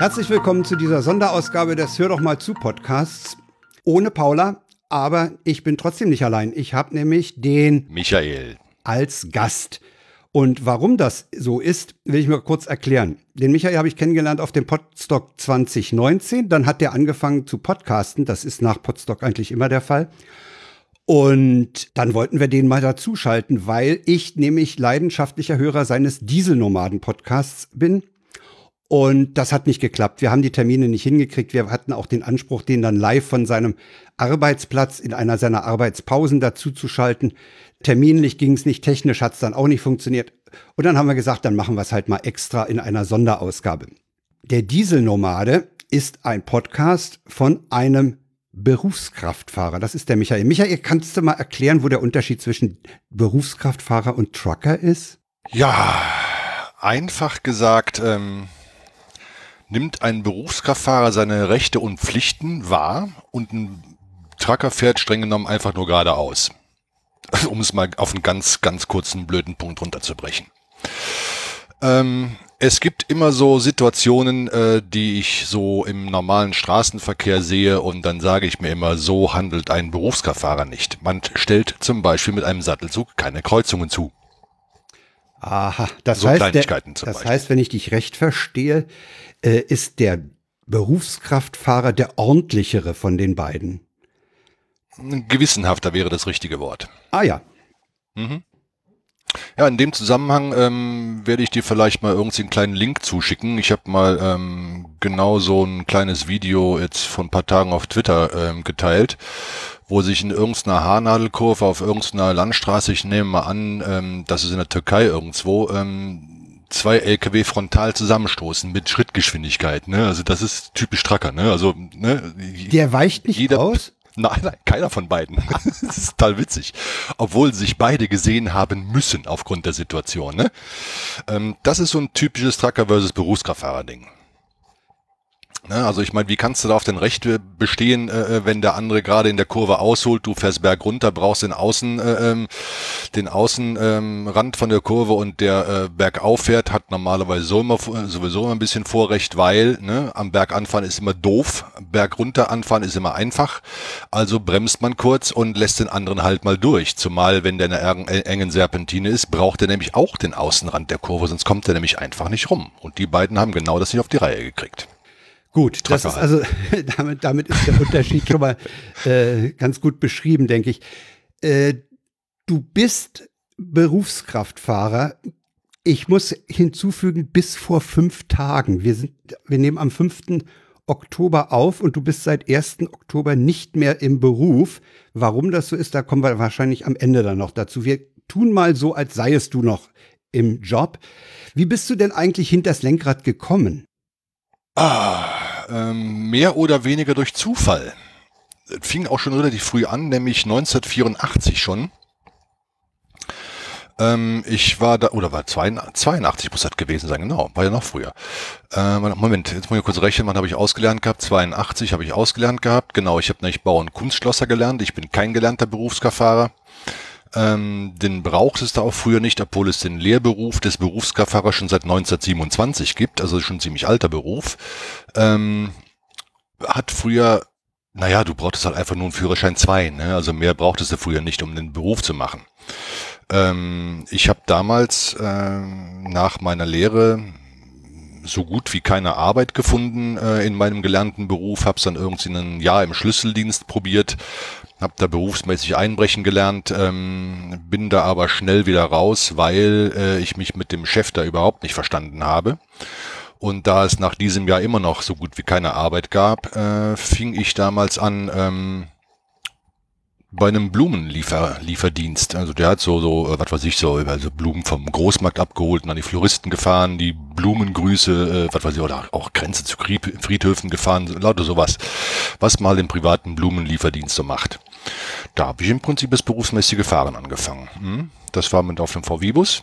Herzlich willkommen zu dieser Sonderausgabe des Hör doch mal zu Podcasts. Ohne Paula, aber ich bin trotzdem nicht allein. Ich habe nämlich den Michael als Gast. Und warum das so ist, will ich mir kurz erklären. Den Michael habe ich kennengelernt auf dem Podstock 2019. Dann hat der angefangen zu podcasten. Das ist nach Podstock eigentlich immer der Fall. Und dann wollten wir den mal dazuschalten, weil ich nämlich leidenschaftlicher Hörer seines Dieselnomaden-Podcasts bin. Und das hat nicht geklappt. Wir haben die Termine nicht hingekriegt. Wir hatten auch den Anspruch, den dann live von seinem Arbeitsplatz in einer seiner Arbeitspausen dazuzuschalten. Terminlich ging es nicht, technisch hat es dann auch nicht funktioniert. Und dann haben wir gesagt, dann machen wir es halt mal extra in einer Sonderausgabe. Der Dieselnomade ist ein Podcast von einem Berufskraftfahrer. Das ist der Michael. Michael, kannst du mal erklären, wo der Unterschied zwischen Berufskraftfahrer und Trucker ist? Ja, einfach gesagt, ähm, nimmt ein Berufskraftfahrer seine Rechte und Pflichten wahr und ein Trucker fährt streng genommen einfach nur geradeaus. Um es mal auf einen ganz, ganz kurzen, blöden Punkt runterzubrechen. Ähm, es gibt immer so Situationen, äh, die ich so im normalen Straßenverkehr sehe und dann sage ich mir immer, so handelt ein Berufskraftfahrer nicht. Man stellt zum Beispiel mit einem Sattelzug keine Kreuzungen zu. Aha, das, so heißt, der, das Beispiel. heißt, wenn ich dich recht verstehe, äh, ist der Berufskraftfahrer der ordentlichere von den beiden. Gewissenhafter wäre das richtige Wort. Ah ja. Mhm. Ja, in dem Zusammenhang ähm, werde ich dir vielleicht mal irgendwie einen kleinen Link zuschicken. Ich habe mal ähm, genau so ein kleines Video jetzt vor ein paar Tagen auf Twitter ähm, geteilt, wo sich in irgendeiner Haarnadelkurve auf irgendeiner Landstraße, ich nehme mal an, ähm, das ist in der Türkei irgendwo, ähm, zwei LKW frontal zusammenstoßen mit Schrittgeschwindigkeit. Ne? Also das ist typisch Tracker. Ne? Also ne? Der weicht nicht jeder, aus? Nein, nein, keiner von beiden. das ist total witzig. Obwohl sich beide gesehen haben müssen aufgrund der Situation. Ne? Ähm, das ist so ein typisches Trucker versus Berufskraftfahrer-Ding. Ne, also ich meine, wie kannst du da auf den Recht bestehen, äh, äh, wenn der andere gerade in der Kurve ausholt, du fährst bergunter, brauchst den Außen, äh, ähm, den Außenrand ähm, von der Kurve und der äh, bergauf fährt, hat normalerweise so immer, sowieso immer ein bisschen Vorrecht, weil ne, am Berg anfahren ist immer doof, Berg runter anfahren ist immer einfach. Also bremst man kurz und lässt den anderen halt mal durch. Zumal, wenn der in einer engen Serpentine ist, braucht er nämlich auch den Außenrand der Kurve, sonst kommt er nämlich einfach nicht rum. Und die beiden haben genau das nicht auf die Reihe gekriegt. Gut, das ist also, damit, damit ist der Unterschied schon mal äh, ganz gut beschrieben, denke ich. Äh, du bist Berufskraftfahrer. Ich muss hinzufügen, bis vor fünf Tagen. Wir, sind, wir nehmen am 5. Oktober auf und du bist seit 1. Oktober nicht mehr im Beruf. Warum das so ist, da kommen wir wahrscheinlich am Ende dann noch dazu. Wir tun mal so, als seiest du noch im Job. Wie bist du denn eigentlich hinters Lenkrad gekommen? Ah, ähm, mehr oder weniger durch Zufall. Fing auch schon relativ früh an, nämlich 1984 schon. Ähm, ich war da, oder war 82, muss das gewesen sein, genau, war ja noch früher. Äh, Moment, jetzt muss ich kurz rechnen, wann habe ich ausgelernt gehabt? 82 habe ich ausgelernt gehabt, genau, ich habe nämlich Bau- und Kunstschlosser gelernt, ich bin kein gelernter Berufskraftfahrer. Ähm, den braucht es da auch früher nicht, obwohl es den Lehrberuf des Berufskraftfahrers schon seit 1927 gibt, also schon ziemlich alter Beruf. Ähm, hat früher, naja, du brauchtest halt einfach nur einen Führerschein 2, ne? also mehr brauchtest du früher nicht, um den Beruf zu machen. Ähm, ich habe damals ähm, nach meiner Lehre so gut wie keine Arbeit gefunden äh, in meinem gelernten Beruf, habe es dann irgendwie ein Jahr im Schlüsseldienst probiert, habe da berufsmäßig einbrechen gelernt, ähm, bin da aber schnell wieder raus, weil äh, ich mich mit dem Chef da überhaupt nicht verstanden habe. Und da es nach diesem Jahr immer noch so gut wie keine Arbeit gab, äh, fing ich damals an, ähm, bei einem Blumenlieferdienst. Also der hat so, so, äh, was weiß ich, so, also Blumen vom Großmarkt abgeholt und an die Floristen gefahren, die Blumengrüße, äh, was weiß ich, oder auch Grenze zu Friedhöfen gefahren, lauter sowas, was mal den privaten Blumenlieferdienst so macht. Da habe ich im Prinzip das berufsmäßige Fahren angefangen. Hm? Das war mit auf dem VW-Bus.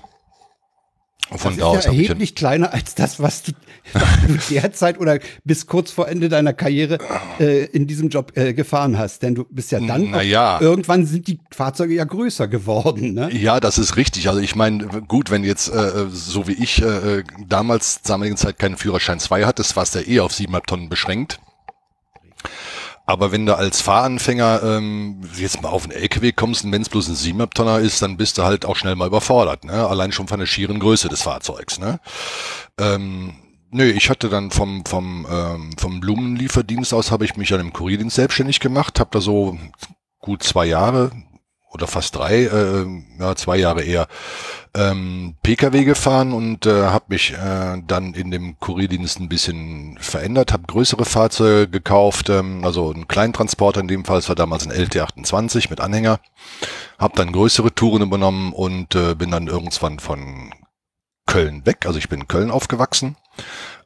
Von das da aus ist ja habe ich erheblich kleiner als das, was du, was du derzeit oder bis kurz vor Ende deiner Karriere äh, in diesem Job äh, gefahren hast. Denn du bist ja dann, auch- ja. irgendwann sind die Fahrzeuge ja größer geworden. Ne? Ja, das ist richtig. Also ich meine, gut, wenn jetzt äh, so wie ich äh, damals zur damaligen Zeit keinen Führerschein 2 hattest, warst du ja eh auf 7,5 Tonnen beschränkt. Aber wenn du als Fahranfänger ähm, jetzt mal auf einen LKW kommst und wenn es bloß ein 7,5 Tonner ist, dann bist du halt auch schnell mal überfordert. Ne? Allein schon von der schieren Größe des Fahrzeugs. Ne? Ähm, Nö, ich hatte dann vom, vom, ähm, vom Blumenlieferdienst aus habe ich mich an dem Kurierdienst selbstständig gemacht, habe da so gut zwei Jahre oder fast drei, äh, ja zwei Jahre eher, ähm, Pkw gefahren und äh, habe mich äh, dann in dem Kurierdienst ein bisschen verändert, habe größere Fahrzeuge gekauft, ähm, also einen kleinen Transporter in dem Fall, es war damals ein LT28 mit Anhänger, habe dann größere Touren übernommen und äh, bin dann irgendwann von Köln weg, also ich bin in Köln aufgewachsen,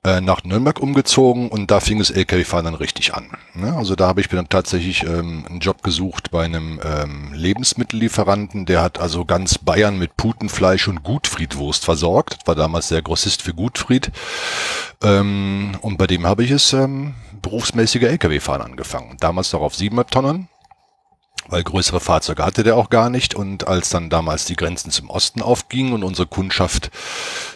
äh, nach Nürnberg umgezogen und da fing das LKW-Fahren dann richtig an. Ne? Also da habe ich mir dann tatsächlich ähm, einen Job gesucht bei einem ähm, Lebensmittellieferanten, der hat also ganz Bayern mit Putenfleisch und Gutfriedwurst versorgt. Das war damals der Grossist für Gutfried. Ähm, und bei dem habe ich es ähm, berufsmäßige LKW-Fahren angefangen. Damals noch auf 7 Tonnen weil größere Fahrzeuge hatte der auch gar nicht. Und als dann damals die Grenzen zum Osten aufgingen und unsere Kundschaft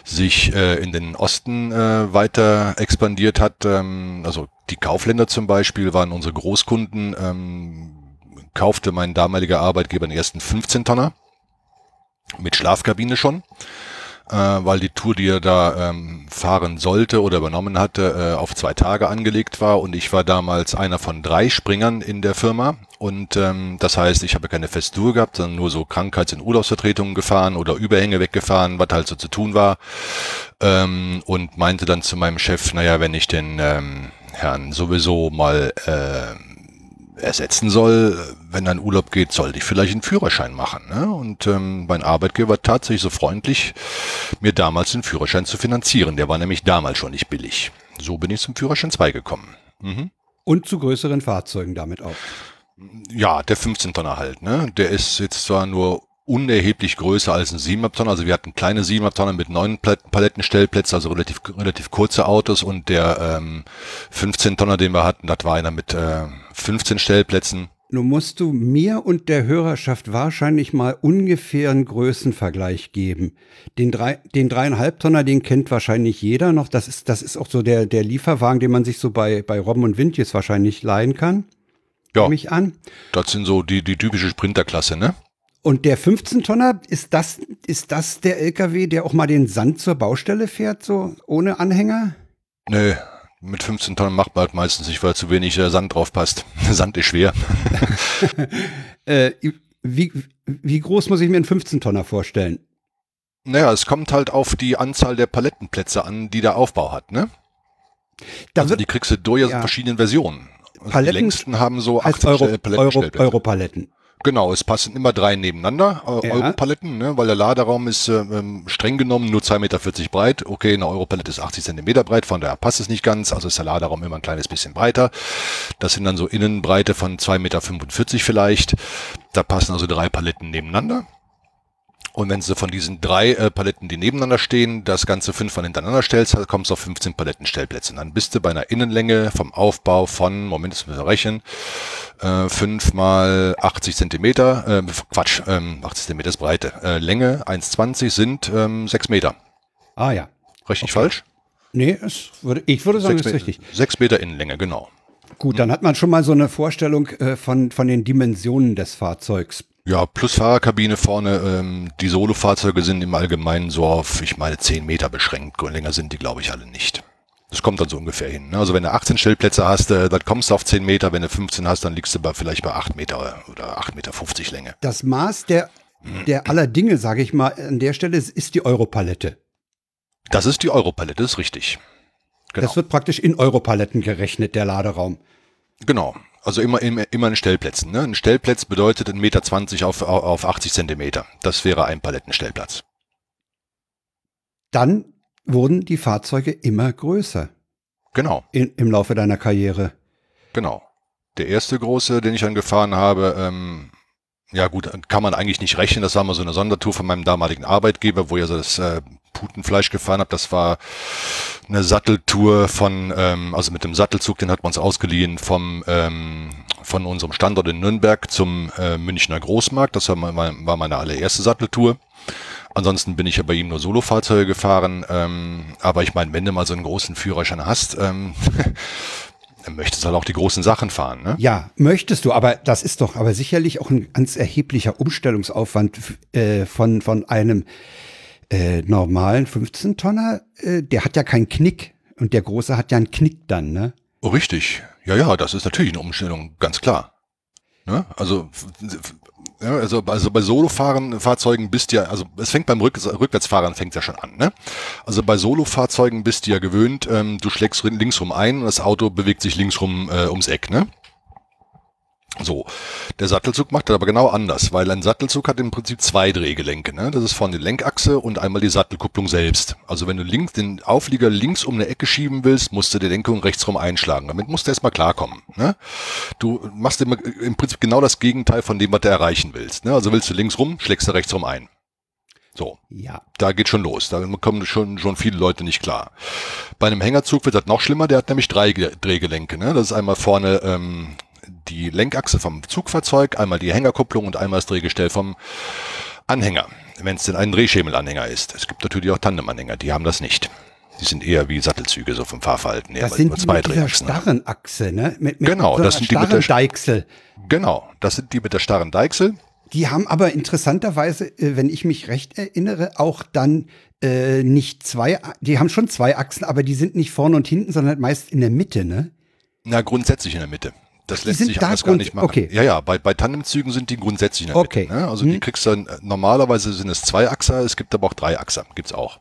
sich äh, in den Osten äh, weiter expandiert hat, ähm, also die Kaufländer zum Beispiel waren unsere Großkunden, ähm, kaufte mein damaliger Arbeitgeber den ersten 15 Tonner mit Schlafkabine schon. Äh, weil die Tour, die er da ähm, fahren sollte oder übernommen hatte, äh, auf zwei Tage angelegt war. Und ich war damals einer von drei Springern in der Firma. Und ähm, das heißt, ich habe keine feste Tour gehabt, sondern nur so Krankheits- und Urlaubsvertretungen gefahren oder Überhänge weggefahren, was halt so zu tun war. Ähm, und meinte dann zu meinem Chef, naja, wenn ich den ähm, Herrn sowieso mal äh, ersetzen soll, wenn er in Urlaub geht, sollte ich vielleicht einen Führerschein machen. Ne? Und ähm, mein Arbeitgeber war tatsächlich so freundlich, mir damals den Führerschein zu finanzieren. Der war nämlich damals schon nicht billig. So bin ich zum Führerschein 2 gekommen. Mhm. Und zu größeren Fahrzeugen damit auch. Ja, der 15 Tonner halt. Ne? Der ist jetzt zwar nur unerheblich größer als ein 7 Tonner. Also wir hatten kleine 7 Tonner mit neun Pal- Palettenstellplätzen, also relativ, relativ kurze Autos und der ähm, 15 Tonner, den wir hatten, das war einer mit äh, 15 Stellplätzen. Nun musst du mir und der Hörerschaft wahrscheinlich mal ungefähr einen Größenvergleich geben. Den, drei, den dreieinhalb Tonner, den kennt wahrscheinlich jeder noch. Das ist, das ist auch so der, der Lieferwagen, den man sich so bei, bei Robben und Wind jetzt wahrscheinlich leihen kann. Ja, Mich an. das sind so die, die typische Sprinterklasse, ne? Und der 15-Tonner, ist das, ist das der LKW, der auch mal den Sand zur Baustelle fährt, so ohne Anhänger? Nö, mit 15 Tonnen macht man halt meistens nicht, weil zu wenig äh, Sand drauf passt. Sand ist schwer. Äh, wie, wie groß muss ich mir einen 15-Tonner vorstellen? Naja, es kommt halt auf die Anzahl der Palettenplätze an, die der Aufbau hat, ne? Da Also die kriegst du durch in ja. verschiedenen Versionen. Also Paletten- die längsten haben so als 18 Euro, Stell- Euro, Palettenstellplätze. Europaletten. Genau, es passen immer drei nebeneinander, äh, Ja. Europaletten, ne, weil der Laderaum ist äh, ähm, streng genommen nur 2,40 Meter breit. Okay, eine Europalette ist 80 Zentimeter breit, von daher passt es nicht ganz, also ist der Laderaum immer ein kleines bisschen breiter. Das sind dann so Innenbreite von 2,45 Meter vielleicht. Da passen also drei Paletten nebeneinander. Und wenn du von diesen drei äh, Paletten, die nebeneinander stehen, das Ganze fünfmal hintereinander stellst, dann kommst du auf 15 Palettenstellplätze. Und dann bist du bei einer Innenlänge vom Aufbau von, Moment, das müssen wir rechnen, äh, 5 mal 80 Zentimeter, äh, Quatsch, ähm, 80 Zentimeter ist Breite. Äh, Länge 1,20 sind ähm, 6 Meter. Ah ja. Richtig Okay. falsch? Nee, es würde, ich würde sagen, das ist richtig. 6 Meter Innenlänge, genau. Gut, dann hat man schon mal so eine Vorstellung äh, von, von den Dimensionen des Fahrzeugs. Ja, plus Fahrerkabine vorne. Ähm, die Solo-Fahrzeuge sind im Allgemeinen so auf, ich meine, 10 Meter beschränkt. Länger sind die, glaube ich, alle nicht. Das kommt dann so ungefähr hin. ne? Also wenn du 18 Stellplätze hast, äh, dann kommst du auf 10 Meter. Wenn du 15 hast, dann liegst du bei, vielleicht bei 8 Meter oder 8 Meter 50 Länge. Das Maß der, der aller Dinge, sage ich mal, an der Stelle ist, ist die Europalette. Das ist die Europalette, ist richtig. Genau. Das wird praktisch in Europaletten gerechnet, der Laderaum. Genau. Also immer, immer, immer in Stellplätzen. Ne? Ein Stellplatz bedeutet 1,20 Meter auf, auf 80 Zentimeter. Das wäre ein Palettenstellplatz. Dann wurden die Fahrzeuge immer größer Genau, in, im Laufe deiner Karriere. genau. Der erste große, den ich dann gefahren habe, ähm, ja gut, kann man eigentlich nicht rechnen. Das war mal so eine Sondertour von meinem damaligen Arbeitgeber, wo ja so das äh, Putenfleisch gefahren habe, das war eine Satteltour von, ähm, also mit dem Sattelzug, den hat man uns ausgeliehen vom ähm, von unserem Standort in Nürnberg zum äh, Münchner Großmarkt. Das war, mein, war meine allererste Satteltour. Ansonsten bin ich ja bei ihm nur Solofahrzeuge gefahren. Ähm, aber ich meine, wenn du mal so einen großen Führerschein hast, ähm, möchtest du halt auch die großen Sachen fahren. Ne? Ja, möchtest du, aber das ist doch aber sicherlich auch ein ganz erheblicher Umstellungsaufwand äh, von, von einem äh, normalen 15-Tonner. Äh, der hat ja keinen Knick und der große hat ja einen Knick dann, ne? Oh, richtig. Ja, ja, das ist natürlich eine Umstellung, ganz klar. Ne? Also, ja, also, also bei Solofahren Fahrzeugen bist du ja, also es fängt beim Rück, Rückwärtsfahren fängt ja schon an. Ne? Also bei Solofahrzeugen bist du ja gewöhnt, ähm, du schlägst linksrum ein und das Auto bewegt sich linksrum äh, ums Eck. Ne? So, der Sattelzug macht das aber genau anders, weil ein Sattelzug hat im Prinzip zwei Drehgelenke. Ne? Das ist vorne die Lenkachse und einmal die Sattelkupplung selbst. Also wenn du links den Auflieger links um eine Ecke schieben willst, musst du die Lenkung rechtsrum einschlagen. Damit musst du erstmal klarkommen. Ne? Du machst immer im Prinzip genau das Gegenteil von dem, was du erreichen willst. Ne? Also willst du links rum, schlägst du rechtsrum ein. So, ja. da geht schon los. Da kommen schon, schon viele Leute nicht klar. Bei einem Hängerzug wird das noch schlimmer, der hat nämlich drei Drehgelenke. Ne? Das ist einmal vorne ähm, die Lenkachse vom Zugfahrzeug, einmal die Hängerkupplung und einmal das Drehgestell vom Anhänger, wenn es denn ein Drehschemelanhänger ist. Es gibt natürlich auch Tandemanhänger, die haben das nicht. Die sind eher wie Sattelzüge so vom Fahrverhalten her. Das sind die mit dieser starren Achse, ne? Mit, mit genau, so das sind die mit der Deichsel. Genau, das sind die mit der starren Deichsel. Die haben aber interessanterweise, äh, wenn ich mich recht erinnere, auch dann äh, nicht zwei, die haben schon zwei Achsen, aber die sind nicht vorne und hinten, sondern meist in der Mitte, ne? Na, grundsätzlich in der Mitte. Das lässt sich anders gar nicht machen. Okay. Ja, ja, bei, bei Tandemzügen sind die grundsätzlich in der okay. Mitte. Ne? Also hm. die kriegst du dann, normalerweise sind es zwei Achser, es gibt aber auch drei Achser, gibt's auch.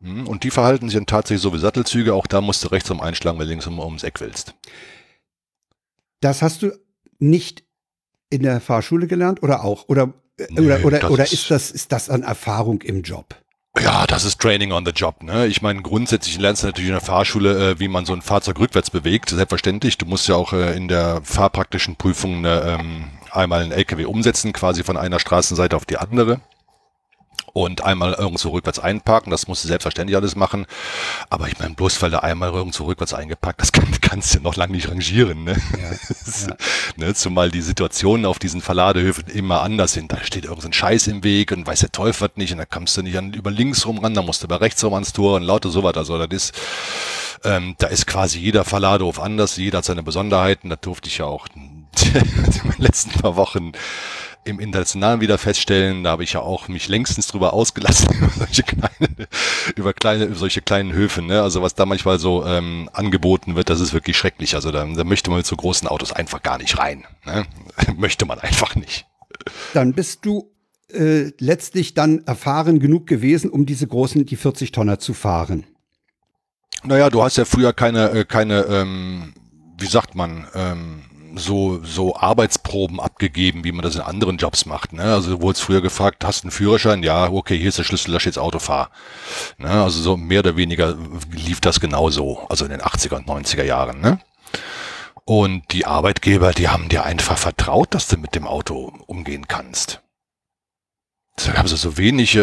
Hm? Und die verhalten sich dann tatsächlich so wie Sattelzüge, auch da musst du rechts um einschlagen, wenn du links um, ums Eck willst. Das hast du nicht in der Fahrschule gelernt oder auch? Oder, nee, oder, oder, oder ist, das, ist das an Erfahrung im Job? Ja, das ist Training on the Job. Ne? Ich meine, grundsätzlich lernst du natürlich in der Fahrschule, äh, wie man so ein Fahrzeug rückwärts bewegt. Selbstverständlich. Du musst ja auch äh, in der fahrpraktischen Prüfung ne, ähm, einmal einen LKW umsetzen, quasi von einer Straßenseite auf die andere und einmal irgendwo rückwärts einparken. Das musst du selbstverständlich alles machen. Aber ich meine, bloß weil du einmal irgendwo rückwärts eingepackt, das kann, kannst du noch lange nicht rangieren. Ne? Ja, ja. ne? Zumal die Situationen auf diesen Verladehöfen immer anders sind. Da steht irgendein Scheiß im Weg und weiß der Teufel was nicht und da kommst du nicht an, über links rum ran, da musst du über rechts rum ans Tor und lauter sowas. Also das ist, ähm, da ist quasi jeder Verladehof anders, jeder hat seine Besonderheiten. Da durfte ich ja auch in den letzten paar Wochen im Internationalen wieder feststellen, da habe ich ja auch mich längstens drüber ausgelassen, über solche kleine, über kleine, über solche kleinen Höfe, ne? Also was da manchmal so ähm, angeboten wird, das ist wirklich schrecklich. Also da, da möchte man mit so großen Autos einfach gar nicht rein. Ne? möchte man einfach nicht. Dann bist du äh, letztlich dann erfahren genug gewesen, um diese großen, die 40 Tonner zu fahren. Naja, du hast ja früher keine, äh, keine, ähm, wie sagt man, ähm, so, so Arbeitsproben abgegeben, wie man das in anderen Jobs macht. Ne? Also du wurdest früher gefragt, hast du einen Führerschein? Ja, okay, hier ist der Schlüssel, lass jetzt Auto fahr. Ne? Also so mehr oder weniger lief das genauso, also in den 80er und 90er Jahren. Ne? Und die Arbeitgeber, die haben dir einfach vertraut, dass du mit dem Auto umgehen kannst. Da gab es so wenige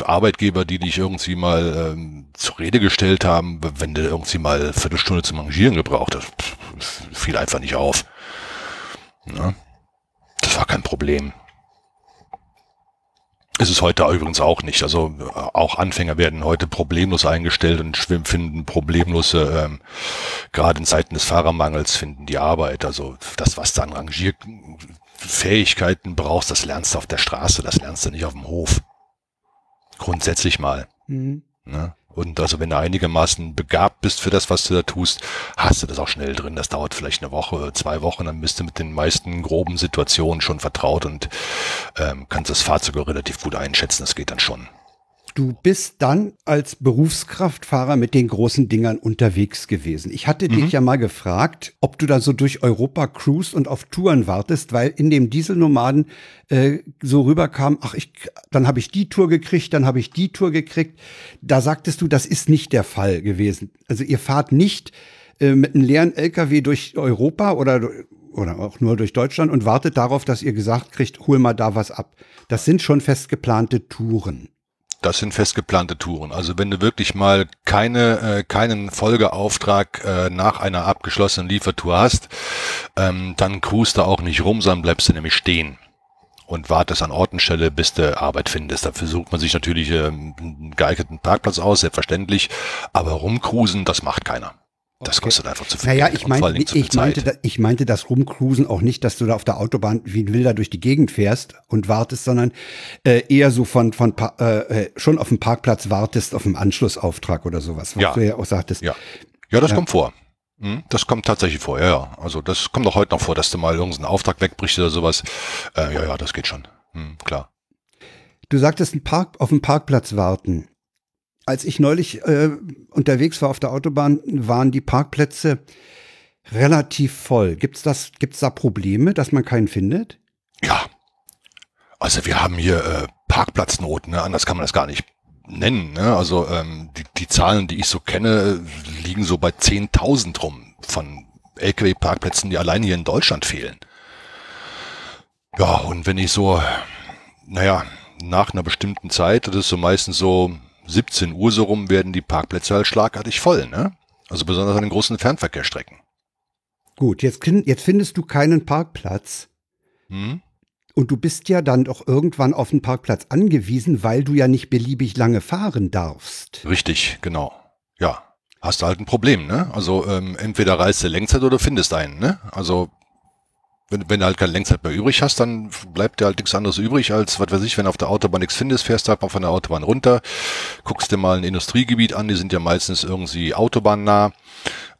äh, Arbeitgeber, die dich irgendwie mal ähm, zur Rede gestellt haben, wenn du irgendwie mal eine Viertelstunde zum Rangieren gebraucht hast. Fiel einfach nicht auf. Ne? Das war kein Problem. Ist es heute übrigens auch nicht. Also äh, auch Anfänger werden heute problemlos eingestellt und finden problemlose, ähm, gerade in Zeiten des Fahrermangels, finden die Arbeit. Also das, was du an Rangierfähigkeiten brauchst, das lernst du auf der Straße, das lernst du nicht auf dem Hof. Grundsätzlich mal. Mhm. Ne? Und also wenn du einigermaßen begabt bist für das, was du da tust, hast du das auch schnell drin. Das dauert vielleicht eine Woche, zwei Wochen, dann bist du mit den meisten groben Situationen schon vertraut und ähm, kannst das Fahrzeug auch relativ gut einschätzen. Das geht dann schon. Du bist dann als Berufskraftfahrer mit den großen Dingern unterwegs gewesen. Ich hatte mhm. dich ja mal gefragt, ob du da so durch Europa cruist und auf Touren wartest, weil in dem Dieselnomaden äh, so rüberkam, ach, ich, dann habe ich die Tour gekriegt, dann habe ich die Tour gekriegt. Da sagtest du, das ist nicht der Fall gewesen. Also ihr fahrt nicht äh, mit einem leeren LKW durch Europa oder oder auch nur durch Deutschland und wartet darauf, dass ihr gesagt kriegt, hol mal da was ab. Das sind schon fest geplante Touren. Das sind festgeplante Touren. Also wenn du wirklich mal keine, äh, keinen Folgeauftrag äh, nach einer abgeschlossenen Liefertour hast, ähm, dann cruist du auch nicht rum, sondern bleibst du nämlich stehen und wartest an Ortenstelle, bis du Arbeit findest. Dafür sucht man sich natürlich ähm, einen geeigneten Parkplatz aus, selbstverständlich. Aber rumcruisen, das macht keiner. Das kostet einfach zu viel. Naja, ich, mein, viel ich, meinte, da, ich meinte das Rumcruisen auch nicht, dass du da auf der Autobahn wie ein Wilder durch die Gegend fährst und wartest, sondern äh, eher so von, von äh, äh, schon auf dem Parkplatz wartest auf einen Anschlussauftrag oder sowas, was Ja. du ja auch sagtest. Ja, ja das Ja. kommt vor. Hm, Das kommt tatsächlich vor, ja, ja. Also das kommt auch heute noch vor, dass du mal irgendeinen Auftrag wegbrichst oder sowas. Äh, ja, ja, das geht schon. Hm, klar. Du sagtest ein Park, auf dem Parkplatz warten. Als ich neulich äh, unterwegs war auf der Autobahn, waren die Parkplätze relativ voll. Gibt's das, gibt's da Probleme, dass man keinen findet? Ja. Also wir haben hier äh, Parkplatznoten, ne? anders kann man das gar nicht nennen. Ne? Also ähm, die, die Zahlen, die ich so kenne, liegen so bei 10.000 rum von Lkw-Parkplätzen, die allein hier in Deutschland fehlen. Ja, und wenn ich so, naja, nach einer bestimmten Zeit, das ist so meistens so 17 Uhr so rum, werden die Parkplätze halt schlagartig voll. Ne? Also besonders an den großen Fernverkehrsstrecken. Gut, jetzt, jetzt findest du keinen Parkplatz. Hm? Und du bist ja dann doch irgendwann auf den Parkplatz angewiesen, weil du ja nicht beliebig lange fahren darfst. Richtig, genau. Ja, hast du halt ein Problem, ne? Also ähm, entweder reißt du Längzeit oder findest einen, ne? Also wenn, wenn du halt keine Längzeit mehr übrig hast, dann bleibt dir halt nichts anderes übrig, als, was weiß ich, wenn auf der Autobahn nichts findest, fährst du halt mal von der Autobahn runter, guckst dir mal ein Industriegebiet an, die sind ja meistens irgendwie autobahnnah.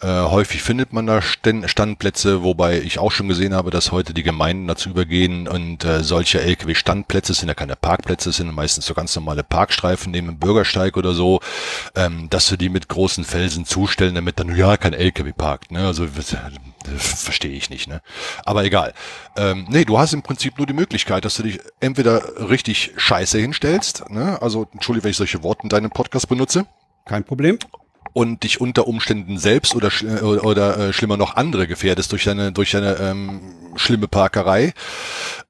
Äh, häufig findet man da Standplätze, wobei ich auch schon gesehen habe, dass heute die Gemeinden dazu übergehen und äh, solche LKW-Standplätze sind ja keine Parkplätze, sind meistens so ganz normale Parkstreifen neben dem Bürgersteig oder so, ähm, dass sie die mit großen Felsen zustellen, damit dann ja kein LKW parkt. Ne? Also verstehe ich nicht. Ne? Aber egal. Ähm, nee, du hast im Prinzip nur die Möglichkeit, dass du dich entweder richtig scheiße hinstellst, ne? also entschuldige, wenn ich solche Worte in deinem Podcast benutze, Kein Problem. Und dich unter Umständen selbst oder, oder, oder äh, schlimmer noch andere gefährdest durch deine, durch deine ähm, schlimme Parkerei.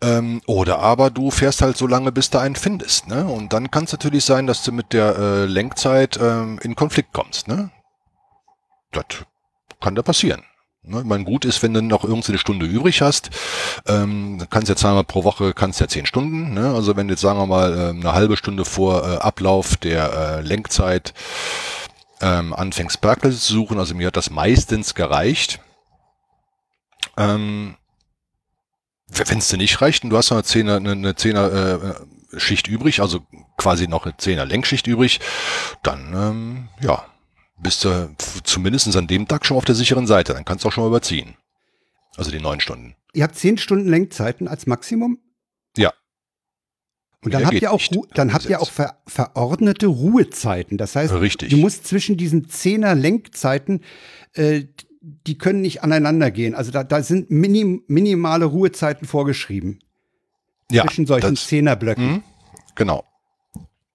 Ähm, oder aber du fährst halt so lange, bis du einen findest. Ne? Und dann kann es natürlich sein, dass du mit der äh, Lenkzeit ähm, in Konflikt kommst. Ne? Das kann da passieren. Ne? Ich meine, gut ist, wenn du noch irgendeine Stunde übrig hast, ähm, kannst ja zweimal pro Woche, kannst ja zehn Stunden, ne? also wenn jetzt sagen wir mal äh, eine halbe Stunde vor äh, Ablauf der äh, Lenkzeit ähm, anfängst Parkplätze zu suchen, also mir hat das meistens gereicht. Ähm, wenn es dir nicht reicht und du hast noch eine Zehner, eine, eine Zehner äh, Schicht übrig, also quasi noch eine Zehner Lenkschicht übrig, dann ähm, ja, bist du zumindest an dem Tag schon auf der sicheren Seite. Dann kannst du auch schon mal überziehen. Also die neun Stunden. Ihr habt zehn Stunden Lenkzeiten als Maximum? Und dann habt ihr auch, dann habt ihr auch ver verordnete Ruhezeiten. Das heißt, Richtig. du musst zwischen diesen Zehner Lenkzeiten, äh, die können nicht aneinander gehen. Also da, da sind minim, minimale Ruhezeiten vorgeschrieben. ja, zwischen solchen das- Zehnerblöcken. Mhm, Genau.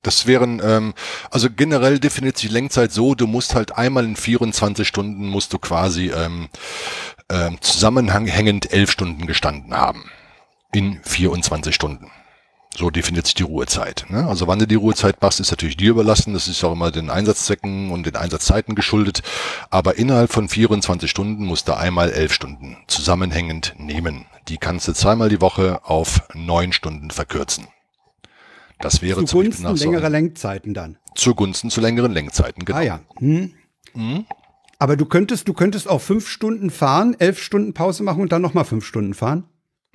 Das wären, ähm, also generell definiert sich Lenkzeit so, du musst halt einmal in 24 Stunden musst du quasi ähm, ähm, zusammenhängend elf Stunden gestanden haben. In 24 Stunden. So definiert sich die Ruhezeit. Ne? Also wann du die Ruhezeit machst, ist natürlich dir überlassen. Das ist auch immer den Einsatzzwecken und den Einsatzzeiten geschuldet. Aber innerhalb von 24 Stunden musst du einmal elf Stunden zusammenhängend nehmen. Die kannst du zweimal die Woche auf neun Stunden verkürzen. Das wäre zum Beispiel Zugunsten so längerer Lenkzeiten dann. zugunsten zu längeren Lenkzeiten. Genau. Ah ja. Hm. Aber du könntest, du könntest auch fünf Stunden fahren, elf Stunden Pause machen und dann nochmal fünf Stunden fahren.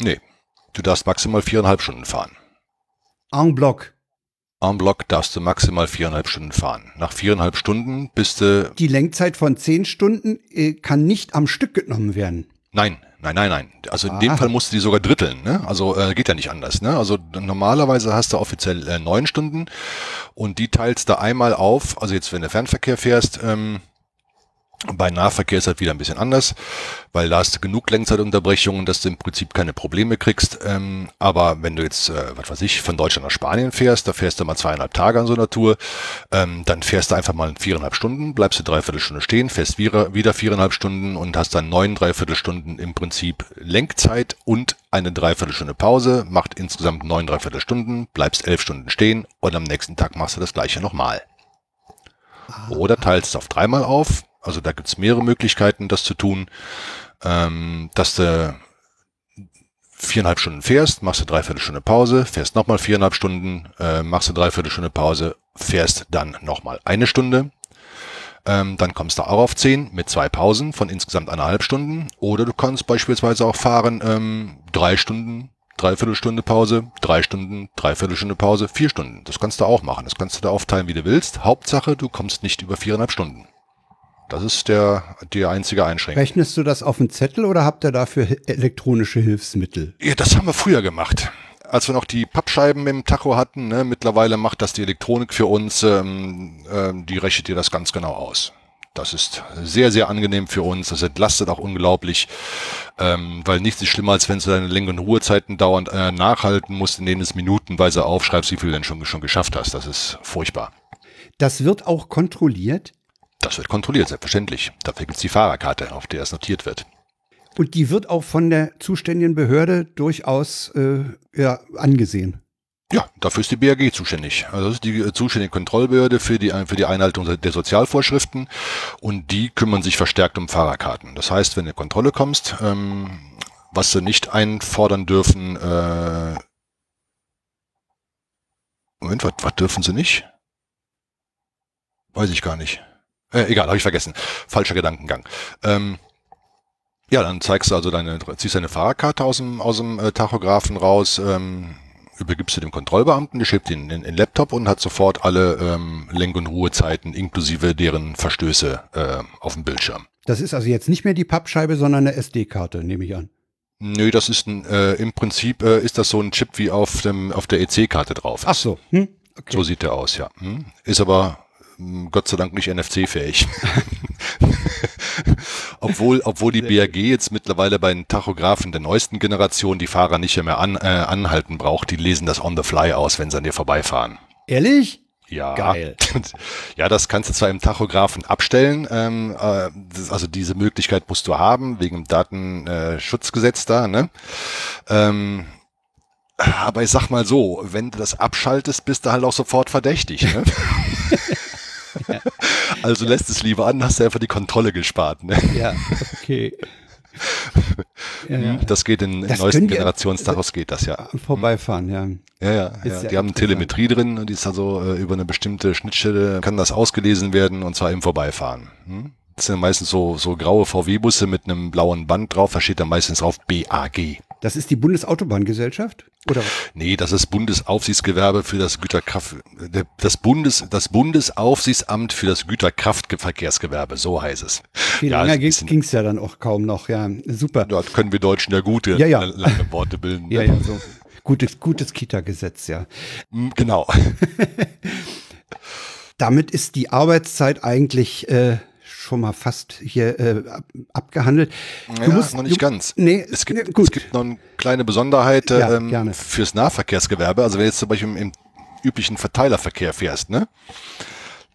Nee, du darfst maximal viereinhalb Stunden fahren. En bloc. En bloc darfst du maximal viereinhalb Stunden fahren. Nach viereinhalb Stunden bist du Die Lenkzeit von zehn Stunden äh, kann nicht am Stück genommen werden. Nein, nein, nein, nein. Also in Ah. dem Fall musst du die sogar dritteln. Ne? Also äh, geht ja nicht anders. Ne? Also normalerweise hast du offiziell äh, neun Stunden und die teilst du einmal auf. Also jetzt, wenn du Fernverkehr fährst, ähm, Bei Nahverkehr ist halt wieder ein bisschen anders, weil da hast du genug Lenkzeitunterbrechungen, dass du im Prinzip keine Probleme kriegst. Ähm, aber wenn du jetzt, äh, was weiß ich, von Deutschland nach Spanien fährst, da fährst du mal zweieinhalb Tage an so einer Tour, ähm, dann fährst du einfach mal viereinhalb Stunden, bleibst du dreiviertel Stunde stehen, fährst wieder, wieder viereinhalb Stunden und hast dann neun Dreiviertelstunden im Prinzip Lenkzeit und eine Dreiviertelstunde Pause, macht insgesamt neun Dreiviertelstunden, bleibst elf Stunden stehen und am nächsten Tag machst du das gleiche nochmal. Oder teilst es auf dreimal auf, also da gibt's mehrere Möglichkeiten, das zu tun, ähm, dass du viereinhalb Stunden fährst, machst du dreiviertel Stunde Pause, fährst nochmal viereinhalb Stunden, äh, machst du dreiviertel Stunde Pause, fährst dann nochmal eine Stunde. Ähm, dann kommst du auch auf zehn mit zwei Pausen von insgesamt eineinhalb Stunden. Oder du kannst beispielsweise auch fahren ähm, drei Stunden, Dreiviertelstunde Pause, drei Stunden, Dreiviertelstunde Pause, vier Stunden. Das kannst du auch machen. Das kannst du da aufteilen, wie du willst. Hauptsache, du kommst nicht über viereinhalb Stunden. Das ist der, die einzige Einschränkung. Rechnest du das auf den Zettel oder habt ihr dafür elektronische Hilfsmittel? Ja, das haben wir früher gemacht. Als wir noch die Pappscheiben im Tacho hatten, ne, mittlerweile macht das die Elektronik für uns, ähm, ähm, die rechnet dir das ganz genau aus. Das ist sehr, sehr angenehm für uns. Das entlastet auch unglaublich, ähm, weil nichts ist schlimmer, als wenn du deine Länge- und Ruhezeiten dauernd äh, nachhalten musst, in denen es minutenweise aufschreibst, wie viel du denn schon, schon geschafft hast. Das ist furchtbar. Das wird auch kontrolliert? Das wird kontrolliert, selbstverständlich. Dafür gibt es die Fahrerkarte, auf der es notiert wird. Und die wird auch von der zuständigen Behörde durchaus äh, ja, angesehen. Ja, dafür ist die BAG zuständig. Also das ist die äh, zuständige Kontrollbehörde für die, für die Einhaltung der Sozialvorschriften und die kümmern sich verstärkt um Fahrerkarten. Das heißt, wenn du in Kontrolle kommst, ähm, was sie nicht einfordern dürfen, äh, Moment, was, was dürfen sie nicht? Weiß ich gar nicht. Äh, egal, habe ich vergessen. Falscher Gedankengang. Ähm, ja, dann zeigst du also deine, ziehst deine Fahrerkarte aus dem, aus dem äh, Tachografen raus, ähm, übergibst du dem Kontrollbeamten, der schiebt ihn in den Laptop und hat sofort alle ähm, Lenk- und Ruhezeiten inklusive deren Verstöße äh, auf dem Bildschirm. Das ist also jetzt nicht mehr die Pappscheibe, sondern eine SD-Karte, nehme ich an. Nö, das ist ein, äh, im Prinzip äh, ist das so ein Chip wie auf dem auf der EC-Karte drauf. Ach so. Hm? Okay. So sieht der aus, ja. Hm? Ist aber Gott sei Dank nicht NFC-fähig. obwohl, obwohl die BRG jetzt mittlerweile bei den Tachografen der neuesten Generation die Fahrer nicht mehr an, äh, anhalten braucht, die lesen das on the fly aus, wenn sie an dir vorbeifahren. Ehrlich? Ja. Geil. Ja, das kannst du zwar im Tachografen abstellen, ähm, äh, das, also diese Möglichkeit musst du haben, wegen dem Datenschutzgesetz da, ne? Ähm, aber ich sag mal so, wenn du das abschaltest, bist du halt auch sofort verdächtig. Ne? Also lässt es lieber an, hast du einfach die Kontrolle gespart. Ne? Ja, okay. ja, das geht in, in neuesten Generationstachos geht das ja. Vorbeifahren, ja. Ja, ja, ja. Die haben Telemetrie drin und die ist also äh, über eine bestimmte Schnittstelle kann das ausgelesen werden und zwar im Vorbeifahren. Hm? Das sind meistens so, so graue VW-Busse mit einem blauen Band drauf, da steht dann meistens drauf BAG. Das ist die Bundesautobahngesellschaft? Oder? Nee, das ist Bundesaufsichtsgewerbe für das Güterkraft, das Bundes, das Bundesaufsichtsamt für das Güterkraftverkehrsgewerbe, so heißt es. Viel ja, länger ging es ja dann auch kaum noch, ja, super. Da können wir Deutschen ja gute ja, ja. lange Worte bilden. ja, ne? ja, so. Gutes, gutes Kita-Gesetz, ja. Genau. Damit ist die Arbeitszeit eigentlich äh, schon mal fast hier äh, abgehandelt. Du ja, musst, noch nicht du, ganz. Nee, es gibt, nee, gut. es gibt noch eine kleine Besonderheit Ja, ähm, fürs Nahverkehrsgewerbe. Also wenn du jetzt zum Beispiel im, im üblichen Verteilerverkehr fährst, ne?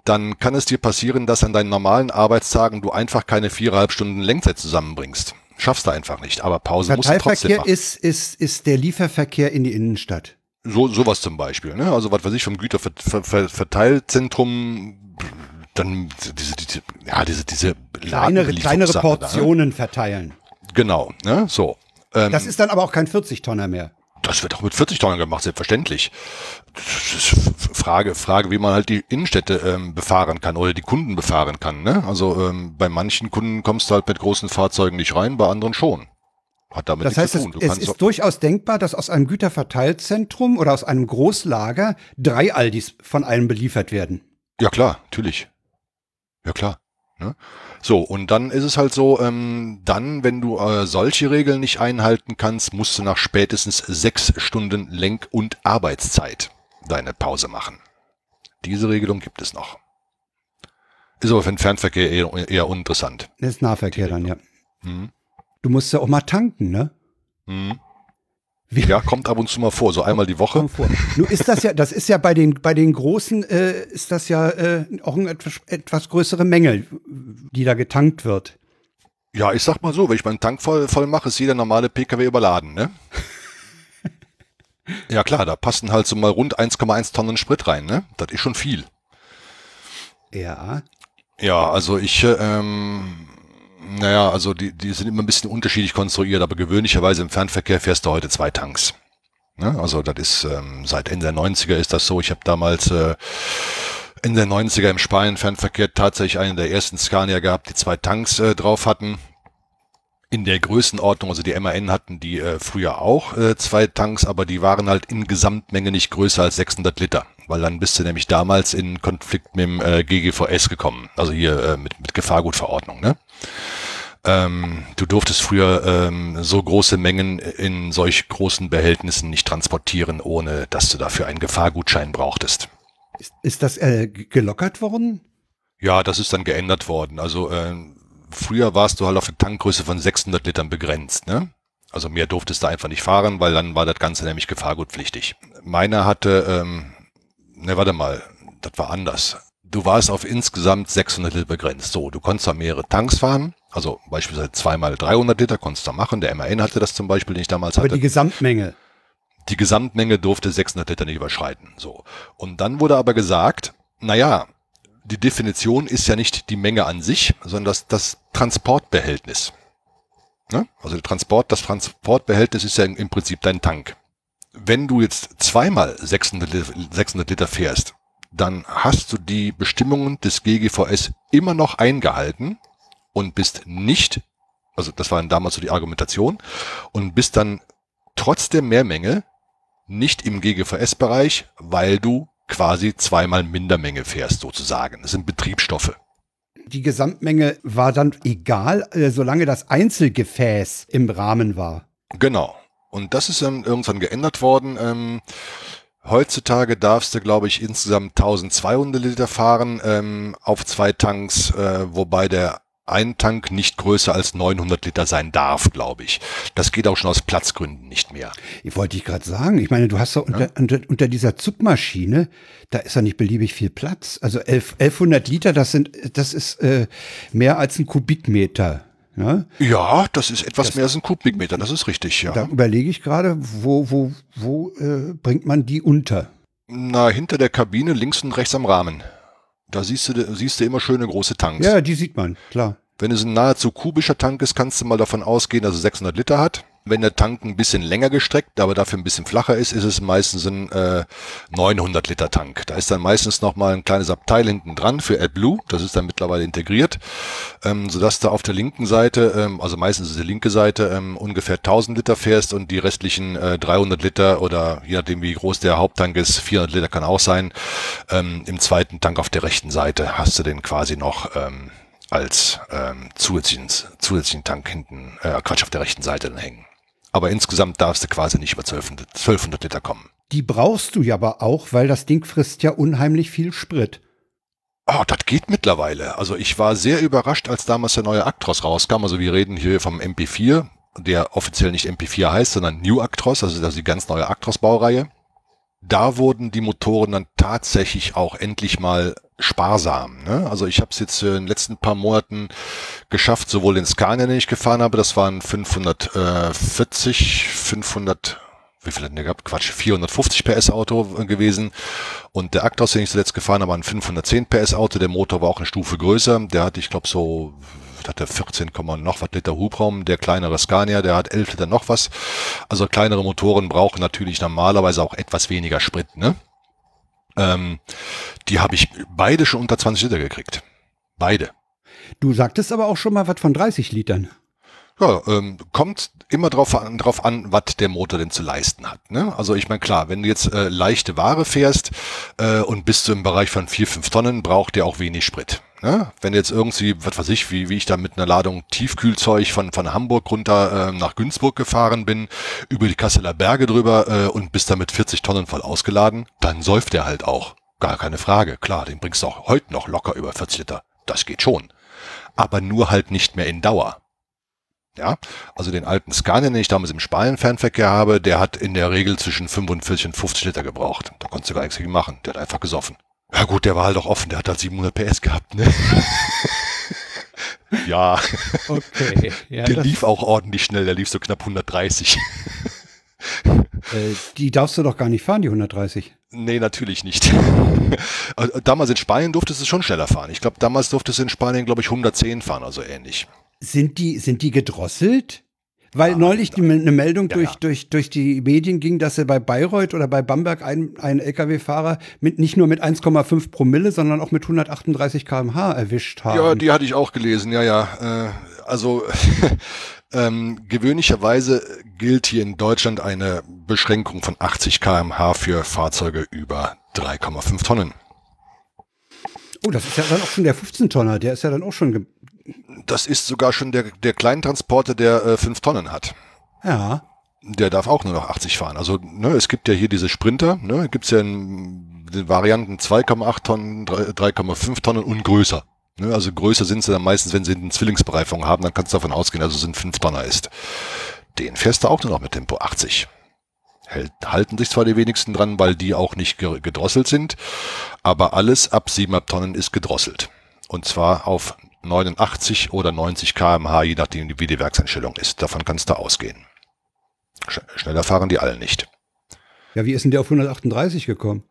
Dann kann es dir passieren, dass an deinen normalen Arbeitstagen du einfach keine viereinhalb Stunden Lenkzeit zusammenbringst. Schaffst du einfach nicht. Aber Pause musst du trotzdem machen. ist, ist, ist der Lieferverkehr in die Innenstadt. So, sowas zum Beispiel, ne? Also was weiß ich vom Güterverteilzentrum, dann diese, diese, ja, diese, diese Kleinere, kleinere da, ne? Portionen verteilen. Genau, ne? So. Ähm, Das ist dann aber auch kein 40-Tonner mehr. Das wird auch mit 40 Tonnen gemacht, selbstverständlich. Frage, Frage, wie man halt die Innenstädte ähm, befahren kann oder die Kunden befahren kann. Ne? Also ähm, bei manchen Kunden kommst du halt mit großen Fahrzeugen nicht rein, bei anderen schon. Hat damit Das nichts heißt, zu tun. Du es ist durchaus denkbar, dass aus einem Güterverteilzentrum oder aus einem Großlager drei Aldis von einem beliefert werden. Ja klar, natürlich. Ja klar. Ne? So, und dann ist es halt so, ähm, dann, wenn du äh, solche Regeln nicht einhalten kannst, musst du nach spätestens sechs Stunden Lenk- und Arbeitszeit deine Pause machen. Diese Regelung gibt es noch. Ist aber für den Fernverkehr eher, eher uninteressant. Das ist Nahverkehr dann, ja. Mhm. Du musst ja auch mal tanken, ne? Mhm. Ja, kommt ab und zu mal vor, so einmal die Woche. Nun ist das ja, das ist ja bei den bei den großen äh, ist das ja äh, auch eine etwas, etwas größere Menge, die da getankt wird. Ja, ich sag mal so, wenn ich meinen Tank voll, voll mache, ist jeder normale PKW überladen, ne? ja klar, da passen halt so mal rund 1,1 Tonnen Sprit rein, ne? Das ist schon viel. Ja. Ja, also ich, ähm, naja, also die, die sind immer ein bisschen unterschiedlich konstruiert, aber gewöhnlicherweise im Fernverkehr fährst du heute zwei Tanks. Ne? Also das ist, ähm, seit Ende der 90er ist das so. Ich habe damals äh, Ende der 90er im Spanien-Fernverkehr tatsächlich einen der ersten Scania gehabt, die zwei Tanks äh, drauf hatten. In der Größenordnung, also die MAN hatten die äh, früher auch äh, zwei Tanks, aber die waren halt in Gesamtmenge nicht größer als 600 Liter weil dann bist du nämlich damals in Konflikt mit dem äh, GGVS gekommen, also hier äh, mit, mit Gefahrgutverordnung. Ne? Ähm, du durftest früher ähm, so große Mengen in solch großen Behältnissen nicht transportieren, ohne dass du dafür einen Gefahrgutschein brauchtest. Ist, ist das äh, gelockert worden? Ja, das ist dann geändert worden. Also äh, früher warst du halt auf eine Tankgröße von 600 Litern begrenzt. Ne? Also mehr durftest du einfach nicht fahren, weil dann war das Ganze nämlich gefahrgutpflichtig. Meiner hatte ähm, ne, warte mal, das war anders. Du warst auf insgesamt 600 Liter begrenzt. So, du konntest da mehrere Tanks fahren, also beispielsweise zweimal 300 Liter konntest du machen. Der MAN hatte das zum Beispiel, den ich damals Aber hatte. die Gesamtmenge. Die Gesamtmenge durfte 600 Liter nicht überschreiten. So. Und dann wurde aber gesagt, naja, die Definition ist ja nicht die Menge an sich, sondern das, das Transportbehältnis. Ne? Also der Transport, das Transportbehältnis ist ja im Prinzip dein Tank wenn du jetzt zweimal 600 Liter, 600 Liter fährst, dann hast du die Bestimmungen des GGVS immer noch eingehalten und bist nicht, also das war damals so die Argumentation, und bist dann trotz der Mehrmenge nicht im GGVS-Bereich, weil du quasi zweimal Mindermenge fährst sozusagen. Das sind Betriebsstoffe. Die Gesamtmenge war dann egal, äh, solange das Einzelgefäß im Rahmen war. Genau. Und das ist dann irgendwann geändert worden. Ähm, heutzutage darfst du, glaube ich, insgesamt 1200 Liter fahren ähm, auf zwei Tanks, äh, wobei der ein Tank nicht größer als 900 Liter sein darf, glaube ich. Das geht auch schon aus Platzgründen nicht mehr. Ich wollte ich gerade sagen, ich meine, du hast doch unter, ja? unter, unter, dieser Zugmaschine, da ist ja nicht beliebig viel Platz. Also 11, 1100 Liter, das sind, das ist äh, mehr als ein Kubikmeter. Ja, ja das ist etwas das, mehr als ein Kubikmeter, das ist richtig, ja. Da überlege ich gerade, wo, wo, wo äh, bringt man die unter? Na, hinter der Kabine, links und rechts am Rahmen. Da siehst du, siehst du immer schöne große Tanks. Ja, die sieht man, klar. Wenn es ein nahezu kubischer Tank ist, kannst du mal davon ausgehen, dass er 600 Liter hat. Wenn der Tank ein bisschen länger gestreckt, aber dafür ein bisschen flacher ist, ist es meistens ein äh, 900 Liter Tank. Da ist dann meistens noch mal ein kleines Abteil hinten dran für AdBlue. Das ist dann mittlerweile integriert, ähm, sodass du auf der linken Seite, ähm, also meistens ist die linke Seite, ähm, ungefähr 1000 Liter fährst und die restlichen äh, 300 Liter oder je nachdem wie groß der Haupttank ist, 400 Liter kann auch sein. Ähm, Im zweiten Tank auf der rechten Seite hast du den quasi noch ähm, als ähm, zusätzlichen, zusätzlichen Tank hinten, äh, Quatsch, auf der rechten Seite dann hängen. Aber insgesamt darfst du quasi nicht über 1200, 1200 Liter kommen. Die brauchst du ja aber auch, weil das Ding frisst ja unheimlich viel Sprit. Oh, das geht mittlerweile. Also ich war sehr überrascht, als damals der neue Actros rauskam. Also wir reden hier vom MP4, der offiziell nicht MP4 heißt, sondern New Actros, also das ist die ganz neue Actros-Baureihe da wurden die Motoren dann tatsächlich auch endlich mal sparsam. Ne? Also ich habe es jetzt in den letzten paar Monaten geschafft, sowohl den Scania, den ich gefahren habe, das waren 540, 500, wie viel hatten der gehabt? Quatsch, 450 PS Auto gewesen. Und der Actros, den ich zuletzt gefahren habe, war ein 510 PS Auto. Der Motor war auch eine Stufe größer. Der hatte, ich glaube, so hat er 14, noch was Liter Hubraum. Der kleinere Scania, der hat 11 Liter noch was. Also kleinere Motoren brauchen natürlich normalerweise auch etwas weniger Sprit. Ne? Ähm, die habe ich beide schon unter 20 Liter gekriegt. Beide. Du sagtest aber auch schon mal was von 30 Litern. Ja, ähm, kommt immer drauf an, drauf an, was der Motor denn zu leisten hat. Ne? Also ich meine, klar, wenn du jetzt äh, leichte Ware fährst äh, und bist du im Bereich von 4, 5 Tonnen, braucht der auch wenig Sprit. Ne? Wenn jetzt irgendwie, was weiß ich, wie, wie ich da mit einer Ladung Tiefkühlzeug von, von Hamburg runter äh, nach Günzburg gefahren bin, über die Kasseler Berge drüber äh, und bist da mit 40 Tonnen voll ausgeladen, dann säuft der halt auch. Gar keine Frage. Klar, den bringst du auch heute noch locker über 40 Liter Das geht schon. Aber nur halt nicht mehr in Dauer. Ja, also den alten Scania, den ich damals im Spanien-Fernverkehr habe, der hat in der Regel zwischen 45 und 50 Liter gebraucht. Da konntest du gar nichts gegen machen. Der hat einfach gesoffen. Ja gut, der war halt auch offen, der hat halt 700 PS gehabt, ne? ja. Okay. Ja, der lief auch ordentlich schnell, der lief so knapp 130. Äh, die darfst du doch gar nicht fahren, die 130. Nee, natürlich nicht. Äh, damals in Spanien durftest du schon schneller fahren. Ich glaube, damals durftest du in Spanien, glaube ich, 110 fahren, also ähnlich. Sind die, sind die gedrosselt? Weil ah, neulich die, eine Meldung ja, durch, ja. Durch, durch die Medien ging, dass er bei Bayreuth oder bei Bamberg einen, einen Lkw-Fahrer mit nicht nur mit 1,5 Promille, sondern auch mit 138 km/h erwischt haben. Ja, die hatte ich auch gelesen, ja, ja. Äh, also ähm, gewöhnlicherweise gilt hier in Deutschland eine Beschränkung von 80 km/h für Fahrzeuge über 3,5 Tonnen. Oh, das ist ja dann auch schon der 15-Tonner, der ist ja dann auch schon. Das ist sogar schon der, der Kleintransporter, der äh, 5 Tonnen hat. Ja. Der darf auch nur noch 80 fahren. Also, ne, es gibt ja hier diese Sprinter, ne, gibt's ja in den Varianten 2,8 Tonnen, 3,5 Tonnen und größer. Ne, also größer sind sie dann meistens, wenn sie eine Zwillingsbereifung haben, dann kannst du davon ausgehen, dass es ein 5 Tonner ist. Den fährst du auch nur noch mit Tempo 80. Hält, halten sich zwar die wenigsten dran, weil die auch nicht gedrosselt sind, aber alles ab 7 Tonnen ist gedrosselt. Und zwar auf 89 oder 90 kmh, je nachdem wie die Werkseinstellung ist. Davon kannst du ausgehen. Schneller fahren die alle nicht. Ja, wie ist denn der auf 138 gekommen?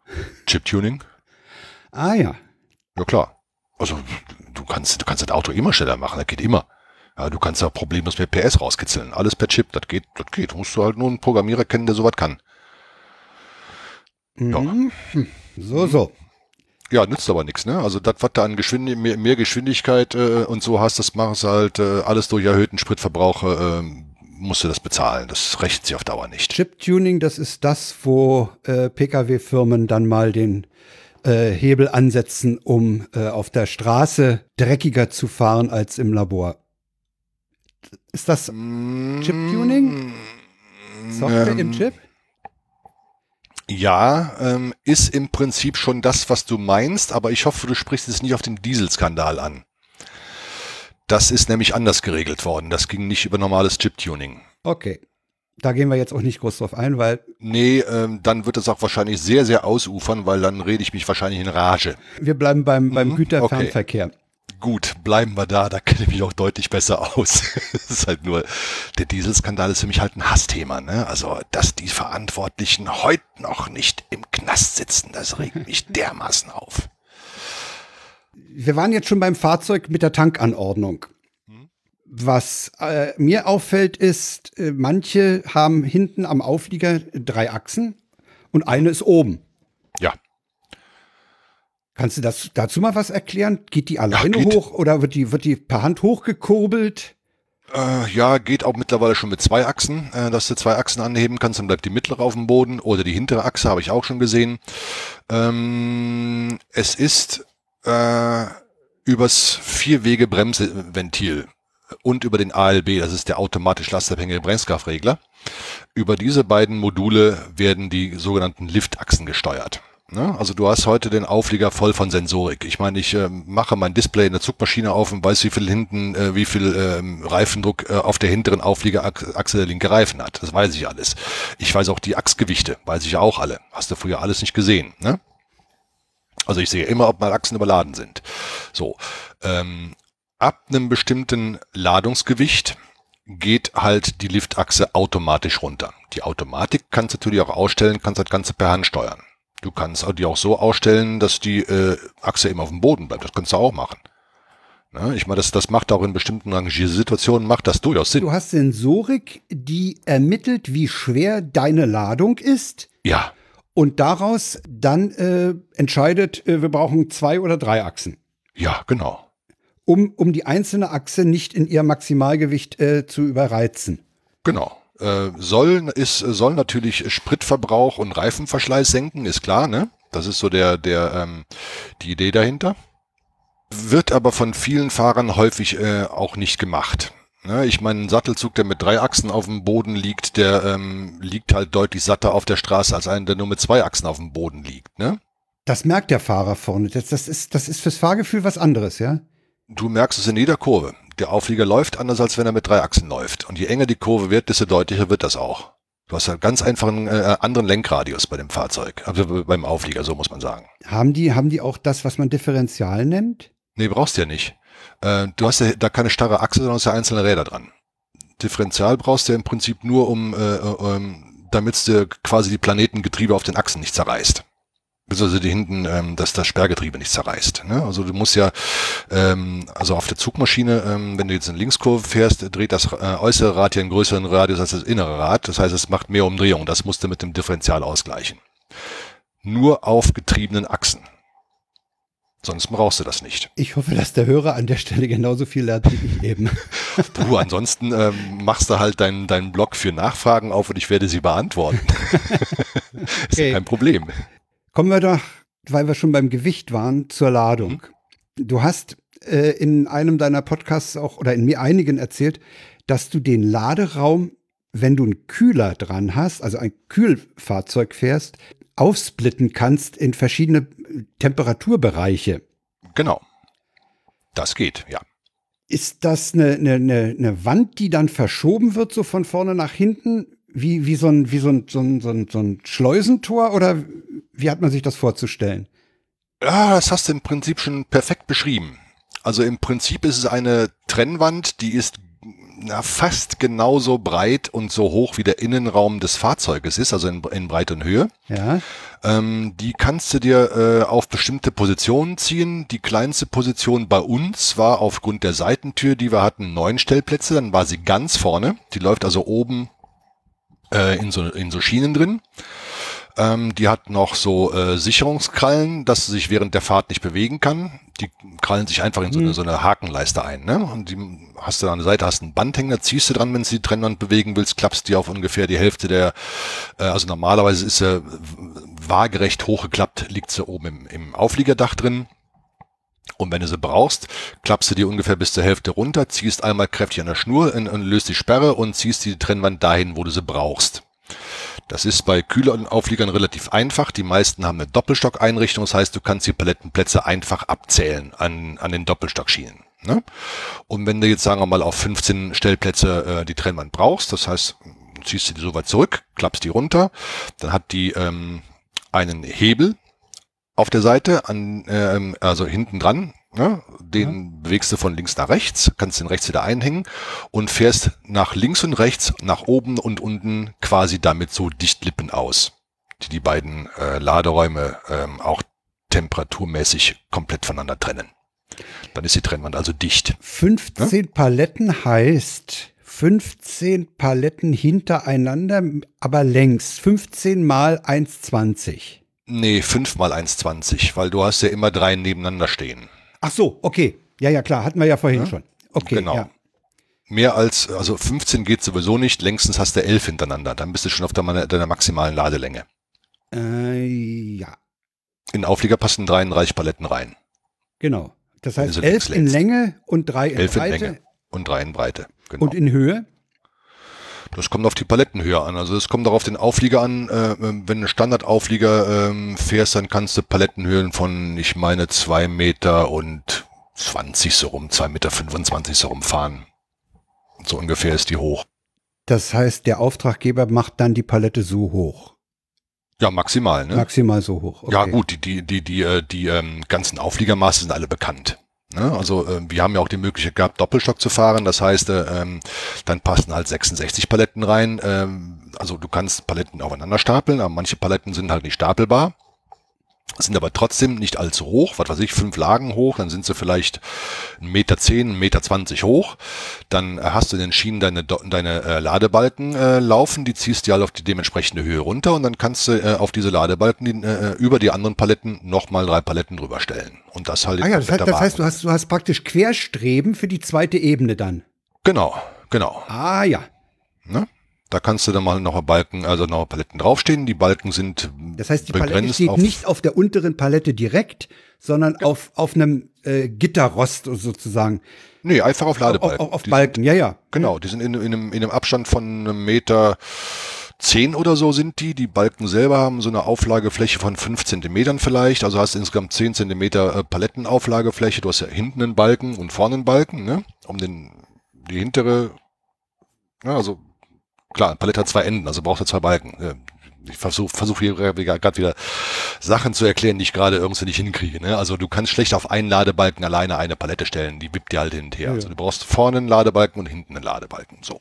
Chip-Tuning. Ah ja. Ja klar. Also du kannst, du kannst das Auto immer schneller machen, das geht immer. Ja, du kannst ja problemlos mit PS rauskitzeln. Alles per Chip, das geht, das geht. Du musst du halt nur einen Programmierer kennen, der sowas kann. Ja. Mhm. So, so. Ja, nützt aber nichts, ne? Also das, was da an Geschwind mehr, mehr, Geschwindigkeit äh, und so hast, das machst du halt äh, alles durch erhöhten Spritverbrauch, äh, musst du das bezahlen. Das rächt sich auf Dauer nicht. Chip-Tuning, das ist das, wo äh, Pkw-Firmen dann mal den äh, Hebel ansetzen, um äh, auf der Straße dreckiger zu fahren als im Labor. Ist das Chip-Tuning? Software ähm, im Chip? Ja, ähm, ist im Prinzip schon das, was du meinst, aber ich hoffe, du sprichst es nicht auf den Dieselskandal an. Das ist nämlich anders geregelt worden. Das ging nicht über normales Chip-Tuning. Okay. Da gehen wir jetzt auch nicht groß drauf ein, weil. Nee, ähm, dann wird es auch wahrscheinlich sehr, sehr ausufern, weil dann rede ich mich wahrscheinlich in Rage. Wir bleiben beim, beim mhm, Güterfernverkehr. Okay. Gut, bleiben wir da, da kenne ich mich auch deutlich besser aus. Es ist halt nur, der Dieselskandal ist für mich halt ein Hassthema, ne? Also, dass die Verantwortlichen heute noch nicht im Knast sitzen, das regt mich dermaßen auf. Wir waren jetzt schon beim Fahrzeug mit der Tankanordnung. Was äh, mir auffällt, ist, äh, manche haben hinten am Auflieger drei Achsen und eine ist oben. Ja. Kannst du das dazu mal was erklären? Geht die alleine ja, hoch oder wird die, wird die per Hand hochgekurbelt? Äh, ja, geht auch mittlerweile schon mit zwei Achsen, äh, dass du zwei Achsen anheben kannst, dann bleibt die mittlere auf dem Boden oder die hintere Achse habe ich auch schon gesehen. Ähm, es ist äh, übers Vierwege-Bremseventil und über den ALB, das ist der automatisch lastabhängige Bremskraftregler. Über diese beiden Module werden die sogenannten Liftachsen gesteuert. Ne? Also du hast heute den Auflieger voll von Sensorik. Ich meine, ich äh, mache mein Display in der Zugmaschine auf und weiß, wie viel hinten, äh, wie viel äh, Reifendruck äh, auf der hinteren Aufliegerachse der linke Reifen hat. Das weiß ich alles. Ich weiß auch die Achsgewichte, weiß ich auch alle. Hast du früher alles nicht gesehen. Ne? Also ich sehe immer, ob meine Achsen überladen sind. So. Ähm, ab einem bestimmten Ladungsgewicht geht halt die Liftachse automatisch runter. Die Automatik kannst du natürlich auch ausstellen, kannst das Ganze per Hand steuern. Du kannst die auch so ausstellen, dass die äh, Achse immer auf dem Boden bleibt. Das kannst du auch machen. Ne? Ich meine, das, das macht auch in bestimmten Rangiersituationen, macht das durchaus Sinn. Du hast Sensorik, die ermittelt, wie schwer deine Ladung ist. Ja. Und daraus dann äh, entscheidet, äh, wir brauchen zwei oder drei Achsen. Ja, genau um, um die einzelne Achse nicht in ihr Maximalgewicht äh, zu überreizen. Genau. Äh, soll, ist, soll natürlich Spritverbrauch und Reifenverschleiß senken, ist klar, ne? Das ist so der, der, ähm, die Idee dahinter. Wird aber von vielen Fahrern häufig äh, auch nicht gemacht. Ne? Ich meine, ein Sattelzug, der mit drei Achsen auf dem Boden liegt, der ähm, liegt halt deutlich satter auf der Straße als einer, der nur mit zwei Achsen auf dem Boden liegt. Ne? Das merkt der Fahrer vorne. Das, das, ist, das ist fürs Fahrgefühl was anderes, ja? Du merkst es in jeder Kurve. Der Auflieger läuft anders, als wenn er mit drei Achsen läuft. Und je enger die Kurve wird, desto deutlicher wird das auch. Du hast einen ganz einfachen äh, anderen Lenkradius bei dem Fahrzeug, also beim Auflieger, so muss man sagen. Haben die, haben die auch das, was man Differential nennt? Nee, brauchst du ja nicht. Äh, du hast ja da keine starre Achse, sondern hast ja einzelne Räder dran. Differential brauchst du ja im Prinzip nur, um, äh, ähm, damit du quasi die Planetengetriebe auf den Achsen nicht zerreißt beziehungsweise die hinten ähm, dass das Sperrgetriebe nicht zerreißt. Ne? Also du musst ja, ähm, also auf der Zugmaschine, ähm, wenn du jetzt in Linkskurve fährst, dreht das äh, äußere Rad hier einen größeren Radius als das innere Rad. Das heißt, es macht mehr Umdrehungen. Das musst du mit dem Differential ausgleichen. Nur auf getriebenen Achsen. Sonst brauchst du das nicht. Ich hoffe, dass der Hörer an der Stelle genauso viel lernt wie ich eben. Du, ansonsten ähm, machst du halt deinen deinen Blog für Nachfragen auf und ich werde sie beantworten. ist okay. kein Problem. Kommen wir doch, weil wir schon beim Gewicht waren, zur Ladung. Mhm. Du hast äh, in einem deiner Podcasts auch oder in mir einigen erzählt, dass du den Laderaum, wenn du einen Kühler dran hast, also ein Kühlfahrzeug fährst, aufsplitten kannst in verschiedene Temperaturbereiche. Genau. Das geht, ja. Ist das eine, eine, eine Wand, die dann verschoben wird, so von vorne nach hinten? wie, wie, so, ein, wie so, ein, so, ein, so, ein, so ein Schleusentor oder wie hat man sich das vorzustellen? Ja, das hast du im Prinzip schon perfekt beschrieben. Also im Prinzip ist es eine Trennwand, die ist na, fast genauso breit und so hoch wie der Innenraum des Fahrzeuges ist, also in, in Breite und Höhe. Ja. Ähm, die kannst du dir äh, auf bestimmte Positionen ziehen. Die kleinste Position bei uns war aufgrund der Seitentür, die wir hatten, neun Stellplätze. Dann war sie ganz vorne. Die läuft also oben äh, in, so, in so Schienen drin. Ähm, die hat noch so äh, Sicherungskrallen, dass sie sich während der Fahrt nicht bewegen kann. Die krallen sich einfach in so eine, mhm. so eine Hakenleiste ein. Ne? Und die hast du an der Seite hast einen Bandhänger, ziehst du dran, wenn du die Trennwand bewegen willst, klappst die auf ungefähr die Hälfte der, äh, also normalerweise ist sie waagerecht hochgeklappt, liegt sie oben im, im Aufliegerdach drin. Und wenn du sie brauchst, klappst du die ungefähr bis zur Hälfte runter, ziehst einmal kräftig an der Schnur und, und löst die Sperre und ziehst die Trennwand dahin, wo du sie brauchst. Das ist bei kühleren Aufliegern relativ einfach. Die meisten haben eine Doppelstockeinrichtung, das heißt, du kannst die Palettenplätze einfach abzählen an, an den Doppelstockschienen. Ne? Und wenn du jetzt, sagen wir mal, auf 15 Stellplätze äh, die Trennwand brauchst, das heißt, ziehst du die so weit zurück, klappst die runter, dann hat die ähm, einen Hebel, auf der Seite, an, äh, also hinten dran, ne? den ja. bewegst du von links nach rechts, kannst den rechts wieder einhängen und fährst nach links und rechts, nach oben und unten quasi damit so Dichtlippen aus, die die beiden äh, Laderäume ähm, auch temperaturmäßig komplett voneinander trennen. Dann ist die Trennwand also dicht. 15 ja? Paletten heißt 15 Paletten hintereinander, aber längs. 15 mal 1,20. Nee, 5 mal 1,20, weil du hast ja immer drei nebeneinander stehen. Ach so, okay. Ja, ja, klar, hatten wir ja vorhin ja? schon. Okay, genau. Ja. Mehr als, also 15 geht sowieso nicht, längstens hast du 11 hintereinander. Dann bist du schon auf der, deiner maximalen Ladelänge. Äh, ja. In Auflieger passen 33 Paletten rein. Genau. Das heißt 11 in Länge und 3 in 11 Breite. In Länge und 3 in Breite. Genau. Und in Höhe? Das kommt auf die Palettenhöhe an. Also es kommt auch auf den Auflieger an. Äh, wenn du Standardauflieger ähm, fährst, dann kannst du Palettenhöhen von, ich meine, zwei Meter und 20 so rum, zwei Meter 25 so rum fahren. So ungefähr ist die hoch. Das heißt, der Auftraggeber macht dann die Palette so hoch. Ja, maximal, ne? Maximal so hoch. Okay. Ja, gut, die, die, die, die, äh, die ähm, ganzen Aufliegermaße sind alle bekannt. Ne? Also äh, wir haben ja auch die Möglichkeit gehabt, Doppelstock zu fahren. Das heißt, äh, ähm, dann passen halt 66 Paletten rein. Ähm, also du kannst Paletten aufeinander stapeln, aber manche Paletten sind halt nicht stapelbar sind aber trotzdem nicht allzu hoch, was weiß ich, fünf Lagen hoch, dann sind sie vielleicht 1,10 Meter, 1,20 Meter zwanzig hoch. Dann hast du in den Schienen deine, deine äh, Ladebalken äh, laufen, die ziehst du halt auf die dementsprechende Höhe runter und dann kannst du äh, auf diese Ladebalken die, äh, über die anderen Paletten nochmal drei Paletten drüber stellen. Und das halt ah ja, das, heißt, das heißt, du hast, du hast praktisch Querstreben für die zweite Ebene dann. Genau, genau. Ah ja. Ne? Da kannst du dann mal noch Balken, also noch Paletten draufstehen. Die Balken sind Das heißt, die Palette steht auf nicht auf der unteren Palette direkt, sondern ja. auf, auf einem äh, Gitterrost sozusagen. Nee, einfach auf Ladebalken. Auf, auf, auf Balken, sind, ja, ja. Genau, die sind in, in, einem, in einem Abstand von einem Meter 10 oder so sind die. Die Balken selber haben so eine Auflagefläche von 5 Zentimetern vielleicht. Also hast du insgesamt 10 Zentimeter äh, Palettenauflagefläche. Du hast ja hinten einen Balken und vorne einen Balken, ne? Um den, die hintere, ja, also klar, Palette hat zwei Enden, also braucht er zwei Balken. Ich versuche versuch hier gerade wieder Sachen zu erklären, die ich gerade irgendwie nicht hinkriege. Ne? Also du kannst schlecht auf einen Ladebalken alleine eine Palette stellen, die wippt dir halt hin und her. Ja. Also du brauchst vorne einen Ladebalken und hinten einen Ladebalken. So.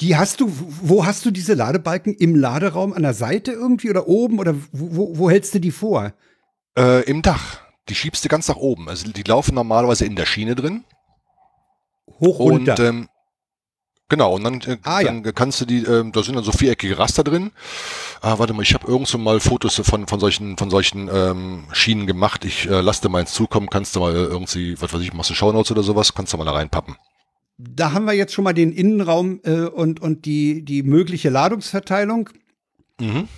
Die hast du, wo hast du diese Ladebalken? Im Laderaum an der Seite irgendwie oder oben oder wo, wo hältst du die vor? Äh, Im Dach. Die schiebst du ganz nach oben. Also die laufen normalerweise in der Schiene drin. Hoch runter. Und ähm, Genau, und dann, äh, ah, dann ja. kannst du die, äh, da sind dann so viereckige Raster drin. Ah, warte mal, ich habe irgendwo mal Fotos von, von solchen, von solchen ähm, Schienen gemacht. Ich äh, lass dir mal ins Zukommen, kannst du mal irgendwie, was weiß ich, machst du Shownotes oder sowas, kannst du mal da reinpappen. Da haben wir jetzt schon mal den Innenraum äh, und, und die, die mögliche Ladungsverteilung. Mhm.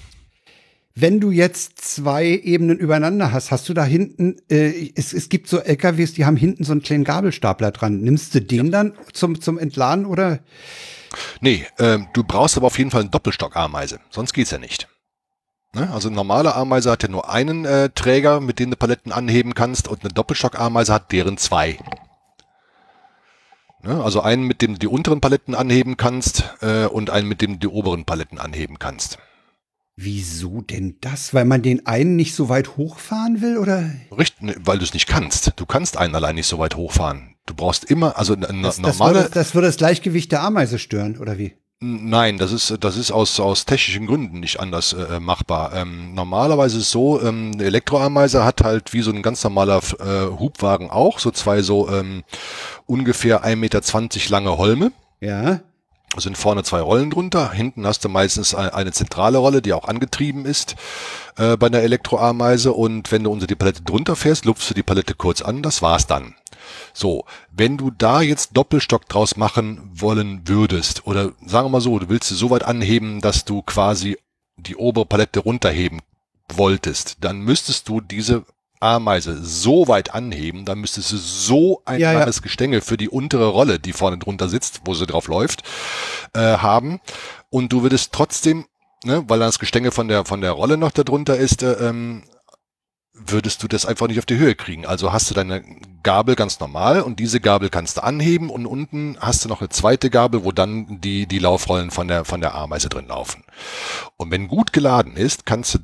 Wenn du jetzt zwei Ebenen übereinander hast, hast du da hinten, äh, es, es gibt so LKWs, die haben hinten so einen kleinen Gabelstapler dran. Nimmst du den ja. dann zum, zum Entladen oder? Nee, äh, du brauchst aber auf jeden Fall eine Doppelstockameise, sonst geht's ja nicht. Ne? Also eine normale Ameise hat ja nur einen äh, Träger, mit dem du Paletten anheben kannst und eine Doppelstockameise hat deren zwei. Ne? Also einen, mit dem du die unteren Paletten anheben kannst äh, und einen, mit dem du die oberen Paletten anheben kannst. Wieso denn das? Weil man den einen nicht so weit hochfahren will, oder? Richtig, ne, weil du es nicht kannst. Du kannst einen allein nicht so weit hochfahren. Du brauchst immer, also eine das, normale. Das würde, das würde das Gleichgewicht der Ameise stören, oder wie? Nein, das ist, das ist aus, aus technischen Gründen nicht anders äh, machbar. Ähm, normalerweise ist es so, ähm, eine Elektroameise hat halt wie so ein ganz normaler äh, Hubwagen auch, so zwei so ähm, ungefähr 1,20 Meter lange Holme. Ja sind vorne zwei Rollen drunter. Hinten hast du meistens eine zentrale Rolle, die auch angetrieben ist äh, bei einer Elektroameise. Und wenn du unter die Palette drunter fährst, lupfst du die Palette kurz an. Das war's dann. So, wenn du da jetzt Doppelstock draus machen wollen würdest, oder sagen wir mal so, du willst sie so weit anheben, dass du quasi die obere Palette runterheben wolltest, dann müsstest du diese Ameise so weit anheben, dann müsstest du so ein ja, langes ja. Gestänge für die untere Rolle, die vorne drunter sitzt, wo sie drauf läuft, äh, haben. Und du würdest trotzdem, ne, weil das Gestänge von der, von der Rolle noch darunter ist, äh, ähm, würdest du das einfach nicht auf die Höhe kriegen. Also hast du deine Gabel ganz normal und diese Gabel kannst du anheben und unten hast du noch eine zweite Gabel, wo dann die, die Laufrollen von der, von der Ameise drin laufen. Und wenn gut geladen ist, kannst du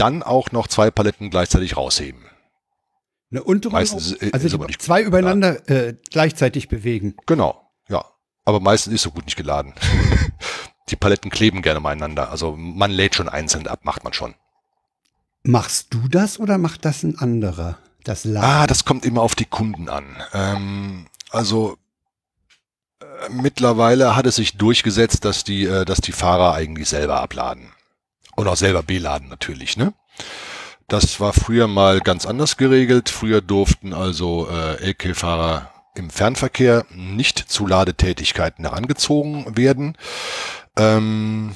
dann auch noch zwei Paletten gleichzeitig rausheben. Eine untere, meistens ist, also ist zwei übereinander äh, gleichzeitig bewegen. Genau, ja. Aber meistens ist so gut nicht geladen. die Paletten kleben gerne miteinander. Also man lädt schon einzeln ab, macht man schon. Machst du das oder macht das ein anderer? Das Laden? Ah, das kommt immer auf die Kunden an. Ähm, also äh, mittlerweile hat es sich durchgesetzt, dass die, äh, dass die Fahrer eigentlich selber abladen. Und auch selber beladen natürlich, ne? Das war früher mal ganz anders geregelt. Früher durften also äh, LK-Fahrer im Fernverkehr nicht zu Ladetätigkeiten herangezogen werden. Ähm,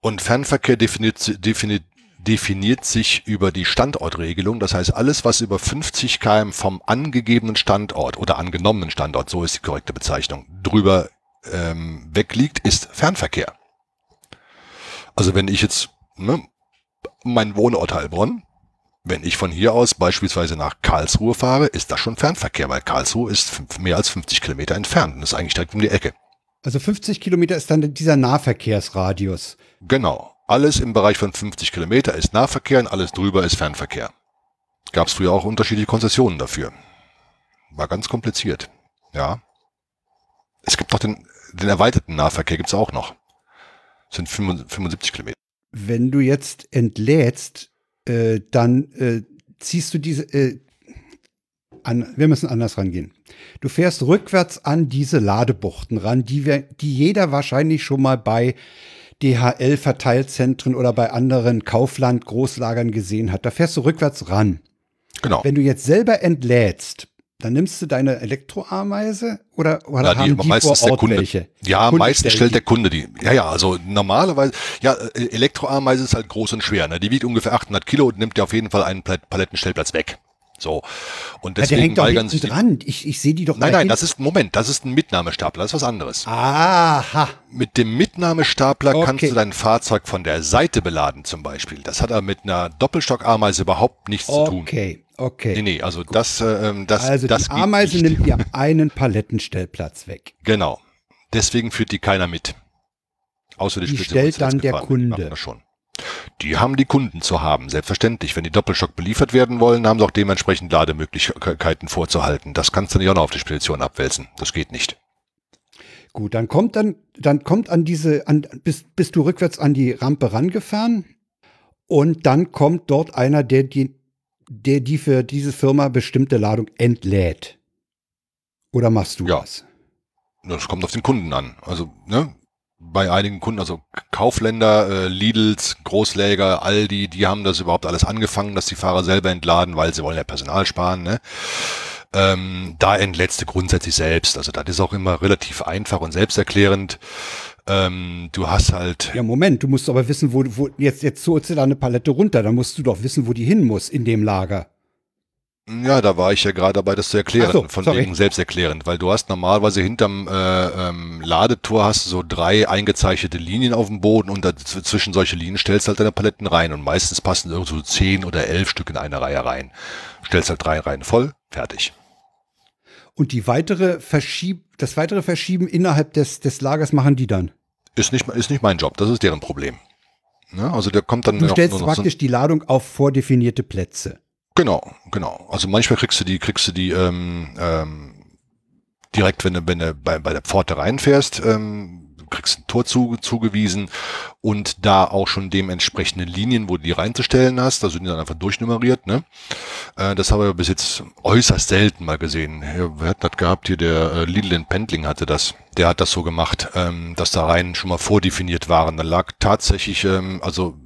und Fernverkehr definiert, definiert, definiert sich über die Standortregelung. Das heißt, alles, was über 50 km vom angegebenen Standort oder angenommenen Standort, so ist die korrekte Bezeichnung, drüber ähm, wegliegt, ist Fernverkehr. Also wenn ich jetzt ne, mein Wohnort Heilbronn. Wenn ich von hier aus beispielsweise nach Karlsruhe fahre, ist das schon Fernverkehr, weil Karlsruhe ist mehr als 50 Kilometer entfernt und ist eigentlich direkt um die Ecke. Also 50 Kilometer ist dann dieser Nahverkehrsradius. Genau. Alles im Bereich von 50 Kilometer ist Nahverkehr und alles drüber ist Fernverkehr. Gab es früher auch unterschiedliche Konzessionen dafür. War ganz kompliziert. Ja. Es gibt noch den, den erweiterten Nahverkehr, gibt es auch noch. Das sind 75 Kilometer wenn du jetzt entlädst, äh, dann äh, ziehst du diese, äh, an, wir müssen anders rangehen. Du fährst rückwärts an diese Ladebuchten ran, die, wir, die jeder wahrscheinlich schon mal bei DHL-Verteilzentren oder bei anderen Kaufland-Großlagern gesehen hat. Da fährst du rückwärts ran. Genau. Wenn du jetzt selber entlädst, dann nimmst du deine Elektroameise oder, oder ja, die, haben die meistens der Kunde. Welche? Ja, Kunde meistens stellt der Kunde die. Ja, ja, also normalerweise, ja, äh, Elektroameise ist halt groß und schwer. Ne? Die wiegt ungefähr 800 Kilo und nimmt dir auf jeden Fall einen Palettenstellplatz weg. So. Und Ja, der deswegen hängt doch weigern sich dran. Ich, ich sehe die doch Nein, nein, das ist, Moment, das ist ein Mitnahmestapler, das ist was anderes. Aha. Mit dem Mitnahmestapler kannst Okay. du dein Fahrzeug von der Seite beladen zum Beispiel. Das hat aber mit einer Doppelstockameise überhaupt nichts zu tun. Okay, okay. Nee, nee, also das, äh, ähm, das, also das die Ameise nicht. nimmt dir einen Palettenstellplatz weg. Genau. Deswegen führt die keiner mit. Außer die, Die Spitze, stellt dann der Kunde. Schon. Die haben die Kunden zu haben, selbstverständlich. Wenn die Doppelstock beliefert werden wollen, haben sie auch dementsprechend Lademöglichkeiten vorzuhalten. Das kannst du nicht auch noch auf die Spedition abwälzen. Das geht nicht. Gut, dann kommt dann, dann kommt an diese, an, bist, bist du rückwärts an die Rampe rangefahren und dann kommt dort einer, der die, der die für diese Firma bestimmte Ladung entlädt. Oder machst du Ja. das? Das kommt auf den Kunden an. Also, ne? Bei einigen Kunden, also Kaufländer, äh, Lidls, Großläger, Aldi, die haben das überhaupt alles angefangen, dass die Fahrer selber entladen, weil sie wollen ja Personal sparen, ne? Ähm, da entlädst du grundsätzlich selbst. Also das ist auch immer relativ einfach und selbsterklärend. Ähm, du hast halt, Ja, Moment, du musst aber wissen, wo, wo jetzt, jetzt holst du da eine Palette runter, dann musst du doch wissen, wo die hin muss in dem Lager. Ja, da war ich ja gerade dabei, das zu erklären, so, von sorry. wegen selbsterklärend, weil du hast normalerweise hinterm äh, ähm, Ladetor hast du so drei eingezeichnete Linien auf dem Boden und daz- zwischen solche Linien stellst du halt deine Paletten rein und meistens passen irgendwo so zehn oder elf Stück in eine Reihe rein. Stellst halt drei Reihen voll, fertig. Und die weitere Verschieb, das weitere Verschieben innerhalb des, des Lagers machen die dann. Ist nicht, ist nicht mein Job, das ist deren Problem. Ne? Also der kommt dann Du stellst noch so- praktisch die Ladung auf vordefinierte Plätze. Genau, genau. Also manchmal kriegst du die, kriegst du die ähm, ähm, direkt, wenn du, wenn du bei, bei der Pforte reinfährst, ähm, du kriegst ein Tor zu, zugewiesen und da auch schon dementsprechende Linien, wo du die reinzustellen hast, also die dann einfach durchnummeriert, ne? Äh, das haben wir bis jetzt äußerst selten mal gesehen. Ja, wer hat das gehabt? Hier der äh, Lidl in Pendling hatte das. Der hat das so gemacht, ähm, dass da rein schon mal vordefiniert waren. Da lag tatsächlich, ähm, also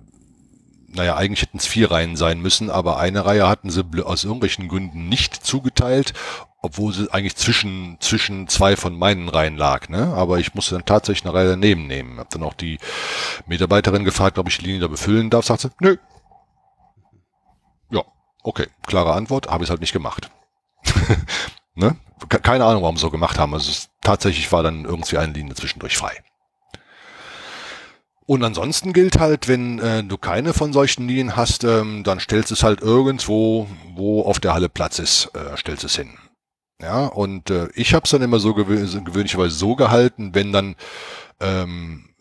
naja, eigentlich hätten es vier Reihen sein müssen, aber eine Reihe hatten sie aus irgendwelchen Gründen nicht zugeteilt, obwohl sie eigentlich zwischen, zwischen zwei von meinen Reihen lag. Ne? Aber ich musste dann tatsächlich eine Reihe daneben nehmen. Hab dann auch die Mitarbeiterin gefragt, ob ich die Linie da befüllen darf. Sagt sie, nö. Ja, okay, klare Antwort, habe ich halt nicht gemacht. ne? Ke- Keine Ahnung, warum sie so gemacht haben. Also es, tatsächlich war dann irgendwie eine Linie zwischendurch frei. Und ansonsten gilt halt, wenn äh, du keine von solchen Linien hast, ähm, dann stellst du es halt irgendwo, wo auf der Halle Platz ist, äh, stellst es hin. Ja, und äh, ich habe es dann immer so gewö gewöhnlicherweise so gehalten, wenn dann ähm,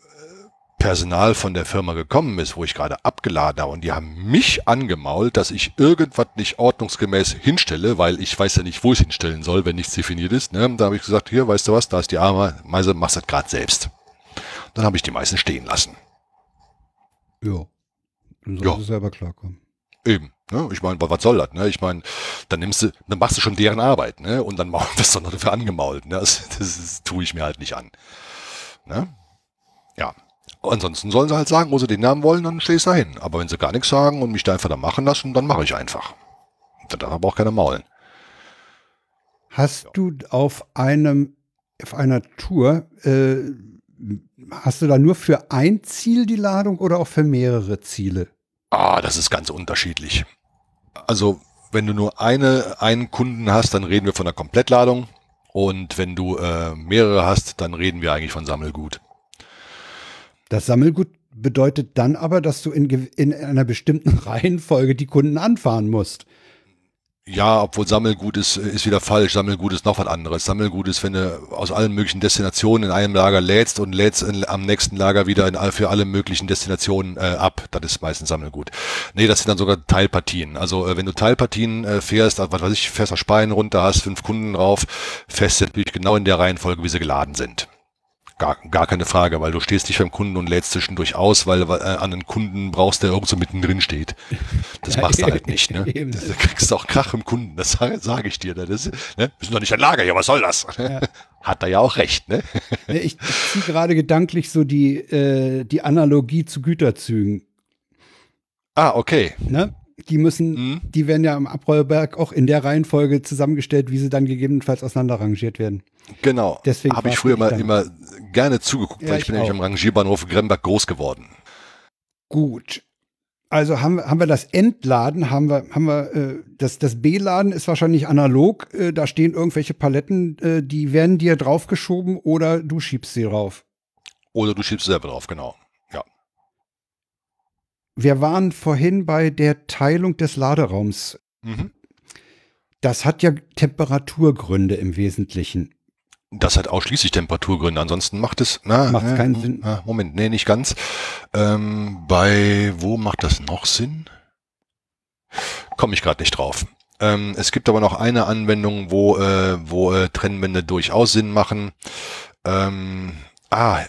Personal von der Firma gekommen ist, wo ich gerade abgeladen habe und die haben mich angemault, dass ich irgendwas nicht ordnungsgemäß hinstelle, weil ich weiß ja nicht, wo ich hinstellen soll, wenn nichts definiert ist. Ne? Da habe ich gesagt, hier, weißt du was, da ist die Ameise, machst das gerade selbst. Dann habe ich die meisten stehen lassen. Ja. Dann Ja. sollst du selber klarkommen. Eben, ne? Ich meine, was soll das, ne? Ich meine, dann nimmst du, dann machst du schon deren Arbeit, ne? Und dann maul- wirst du noch dafür angemault, ne? Das, das, das tue ich mir halt nicht an. Ne? Ja. Ansonsten sollen sie halt sagen, wo sie den Namen wollen, dann stehst du da hin. Aber wenn sie gar nichts sagen und mich da einfach da machen lassen, dann mache ich einfach. Dann darf aber auch keiner maulen. Hast du auf einem, auf einer Tour, äh, hast du da nur für ein Ziel die Ladung oder auch für mehrere Ziele? Ah, das ist ganz unterschiedlich. Also, wenn du nur eine, einen Kunden hast, dann reden wir von einer Komplettladung. Und wenn du äh, mehrere hast, dann reden wir eigentlich von Sammelgut. Das Sammelgut bedeutet dann aber, dass du in, in einer bestimmten Reihenfolge die Kunden anfahren musst. Ja, obwohl Sammelgut ist, ist wieder falsch. Sammelgut ist noch was anderes. Sammelgut ist, wenn du aus allen möglichen Destinationen in einem Lager lädst und lädst in, am nächsten Lager wieder in, für alle möglichen Destinationen äh, ab. Das ist meistens Sammelgut. Nee, das sind dann sogar Teilpartien. Also äh, wenn du Teilpartien äh, fährst, was weiß ich, fährst nach Speyen runter, hast fünf Kunden drauf, fährst du natürlich genau in der Reihenfolge, wie sie geladen sind. Gar, gar keine Frage, weil du stehst nicht beim Kunden und lädst zwischendurch aus, weil, weil äh, an einen Kunden brauchst, der irgendwo mittendrin steht. Das Ja, machst du halt nicht. Ne? Da kriegst du auch Krach im Kunden, das sage sag ich dir. Ne? Das, ne? Wir sind doch nicht ein Lager hier, was soll das? Hat er ja auch recht. Ne? Ich, ziehe gerade gedanklich so die, äh, die Analogie zu Güterzügen. Ah, okay. Ne? Die müssen, Mhm. die werden ja am Abrollberg auch in der Reihenfolge zusammengestellt, wie sie dann gegebenenfalls auseinanderrangiert werden. Genau. Deswegen Habe ich früher dann- immer gerne zugeguckt, Ja, weil ich ich bin nämlich auch. am Rangierbahnhof Gremberg groß geworden. Gut. Also haben, wir- haben wir das Entladen, haben wir, haben wir äh, das, das B-Laden ist wahrscheinlich analog. Äh, da stehen irgendwelche Paletten, äh, die werden dir draufgeschoben oder du schiebst sie drauf. Oder du schiebst selber drauf, genau. Ja. Wir waren vorhin bei der Teilung des Laderaums. Mhm. Das hat ja Temperaturgründe im Wesentlichen. Das hat ausschließlich Temperaturgründe. Ansonsten macht es. Na, Macht's äh, keinen Sinn. äh, Moment, nee, nicht ganz. Ähm, bei wo macht das noch Sinn? Komme ich gerade nicht drauf. Ähm, es gibt aber noch eine Anwendung, wo, äh, wo äh, Trennwände durchaus Sinn machen. Ähm, ah,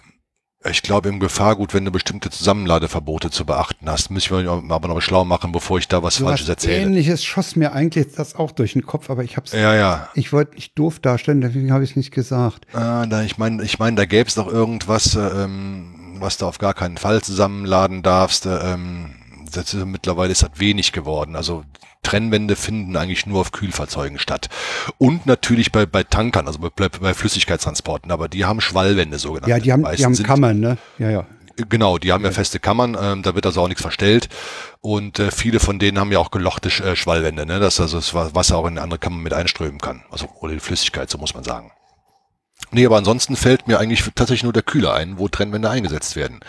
ich glaube im Gefahrgut, wenn du bestimmte Zusammenladeverbote zu beachten hast, müssen wir aber noch schlau machen, bevor ich da was So Falsches erzähle. Ähnliches schoss mir eigentlich das auch durch den Kopf, aber ich hab's, Ja, ja. ich wollte nicht doof darstellen, deswegen habe ich es nicht gesagt. Ah, da, ich meine, ich meine, da gäbe es doch irgendwas, äh, ähm, was du auf gar keinen Fall zusammenladen darfst. Äh, ähm, ist, mittlerweile ist das wenig geworden. Also Trennwände finden eigentlich nur auf Kühlfahrzeugen statt. Und natürlich bei, bei Tankern, also bei, bei Flüssigkeitstransporten, aber die haben Schwallwände sogenannte. Ja, die haben, die haben Kammern, ne? Ja, ja. Genau, die haben ja feste Kammern, ähm, da wird also auch nichts verstellt. Und äh, viele von denen haben ja auch gelochte Sch- äh, Schwallwände, ne? dass also das Wa- Wasser auch in eine andere Kammer mit einströmen kann. Also oder die Flüssigkeit, so muss man sagen. Nee, aber ansonsten fällt mir eigentlich tatsächlich nur der Kühler ein, wo Trennwände eingesetzt werden.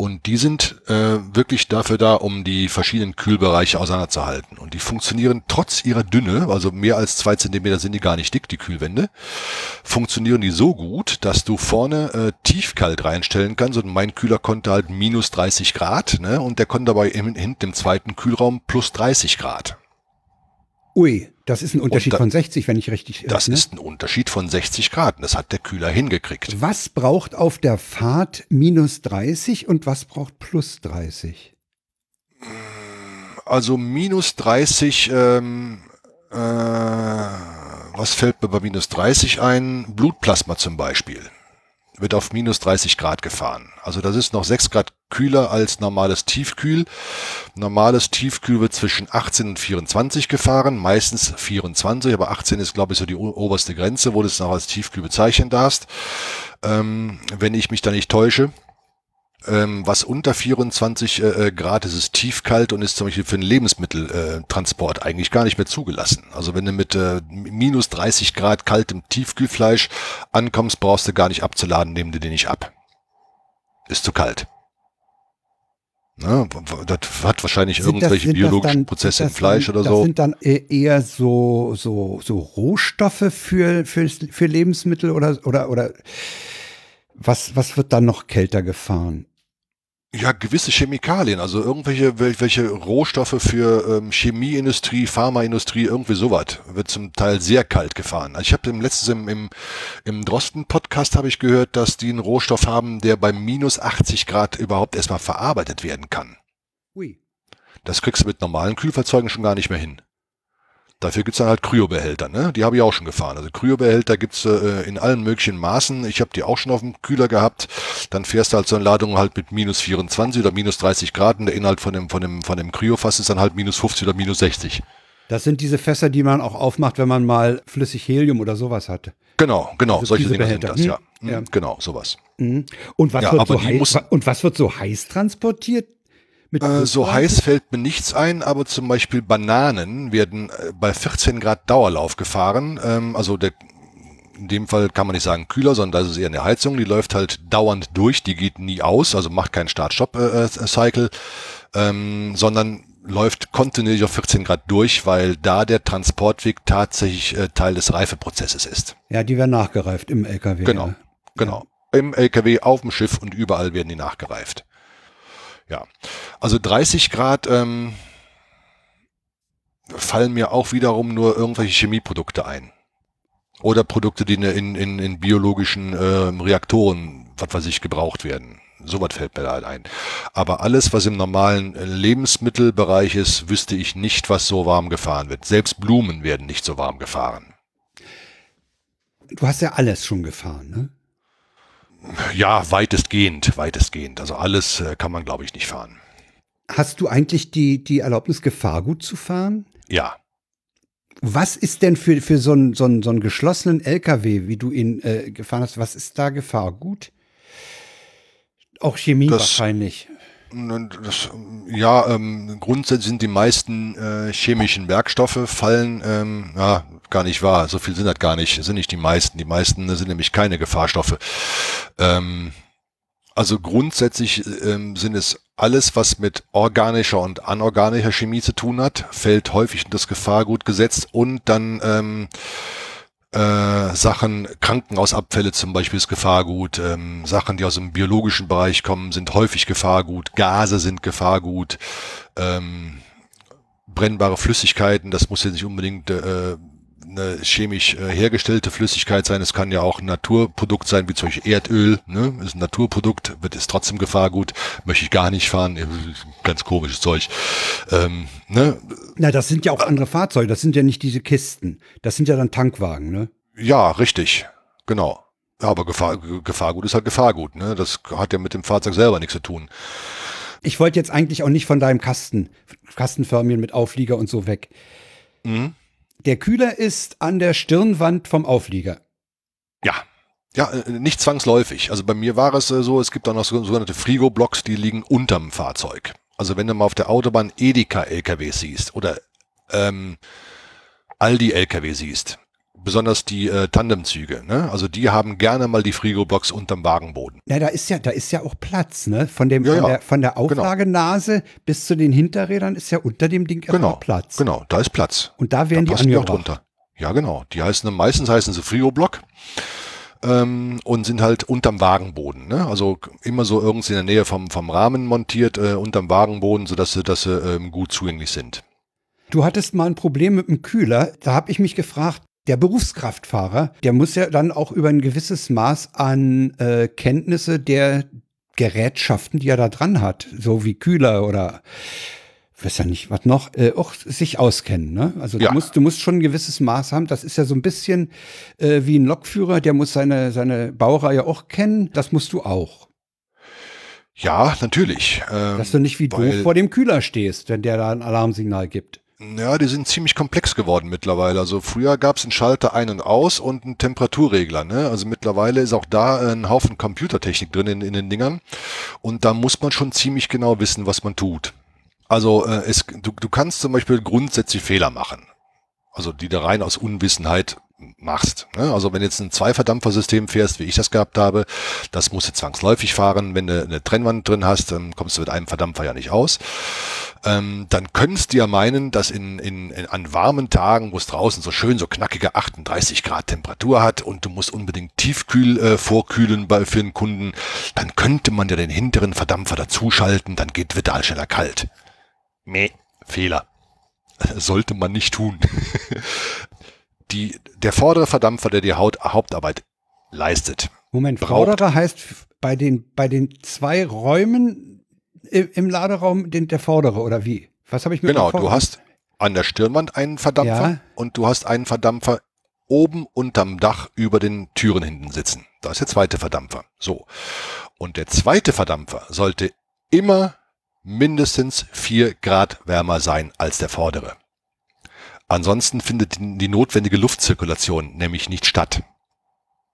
Und die sind äh, wirklich dafür da, um die verschiedenen Kühlbereiche auseinanderzuhalten. Und die funktionieren trotz ihrer Dünne, also mehr als zwei Zentimeter sind die gar nicht dick, die Kühlwände, funktionieren die so gut, dass du vorne äh, tiefkalt reinstellen kannst. Und mein Kühler konnte halt minus 30 Grad, ne? Und der konnte dabei hinten im zweiten Kühlraum plus 30 Grad. Ui, das ist ein Unterschied da- von 60, wenn ich richtig. Das ne? ist ein Unterschied von 60 Grad. Das hat der Kühler hingekriegt. Was braucht auf der Fahrt minus 30 und was braucht plus 30? Also minus 30, ähm, äh, was fällt mir bei minus 30 ein? Blutplasma zum Beispiel. Wird auf minus 30 Grad gefahren. Also das ist noch 6 Grad kühler als normales Tiefkühl. Normales Tiefkühl wird zwischen 18 und 24 gefahren, meistens 24, aber 18 ist glaube ich so die oberste Grenze, wo du es noch als Tiefkühl bezeichnen darfst. Ähm, wenn ich mich da nicht täusche. Ähm, was unter 24 äh, äh, Grad ist, ist tiefkalt und ist zum Beispiel für den Lebensmitteltransport äh, eigentlich gar nicht mehr zugelassen. Also wenn du mit äh, minus 30 Grad kaltem Tiefkühlfleisch ankommst, brauchst du gar nicht abzuladen, nehmen die den nicht ab. Ist zu kalt. Ne? Das hat wahrscheinlich Sind das- irgendwelche sind das biologischen dann- Prozesse sind im das Fleisch dann, oder das so. sind dann e- eher so, so, so Rohstoffe für, für, für Lebensmittel oder, oder, oder was, was wird dann noch kälter gefahren? Ja, gewisse Chemikalien, also irgendwelche wel- welche Rohstoffe für ähm, Chemieindustrie, Pharmaindustrie, irgendwie sowas, wird zum Teil sehr kalt gefahren. Also ich habe im letzten im, im, im Drosten-Podcast habe ich gehört, dass die einen Rohstoff haben, der bei minus 80 Grad überhaupt erstmal verarbeitet werden kann. Ui. Das kriegst du mit normalen Kühlfahrzeugen schon gar nicht mehr hin. Dafür gibt's dann halt Kryobehälter, ne? Die habe ich auch schon gefahren. Also Kryobehälter gibt's äh, in allen möglichen Maßen. Ich habe die auch schon auf dem Kühler gehabt. Dann fährst du halt so eine Ladung halt mit minus 24 oder minus 30 Grad und der Inhalt von dem, von dem, von dem Kryofass ist dann halt minus 50 oder minus 60. Das sind diese Fässer, die man auch aufmacht, wenn man mal flüssig Helium oder sowas hat. Genau, genau, Also solche Dinge sind Behälter. das, ja. Hm, Hm, ja. Genau, sowas. Mhm. Und was Ja, so heiß, und was wird so heiß transportiert? Äh, so heiß fällt mir nichts ein, aber zum Beispiel Bananen werden äh, bei 14 Grad Dauerlauf gefahren. Ähm, also der, in dem Fall kann man nicht sagen Kühler, sondern das ist eher eine Heizung. Die läuft halt dauernd durch, die geht nie aus, also macht keinen Start-Stop-Cycle, ähm, sondern läuft kontinuierlich auf 14 Grad durch, weil da der Transportweg tatsächlich äh, Teil des Reifeprozesses ist. Ja, die werden nachgereift im LKW. Genau, ja. genau. Im LKW, auf dem Schiff und überall werden die nachgereift. Ja, also 30 Grad ähm, fallen mir auch wiederum nur irgendwelche Chemieprodukte ein. Oder Produkte, die in, in, in biologischen ähm, Reaktoren, was weiß ich, gebraucht werden. Sowas fällt mir da halt ein. Aber alles, was im normalen äh, Lebensmittelbereich ist, wüsste ich nicht, was so warm gefahren wird. Selbst Blumen werden nicht so warm gefahren. Du hast ja alles schon gefahren, ne? Ja, weitestgehend, weitestgehend. Also alles äh, kann man, glaube ich, nicht fahren. Hast du eigentlich die, die Erlaubnis, Gefahrgut zu fahren? Ja. Was ist denn für, für so, einen, so, einen, so einen geschlossenen LKW, wie du ihn äh, gefahren hast, was ist da Gefahrgut? Auch Chemie Das- wahrscheinlich. Das, ja, ähm, grundsätzlich sind die meisten äh, chemischen Werkstoffe fallen, ähm, ja, gar nicht wahr. So viel sind das gar nicht, sind nicht die meisten. Die meisten sind nämlich keine Gefahrstoffe. Ähm, also grundsätzlich ähm, sind es alles, was mit organischer und anorganischer Chemie zu tun hat, fällt häufig in das Gefahrgut gesetzt und dann ähm, äh, Sachen, Krankenhausabfälle zum Beispiel ist Gefahrgut, ähm, Sachen, die aus dem biologischen Bereich kommen, sind häufig Gefahrgut, Gase sind Gefahrgut, ähm, brennbare Flüssigkeiten, das muss ja nicht unbedingt äh, eine chemisch äh, hergestellte Flüssigkeit sein. Es kann ja auch ein Naturprodukt sein, wie zum Beispiel Erdöl. Ne? Ist ein Naturprodukt, wird ist trotzdem Gefahrgut. Möchte ich gar nicht fahren. Ganz komisches Zeug. Ähm, ne? Na, das sind ja auch andere Fahrzeuge. Das sind ja nicht diese Kisten. Das sind ja dann Tankwagen, ne? Ja, richtig. Genau. Ja, aber Gefahr, Gefahrgut ist halt Gefahrgut. Ne? Das hat ja mit dem Fahrzeug selber nichts zu tun. Ich wollte jetzt eigentlich auch nicht von deinem Kasten, Kastenförmchen mit Auflieger und so weg. Mhm. Der Kühler ist an der Stirnwand vom Auflieger. Ja. Ja, äh, nicht zwangsläufig. Also bei mir war es äh, so, es gibt auch noch sogenannte Frigo-Blocks, die liegen unterm Fahrzeug. Also wenn du mal auf der Autobahn Edeka-LKW siehst oder ähm, Aldi-LKW siehst, besonders die äh, Tandemzüge, ne? Also die haben gerne mal die Frigo-Box unterm Wagenboden. Ja, da ist ja, da ist ja auch Platz, ne? Von dem, ja, von, ja. Der, von der genau. Auflagenase genau. bis zu den Hinterrädern ist ja unter dem Ding genau, Platz. Genau, da ist Platz. Und da werden da die angebracht. drunter. Ja, genau. Die heißen meistens heißen sie Frigo-Block. Ähm, und sind halt unterm Wagenboden. Ne? Also immer so irgendwie in der Nähe vom, vom Rahmen montiert, äh, unterm Wagenboden, sodass sie, dass sie ähm, gut zugänglich sind. Du hattest mal ein Problem mit dem Kühler. Da habe ich mich gefragt, der Berufskraftfahrer, der muss ja dann auch über ein gewisses Maß an äh, Kenntnisse der Gerätschaften, die er da dran hat, so wie Kühler oder weiß ja nicht, was noch, äh, auch sich auskennen. Ne? Also ja. du, musst, du musst schon ein gewisses Maß haben. Das ist ja so ein bisschen äh, wie ein Lokführer, der muss seine, seine Baureihe auch kennen. Das musst du auch. Ja, natürlich. Ähm, Dass du nicht wie doof vor dem Kühler stehst, wenn der da ein Alarmsignal gibt. Ja, die sind ziemlich komplex geworden mittlerweile. Also früher gab es einen Schalter ein und aus und einen Temperaturregler. Ne? Also mittlerweile ist auch da ein Haufen Computertechnik drin in, in den Dingern. Und da muss man schon ziemlich genau wissen, was man tut. Also äh, es, du, du kannst zum Beispiel grundsätzlich Fehler machen. Also die da rein aus Unwissenheit machst. Ne? Also wenn jetzt ein Zweiverdampfersystem fährst, wie ich das gehabt habe, das musst du zwangsläufig fahren. Wenn du eine Trennwand drin hast, dann kommst du mit einem Verdampfer ja nicht aus. Ähm, dann könntest du ja meinen, dass in, in, in, an warmen Tagen, wo es draußen so schön so knackige 38 Grad Temperatur hat und du musst unbedingt tiefkühl äh, vorkühlen bei, für den Kunden, dann könnte man ja den hinteren Verdampfer dazuschalten, dann geht wird all schneller kalt. Meh, Fehler. Sollte man nicht tun. die, der vordere Verdampfer, der die Haut, Hauptarbeit leistet. Moment, vordere heißt bei den, bei den zwei Räumen im, im Laderaum den, der vordere oder wie? Was habe ich mir Genau, du hast an der Stirnwand einen Verdampfer ja. und du hast einen Verdampfer oben unterm Dach über den Türen hinten sitzen. Da ist der zweite Verdampfer. So. Und der zweite Verdampfer sollte immer mindestens vier Grad wärmer sein als der vordere. Ansonsten findet die notwendige Luftzirkulation nämlich nicht statt.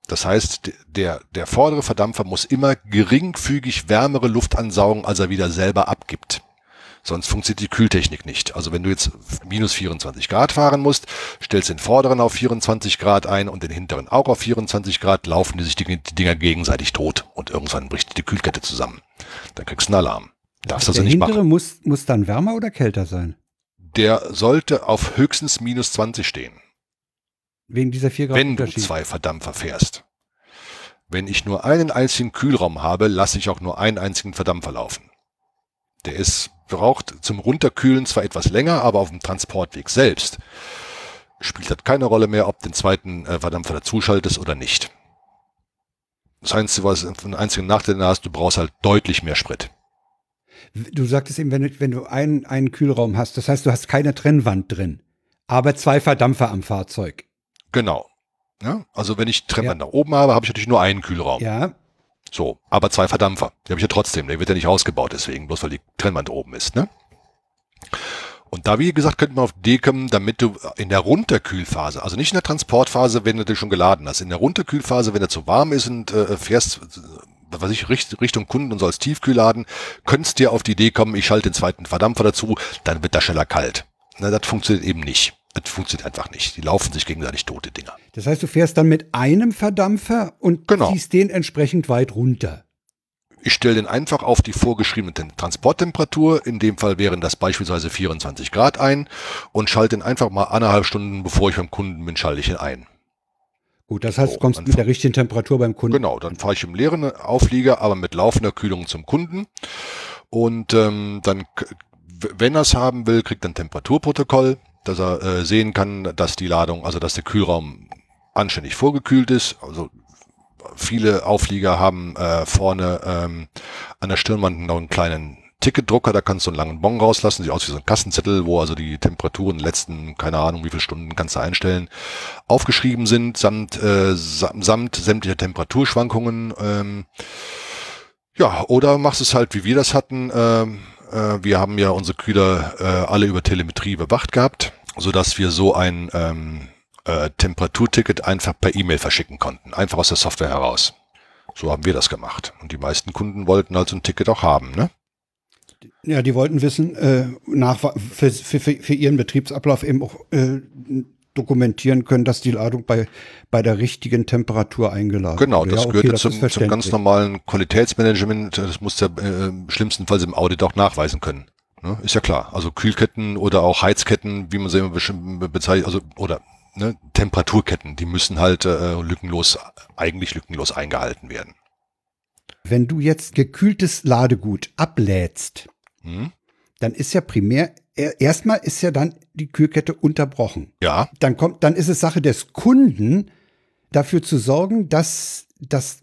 Das heißt, der, der vordere Verdampfer muss immer geringfügig wärmere Luft ansaugen, als er wieder selber abgibt. Sonst funktioniert die Kühltechnik nicht. Also wenn du jetzt minus 24 Grad fahren musst, stellst den vorderen auf 24 Grad ein und den hinteren auch auf 24 Grad, laufen die sich die, die Dinger gegenseitig tot und irgendwann bricht die Kühlkette zusammen. Dann kriegst du einen Alarm. Darfst also nicht machen. Muss, muss dann wärmer oder kälter sein? Der sollte auf höchstens minus 20 stehen. Wegen dieser 4 Grad Wenn du zwei Verdampfer fährst. Wenn ich nur einen einzigen Kühlraum habe, lasse ich auch nur einen einzigen Verdampfer laufen. Der ist, braucht zum Runterkühlen zwar etwas länger, aber auf dem Transportweg selbst spielt das keine Rolle mehr, ob den zweiten äh, Verdampfer dazuschaltest oder nicht. Das Einzige, was einen einzigen Nachteil hast, du brauchst halt deutlich mehr Sprit. Du sagtest eben, wenn du, wenn du einen, einen Kühlraum hast, das heißt, du hast keine Trennwand drin, aber zwei Verdampfer am Fahrzeug. Genau. Ja, also wenn ich Trennwand ja. nach oben habe, habe ich natürlich nur einen Kühlraum. Ja. So, aber zwei Verdampfer. Die habe ich ja trotzdem. Der wird ja nicht ausgebaut deswegen, bloß weil die Trennwand oben ist. Ne? Und da, wie gesagt, könnte man auf D kommen, damit du in der Runterkühlphase, also nicht in der Transportphase, wenn du dich schon geladen hast, in der Runterkühlphase, wenn er zu warm ist und äh, fährst was ich, Richtung Kunden und so als Tiefkühlladen, könntest dir auf die Idee kommen, ich schalte den zweiten Verdampfer dazu, dann wird das schneller kalt. Na, das funktioniert eben nicht. Das funktioniert einfach nicht. Die laufen sich gegenseitig tote Dinger. Das heißt, du fährst dann mit einem Verdampfer und genau. ziehst den entsprechend weit runter. Ich stelle den einfach auf die vorgeschriebene Transporttemperatur, in dem Fall wären das beispielsweise 24 Grad ein und schalte den einfach mal anderthalb Stunden, bevor ich beim Kunden bin, schalte ich ihn ein. Gut, das heißt, du kommst mit der richtigen Temperatur beim Kunden. Genau, dann fahre ich im leeren Auflieger, aber mit laufender Kühlung zum Kunden. Und ähm, dann, wenn er es haben will, kriegt er ein Temperaturprotokoll, dass er äh, sehen kann, dass die Ladung, also dass der Kühlraum anständig vorgekühlt ist. Also viele Auflieger haben äh, vorne ähm, an der Stirnwand noch einen kleinen Ticketdrucker, da kannst du einen langen Bon rauslassen, sieht aus wie so ein Kassenzettel, wo also die Temperaturen letzten, keine Ahnung, wie viele Stunden kannst du einstellen, aufgeschrieben sind, samt, äh, samt sämtlicher Temperaturschwankungen. Ähm, ja, oder machst es halt, wie wir das hatten. Ähm, äh, wir haben ja unsere Kühler äh, alle über Telemetrie überwacht gehabt, so dass wir so ein ähm, äh, Temperaturticket einfach per E-Mail verschicken konnten, einfach aus der Software heraus. So haben wir das gemacht. Und die meisten Kunden wollten halt so ein Ticket auch haben, ne? Ja, die wollten wissen, äh, nach, für, für, für ihren Betriebsablauf eben auch äh, dokumentieren können, dass die Ladung bei, bei der richtigen Temperatur eingeladen Genau, wurde. das ja, okay, gehört das zum, zum ganz normalen Qualitätsmanagement. Das muss der äh, schlimmstenfalls im Audit auch nachweisen können. Ne? Ist ja klar. Also Kühlketten oder auch Heizketten, wie man sie immer bezeichnet, also oder ne, Temperaturketten, die müssen halt äh, lückenlos, eigentlich lückenlos eingehalten werden. Wenn du jetzt gekühltes Ladegut ablädst, hm? dann ist ja primär, erstmal ist ja dann die Kühlkette unterbrochen. Ja. Dann kommt, dann ist es Sache des Kunden, dafür zu sorgen, dass das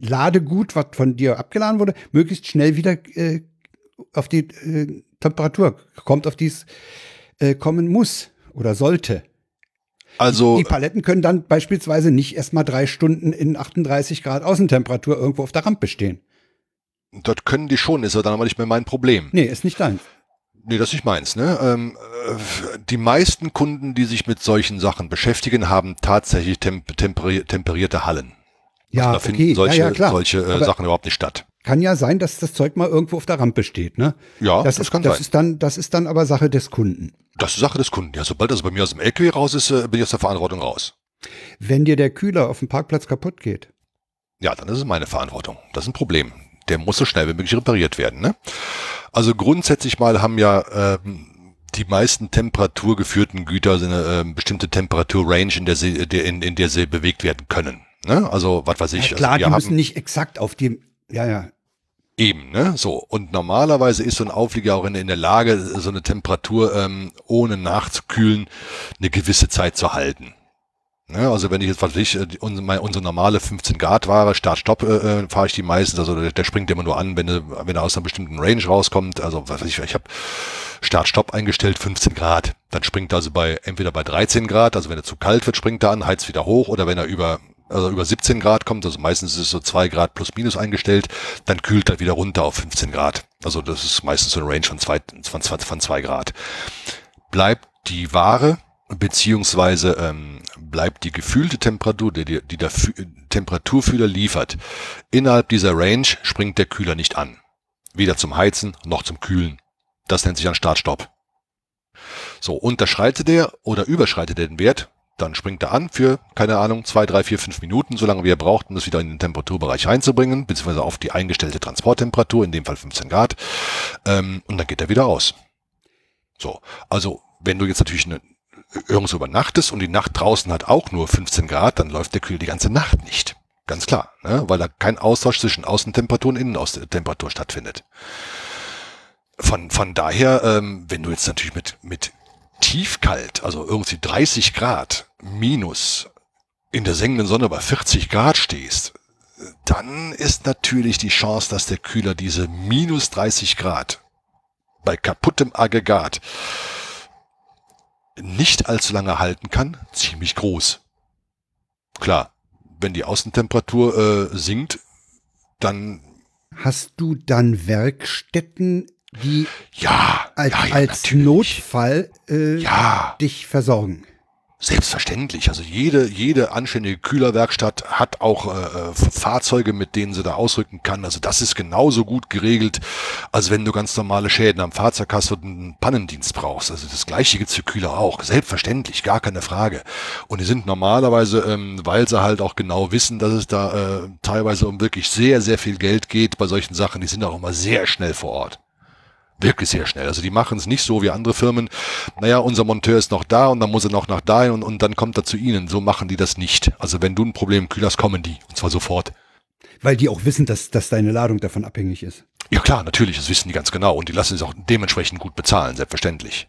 Ladegut, was von dir abgeladen wurde, möglichst schnell wieder äh, auf die äh, Temperatur kommt, auf die es äh, kommen muss oder sollte. Also die Paletten können dann beispielsweise nicht erstmal drei Stunden in 38 Grad Außentemperatur irgendwo auf der Rampe stehen. Das können die schon, ist ja dann aber nicht mehr mein Problem. Nee, ist nicht dein. Nee, das ist nicht meins. Ne? Ähm, äh, die meisten Kunden, die sich mit solchen Sachen beschäftigen, haben tatsächlich temp temperi temperierte Hallen. Ja, also da finden okay. solche, ja, ja, solche äh, Sachen überhaupt nicht statt. Kann ja sein, dass das Zeug mal irgendwo auf der Rampe steht, ne? Ja, das, das ist, kann das sein. Ist dann, das ist dann aber Sache des Kunden. Das ist Sache des Kunden. Ja, sobald das bei mir aus dem LKW raus ist, äh, bin ich aus der Verantwortung raus. Wenn dir der Kühler auf dem Parkplatz kaputt geht. Ja, dann ist es meine Verantwortung. Das ist ein Problem. Der muss so schnell wie möglich repariert werden. Ne? Also grundsätzlich mal haben ja ähm, die meisten temperaturgeführten Güter eine äh, bestimmte Temperaturrange, in der sie, der, in, in der sie bewegt werden können. Ne? Also was weiß ich. Ja, klar, also, die müssen nicht exakt auf dem, ja, ja, Eben, ne? So. Und normalerweise ist so ein Auflieger auch in, in der Lage, so eine Temperatur ähm, ohne nachzukühlen eine gewisse Zeit zu halten. Ne? Also wenn ich jetzt, was ich, äh, unsere, unsere normale 15 Grad Ware, Start-Stopp äh, äh, fahre ich die meistens, also der, der springt immer nur an, wenn er, wenn er aus einer bestimmten Range rauskommt. Also was weiß ich, ich habe Start-Stopp eingestellt, 15 Grad. Dann springt er also bei entweder bei 13 Grad, also wenn er zu kalt wird, springt er an, heizt wieder hoch, oder wenn er über also über 17 Grad kommt, also meistens ist es so zwei Grad plus minus eingestellt, dann kühlt er wieder runter auf 15 Grad. Also das ist meistens so eine Range von zwei, von, von zwei Grad. Bleibt die Ware beziehungsweise ähm, bleibt die gefühlte Temperatur, die, die der Fü Temperaturfühler liefert, innerhalb dieser Range springt der Kühler nicht an. Weder zum Heizen noch zum Kühlen. Das nennt sich ein Startstopp. So, unterschreitet er oder überschreitet er den Wert, dann springt er an für, keine Ahnung, zwei, drei, vier, fünf Minuten, solange wie er braucht, um das wieder in den Temperaturbereich reinzubringen, beziehungsweise auf die eingestellte Transporttemperatur, in dem Fall 15 Grad, ähm, und dann geht er wieder aus. So, also wenn du jetzt natürlich eine, irgendwo übernachtest und die Nacht draußen hat auch nur 15 Grad, dann läuft der Kühl die ganze Nacht nicht. Ganz klar, ne? weil da kein Austausch zwischen Außentemperatur und Innenaußentemperatur stattfindet. Von, von daher, ähm, wenn du jetzt natürlich mit, mit tiefkalt, also irgendwie 30 Grad minus in der sengenden Sonne bei 40 Grad stehst, dann ist natürlich die Chance, dass der Kühler diese minus 30 Grad bei kaputtem Aggregat nicht allzu lange halten kann, ziemlich groß. Klar, wenn die Außentemperatur äh, sinkt, dann Hast du dann Werkstätten die ja, als, ja, ja, als Notfall äh, ja. dich versorgen. Selbstverständlich. Also jede, jede anständige Kühlerwerkstatt hat auch äh, Fahrzeuge, mit denen sie da ausrücken kann. Also das ist genauso gut geregelt, als wenn du ganz normale Schäden am Fahrzeug hast und einen Pannendienst brauchst. Also das gleiche gibt's für Kühler auch. Selbstverständlich, gar keine Frage. Und die sind normalerweise, ähm, weil sie halt auch genau wissen, dass es da äh, teilweise um wirklich sehr, sehr viel Geld geht bei solchen Sachen, die sind auch immer sehr schnell vor Ort. Wirklich sehr schnell. Also die machen es nicht so wie andere Firmen. Naja, unser Monteur ist noch da und dann muss er noch nach da und, und dann kommt er zu Ihnen. So machen die das nicht. Also wenn du ein Problem im Kühl hast, kommen die. Und zwar sofort. Weil die auch wissen, dass, dass deine Ladung davon abhängig ist. Ja klar, natürlich, das wissen die ganz genau. Und die lassen es auch dementsprechend gut bezahlen, selbstverständlich.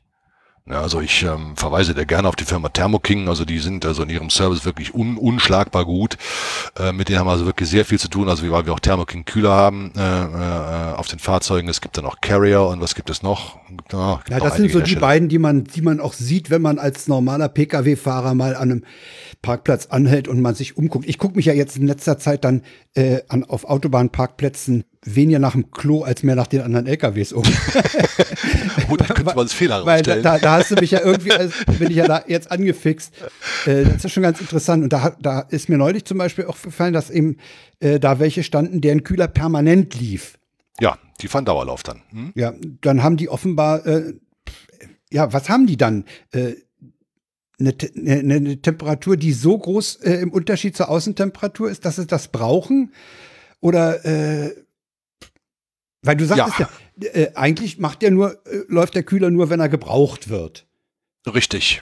Ja, also ich ähm, verweise da gerne auf die Firma Thermo King, also die sind also in ihrem Service wirklich un unschlagbar gut. Äh, mit denen haben wir also wirklich sehr viel zu tun, also weil wir auch Thermo King Kühler haben äh, äh, auf den Fahrzeugen. Es gibt dann auch Carrier und was gibt es noch? Oh, gibt ja, das sind so die beiden, die man, die man auch sieht, wenn man als normaler Pkw-Fahrer mal an einem Parkplatz anhält und man sich umguckt. Ich gucke mich ja jetzt in letzter Zeit dann äh, an, auf Autobahnparkplätzen weniger nach dem Klo als mehr nach den anderen LKWs um. oh, da könnte man das Fehler Weil da, da, da, hast du mich ja irgendwie, also bin ich ja da jetzt angefixt. Äh, das ist schon ganz interessant. Und da, da ist mir neulich zum Beispiel auch gefallen, dass eben äh, da welche standen, deren Kühler permanent lief. Ja, die fahren Dauerlauf dann. Hm? Ja, dann haben die offenbar, äh, ja, was haben die dann? Äh, eine, eine, eine, Temperatur, die so groß äh, im Unterschied zur Außentemperatur ist, dass sie das brauchen? Oder äh, weil du sagtest ja, ja äh, eigentlich macht der nur, äh, läuft der Kühler nur, wenn er gebraucht wird. Richtig.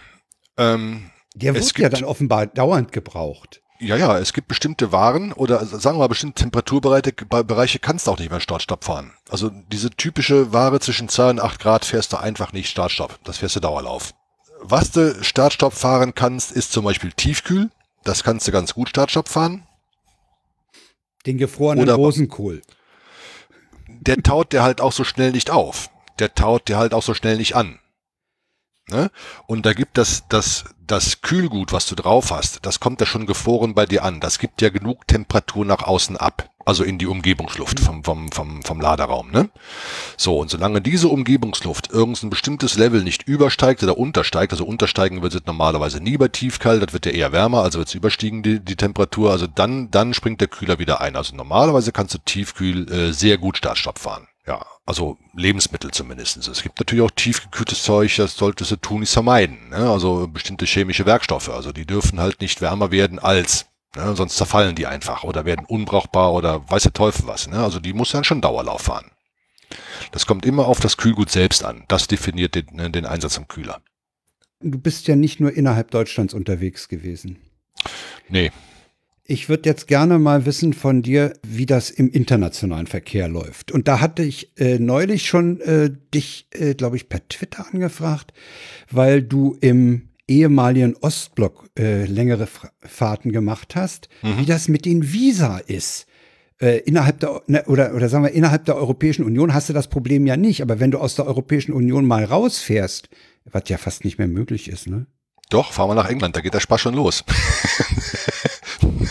Ähm, der wird ja dann offenbar dauernd gebraucht. Ja, ja, es gibt bestimmte Waren oder sagen wir mal bestimmte Temperaturbereiche kannst du auch nicht mehr Start-Stopp fahren. Also diese typische Ware zwischen 2 und 8 Grad fährst du einfach nicht Start-Stopp. Das fährst du Dauerlauf. Was du Start-Stopp fahren kannst, ist zum Beispiel Tiefkühl. Das kannst du ganz gut Start-Stopp fahren. Den gefrorenen oder, Rosenkohl der taut der halt auch so schnell nicht auf. Der taut der halt auch so schnell nicht an. Ne? Und da gibt das, das, das Kühlgut, was du drauf hast, das kommt ja schon gefroren bei dir an. Das gibt ja genug Temperatur nach außen ab. Also in die Umgebungsluft vom, vom, vom, vom Laderaum. Ne? So, und solange diese Umgebungsluft irgendein bestimmtes Level nicht übersteigt oder untersteigt, also untersteigen wird es normalerweise nie bei tiefkalt, das wird ja eher wärmer, also wird es überstiegen die, die Temperatur, also dann, dann springt der Kühler wieder ein. Also normalerweise kannst du tiefkühl äh, sehr gut Startstopp fahren. Ja, also Lebensmittel zumindest. Es gibt natürlich auch tiefgekühltes Zeug, das solltest du tun, nicht vermeiden. Ne? Also bestimmte chemische Werkstoffe. Also die dürfen halt nicht wärmer werden als. Ne? Sonst zerfallen die einfach oder werden unbrauchbar oder weiß der Teufel was. Ne? Also die muss dann schon Dauerlauf fahren. Das kommt immer auf das Kühlgut selbst an. Das definiert den, ne, den Einsatz am Kühler. Du bist ja nicht nur innerhalb Deutschlands unterwegs gewesen. Nee, ich würde jetzt gerne mal wissen von dir, wie das im internationalen Verkehr läuft. Und da hatte ich äh, neulich schon äh, dich, äh, glaube ich, per Twitter angefragt, weil du im ehemaligen Ostblock äh, längere Fahrten gemacht hast, mhm. wie das mit den Visa ist. Äh, innerhalb der ne, oder oder sagen wir innerhalb der Europäischen Union hast du das Problem ja nicht, aber wenn du aus der Europäischen Union mal rausfährst, was ja fast nicht mehr möglich ist, ne? Doch, fahren wir nach England, da geht der Spaß schon los.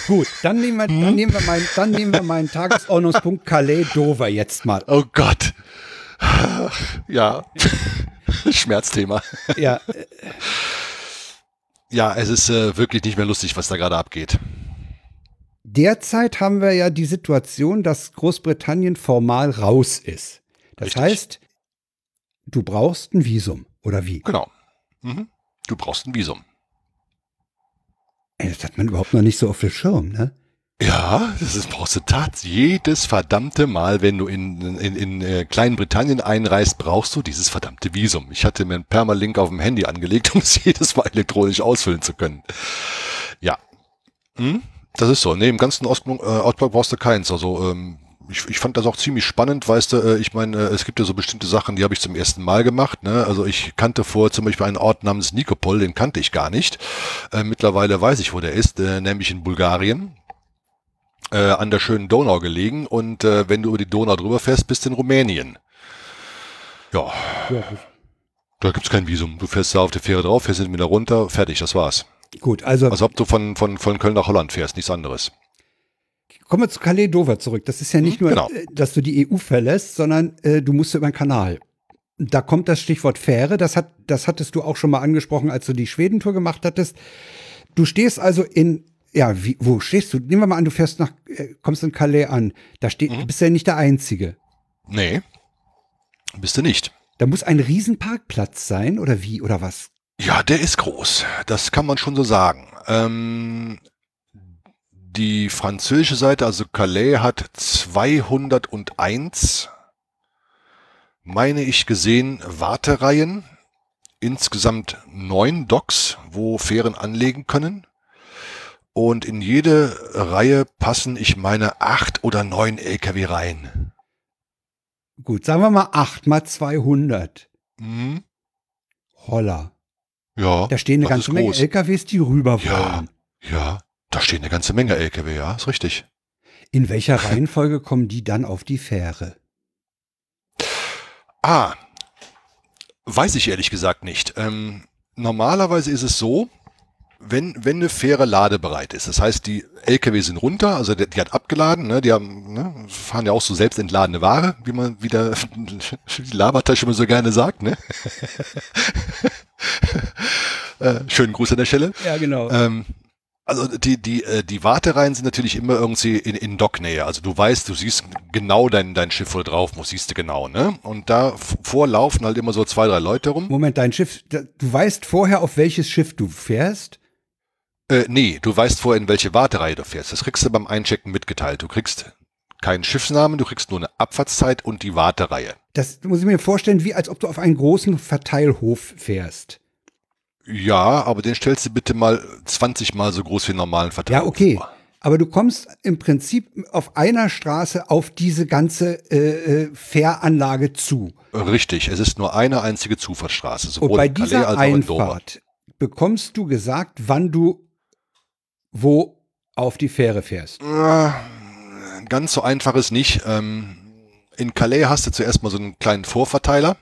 Gut, dann nehmen wir, dann nehmen wir, mein, dann nehmen wir meinen Tagesordnungspunkt Calais Dover jetzt mal. Oh Gott. Ja. Schmerzthema. Ja. Ja, es ist äh, wirklich nicht mehr lustig, was da gerade abgeht. Derzeit haben wir ja die Situation, dass Großbritannien formal raus ist. Das Richtig. heißt, du brauchst ein Visum, oder wie? Genau. Mhm. Du brauchst ein Visum. Ey, das hat man überhaupt noch nicht so auf dem Schirm, ne? Ja, das ist brauchst du tats. Jedes verdammte Mal, wenn du in, in, in äh, Kleinbritannien einreist, brauchst du dieses verdammte Visum. Ich hatte mir einen Permalink auf dem Handy angelegt, um es jedes Mal elektronisch ausfüllen zu können. Ja. Hm? Das ist so. Nee, im ganzen Ostblock, äh, brauchst du keins. Also ähm, ich, ich fand das auch ziemlich spannend, weißt du, äh, ich meine, äh, es gibt ja so bestimmte Sachen, die habe ich zum ersten Mal gemacht. Ne? Also ich kannte vor zum Beispiel einen Ort namens Nikopol, den kannte ich gar nicht. Äh, mittlerweile weiß ich, wo der ist, äh, nämlich in Bulgarien. Äh, an der schönen Donau gelegen und äh, wenn du über die Donau drüber fährst, bist du in Rumänien. Ja. ja. Da gibt's kein Visum. Du fährst da auf der Fähre drauf, fährst wieder runter, fertig, das war's. Gut, also. Als ob du von, von, von Köln nach Holland fährst, nichts anderes. Kommen wir zu Calais Dover zurück. Das ist ja nicht hm, nur, genau. Äh, dass du die EU verlässt, sondern äh, du musst über den Kanal. da kommt das Stichwort Fähre. Das, hat, das hattest du auch schon mal angesprochen, als du die Schwedentour gemacht hattest. Du stehst also in, ja, wie, wo stehst du? Nehmen wir mal an, du fährst nach, äh, kommst in Calais an. Da steht, mhm. du bist ja nicht der Einzige. Nee, bist du nicht. Da muss ein Riesenparkplatz sein, oder wie, oder was? Ja, der ist groß. Das kann man schon so sagen. Ähm, die französische Seite, also Calais, hat 201 meine ich gesehen, Wartereihen, insgesamt neun Docks, wo Fähren anlegen können. Und in jede Reihe passen, ich meine, acht oder neun LKW rein. Gut, sagen wir mal acht mal 200. Mhm. Holla. Ja. Da stehen eine ganze Menge LKWs, die rüber wollen. Ja, ja, da stehen eine ganze Menge LKW, ja, ist richtig. In welcher Reihenfolge kommen die dann auf die Fähre? Ah, weiß ich ehrlich gesagt nicht. Ähm, normalerweise ist es so, wenn, wenn eine Fähre ladebereit ist, das heißt, die LKW sind runter, also die, die hat abgeladen, ne, die haben, ne, fahren ja auch so selbst entladene Ware, wie man wieder die Labertasche immer so gerne sagt, ne? äh, schönen Gruß an der Stelle. Ja, genau. Ähm, also die, die, äh, die Wartereihen sind natürlich immer irgendwie in, in Docknähe. Also du weißt, du siehst genau dein, dein Schiff, wo drauf musst, siehst du genau, ne? Und da vorlaufen halt immer so zwei, drei Leute rum. Moment, dein Schiff, du weißt vorher, auf welches Schiff du fährst? Äh, nee, du weißt vorher, in welche Wartereihe du fährst. Das kriegst du beim Einchecken mitgeteilt. Du kriegst keinen Schiffsnamen, du kriegst nur eine Abfahrtszeit und die Wartereihe. Das muss ich mir vorstellen, wie als ob du auf einen großen Verteilhof fährst. Ja, aber den stellst du bitte mal 20 Mal so groß wie einen normalen Verteiler. Ja, okay. Aber du kommst im Prinzip auf einer Straße auf diese ganze äh, äh Fähranlage zu. Richtig, es ist nur eine einzige Zufahrtsstraße. Sowohl Und bei dieser Einfahrt bekommst du gesagt, wann du wo auf die Fähre fährst. Ganz so einfach ist nicht. Ähm, in Calais hast du zuerst mal so einen kleinen Vorverteiler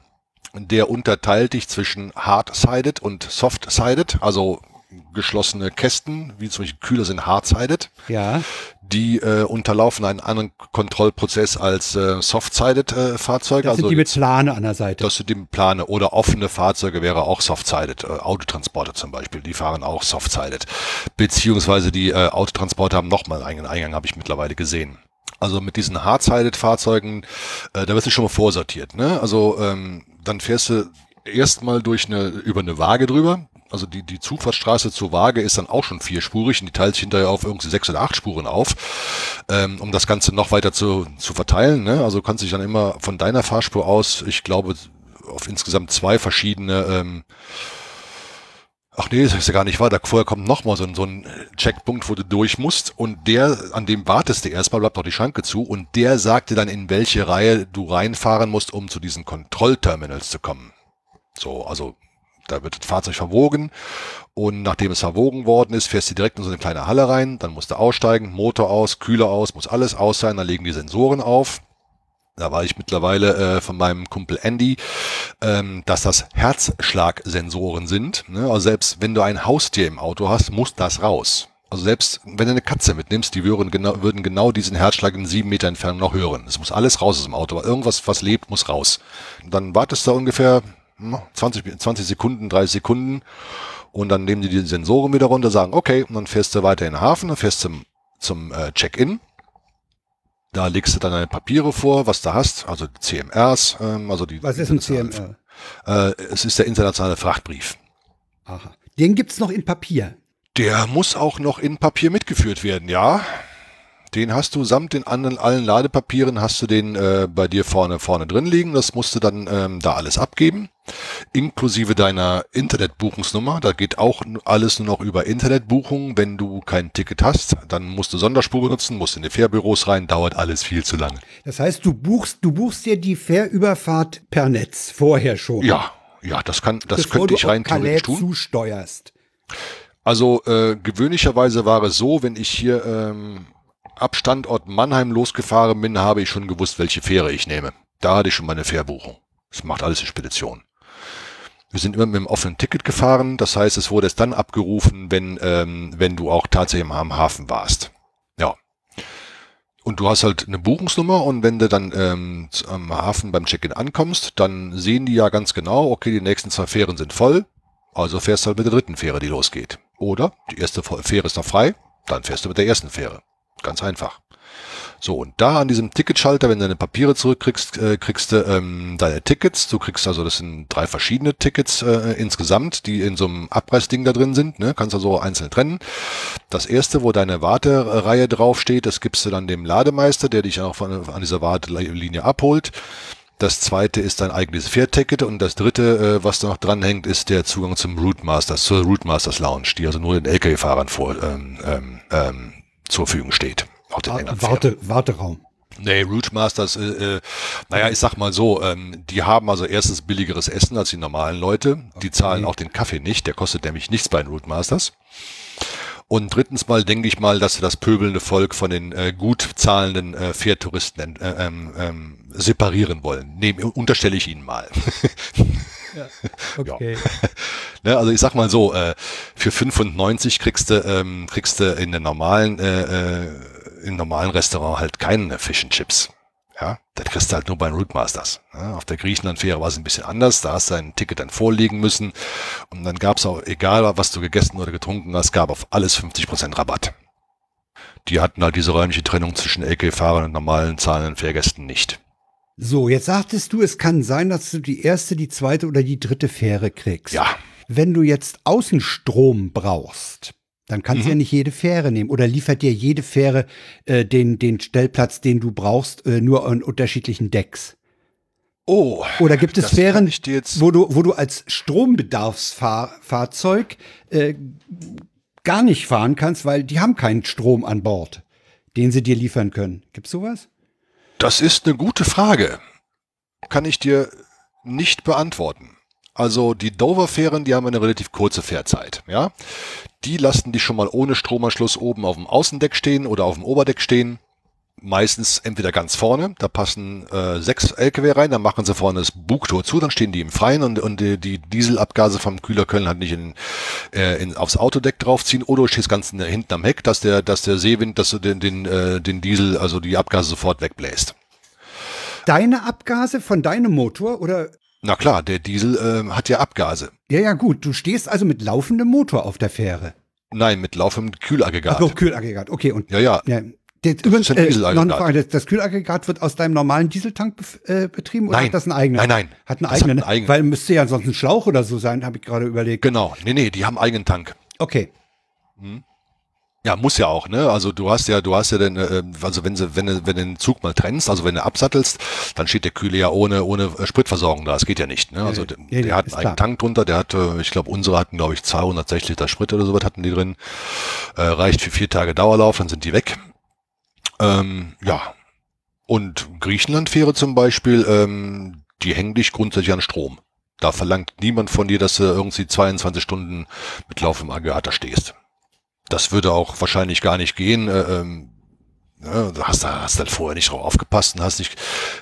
der unterteilt dich zwischen hard-sided und soft-sided, also geschlossene Kästen, wie zum Beispiel Kühler sind hard-sided. Ja. Die äh, unterlaufen einen anderen Kontrollprozess als äh, soft-sided äh, Fahrzeuge. Das sind also, die mit Plane an der Seite. Das sind die mit Plane oder offene Fahrzeuge wäre auch soft-sided. Äh, Autotransporter zum Beispiel, die fahren auch soft-sided. Beziehungsweise die äh, Autotransporter haben nochmal einen eigenen Eingang, habe ich mittlerweile gesehen. Also mit diesen Hard-Sided-Fahrzeugen, äh, da wirst du schon mal vorsortiert. Ne? Also ähm, dann fährst du erstmal durch eine, über eine Waage drüber. Also die, die Zufahrtsstraße zur Waage ist dann auch schon vierspurig und die teilt sich hinterher auf irgendwie sechs oder acht Spuren auf, ähm, um das Ganze noch weiter zu, zu verteilen. Ne? Also kannst dich dann immer von deiner Fahrspur aus, ich glaube, auf insgesamt zwei verschiedene ähm, Ach nee, das ist ja gar nicht wahr. Da vorher kommt nochmal so, ein, so ein Checkpunkt, wo du durch musst. Und der, an dem wartest du erstmal, bleibt noch die Schranke zu. Und der sagt dir dann, in welche Reihe du reinfahren musst, um zu diesen Kontrollterminals zu kommen. So, also da wird das Fahrzeug verwogen. Und nachdem es verwogen worden ist, fährst du direkt in so eine kleine Halle rein, dann musst du aussteigen, Motor aus, Kühler aus, muss alles aus sein, dann legen die Sensoren auf, da war ich mittlerweile äh, von meinem Kumpel Andy, ähm, dass das Herzschlagsensoren sind. Ne? Also selbst wenn du ein Haustier im Auto hast, muss das raus. Also selbst wenn du eine Katze mitnimmst, die würden genau, würden genau diesen Herzschlag in sieben Meter Entfernung noch hören. Es muss alles raus aus dem Auto, aber irgendwas, was lebt, muss raus. Und dann wartest du ungefähr 20, hm, 20 Sekunden, 30 Sekunden und dann nehmen die die Sensoren wieder runter, sagen, okay, und dann fährst du weiter in den Hafen, dann fährst du zum, zum äh, Check-in da legst du dann deine Papiere vor, was du hast, also CMRs, ähm, also die. Was ist ein CMR? Äh, es ist der internationale Frachtbrief. Aha. Den gibt's noch in Papier. Der muss auch noch in Papier mitgeführt werden, ja. Den hast du samt den anderen allen Ladepapieren hast du den äh, bei dir vorne vorne drin liegen. Das musst du dann ähm, da alles abgeben, inklusive deiner Internetbuchungsnummer. Da geht auch alles nur noch über Internetbuchung. Wenn du kein Ticket hast, dann musst du Sonderspur benutzen, musst in die Fährbüros rein. Dauert alles viel zu lange. Das heißt, du buchst du buchst dir die Fährüberfahrt per Netz vorher schon. Ja, ja, das kann das Bevor könnte ich rein theoretisch tun. zusteuerst. Also äh, gewöhnlicherweise war es so, wenn ich hier ähm, ab Standort Mannheim losgefahren bin, habe ich schon gewusst, welche Fähre ich nehme. Da hatte ich schon meine Fährbuchung. Das macht alles die Spedition. Wir sind immer mit einem offenen Ticket gefahren. Das heißt, es wurde es dann abgerufen, wenn, ähm, wenn du auch tatsächlich am Hafen warst. Ja. und du hast halt eine Buchungsnummer und wenn du dann ähm, am Hafen beim Check-in ankommst, dann sehen die ja ganz genau, okay, die nächsten zwei Fähren sind voll, also fährst du halt mit der dritten Fähre, die losgeht. Oder die erste Fähre ist noch frei, dann fährst du mit der ersten Fähre. Ganz einfach. So, und da an diesem Ticketschalter, wenn du deine Papiere zurückkriegst, äh, kriegst du ähm, deine Tickets. Du kriegst also, das sind drei verschiedene Tickets äh, insgesamt, die in so einem Abreißding da drin sind. Ne? Kannst also einzeln trennen. Das erste, wo deine Wartereihe draufsteht, das gibst du dann dem Lademeister, der dich auch von, an dieser Wartelinie abholt. Das zweite ist dein eigenes Fährticket und das dritte, äh, was da noch dranhängt, ist der Zugang zum Routmasters, zur Routmasters Lounge, die also nur den LKW-Fahrern vor, ähm, ähm, ähm, zur Verfügung steht. Auch den Warte, Warte, Warteraum. Nee, Rootmasters, äh, äh, naja, ich sag mal so, ähm, die haben also erstens billigeres Essen als die normalen Leute. Die zahlen auch den Kaffee nicht, der kostet nämlich nichts bei den Rootmasters. Und drittens mal denke ich mal, dass sie das pöbelnde Volk von den äh, gut zahlenden äh, Fährtouristen äh, ähm, ähm, separieren wollen. Nee, unterstelle ich ihnen mal. ja, okay. Ne, also ich sag mal so, äh, für 95 kriegst du, ähm, kriegst du in der normalen äh, äh, im normalen Restaurant halt keine Fish and Chips. Ja, das kriegst du halt nur bei den Rootmasters. Ja, auf der Griechenland-Fähre war es ein bisschen anders. Da hast du ein Ticket dann vorlegen müssen. Und dann gab es auch, egal was du gegessen oder getrunken hast, gab auf alles 50% Rabatt. Die hatten halt diese räumliche Trennung zwischen LK-Fahrern und normalen zahlenden Fährgästen nicht. So, jetzt sagtest du, es kann sein, dass du die erste, die zweite oder die dritte Fähre kriegst. Ja. Wenn du jetzt Außenstrom brauchst, dann kannst mhm. du ja nicht jede Fähre nehmen. Oder liefert dir jede Fähre äh, den, den Stellplatz, den du brauchst, äh, nur an unterschiedlichen Decks. Oh. Oder gibt es Fähren, wo du, wo du als Strombedarfsfahrzeug äh, gar nicht fahren kannst, weil die haben keinen Strom an Bord, den sie dir liefern können. Gibt's sowas? Das ist eine gute Frage. Kann ich dir nicht beantworten. Also die Dover-Fähren, die haben eine relativ kurze Fährzeit. Ja, die lassen die schon mal ohne Stromanschluss oben auf dem Außendeck stehen oder auf dem Oberdeck stehen. Meistens entweder ganz vorne, da passen äh, sechs LKW rein, dann machen sie vorne das Bugtor zu, dann stehen die im Freien und, und die, die Dieselabgase vom Kühler können halt nicht in, äh, in, aufs Autodeck draufziehen oder du stehst ganz hinten am Heck, dass der, dass der Seewind, dass du den, den, äh, den Diesel, also die Abgase sofort wegbläst. Deine Abgase von deinem Motor oder na klar, der Diesel äh, hat ja Abgase. Ja, ja, gut. Du stehst also mit laufendem Motor auf der Fähre. Nein, mit laufendem Kühlaggregat. Ach doch, Kühlaggregat. Okay. Und, ja, ja. ja. Das, übrigens, äh, noch eine Frage, das, das, Kühlaggregat wird aus deinem normalen Dieseltank äh, betrieben oder nein. hat das ein eigenes? Nein, nein. Hat eine eigene, ne? eigene. Weil müsste ja ansonsten ein Schlauch oder so sein, habe ich gerade überlegt. Genau. Nee, nee, die haben einen eigenen Tank. Okay. Hm. Ja, muss ja auch, ne? Also du hast ja, du hast ja dann, äh, also wenn sie, wenn du, wenn du den Zug mal trennst, also wenn du absattelst, dann steht der Kühle ja ohne, ohne äh, Spritversorgung da. Das geht ja nicht, ne? Also der, ja, der hat einen eigenen Tank drunter, der hatte, ich glaube, unsere hatten, glaube ich, 260 Liter Sprit oder sowas hatten die drin. Äh, reicht für vier Tage Dauerlauf, dann sind die weg. Ähm, ja. Und Griechenland-Fähre zum Beispiel, ähm, die hängen dich grundsätzlich an Strom. Da verlangt niemand von dir, dass du irgendwie 22 Stunden mit Lauf im Aggregat da stehst das würde auch wahrscheinlich gar nicht gehen. Äh, ähm, ja, du hast, hast dann vorher nicht drauf aufgepasst und hast nicht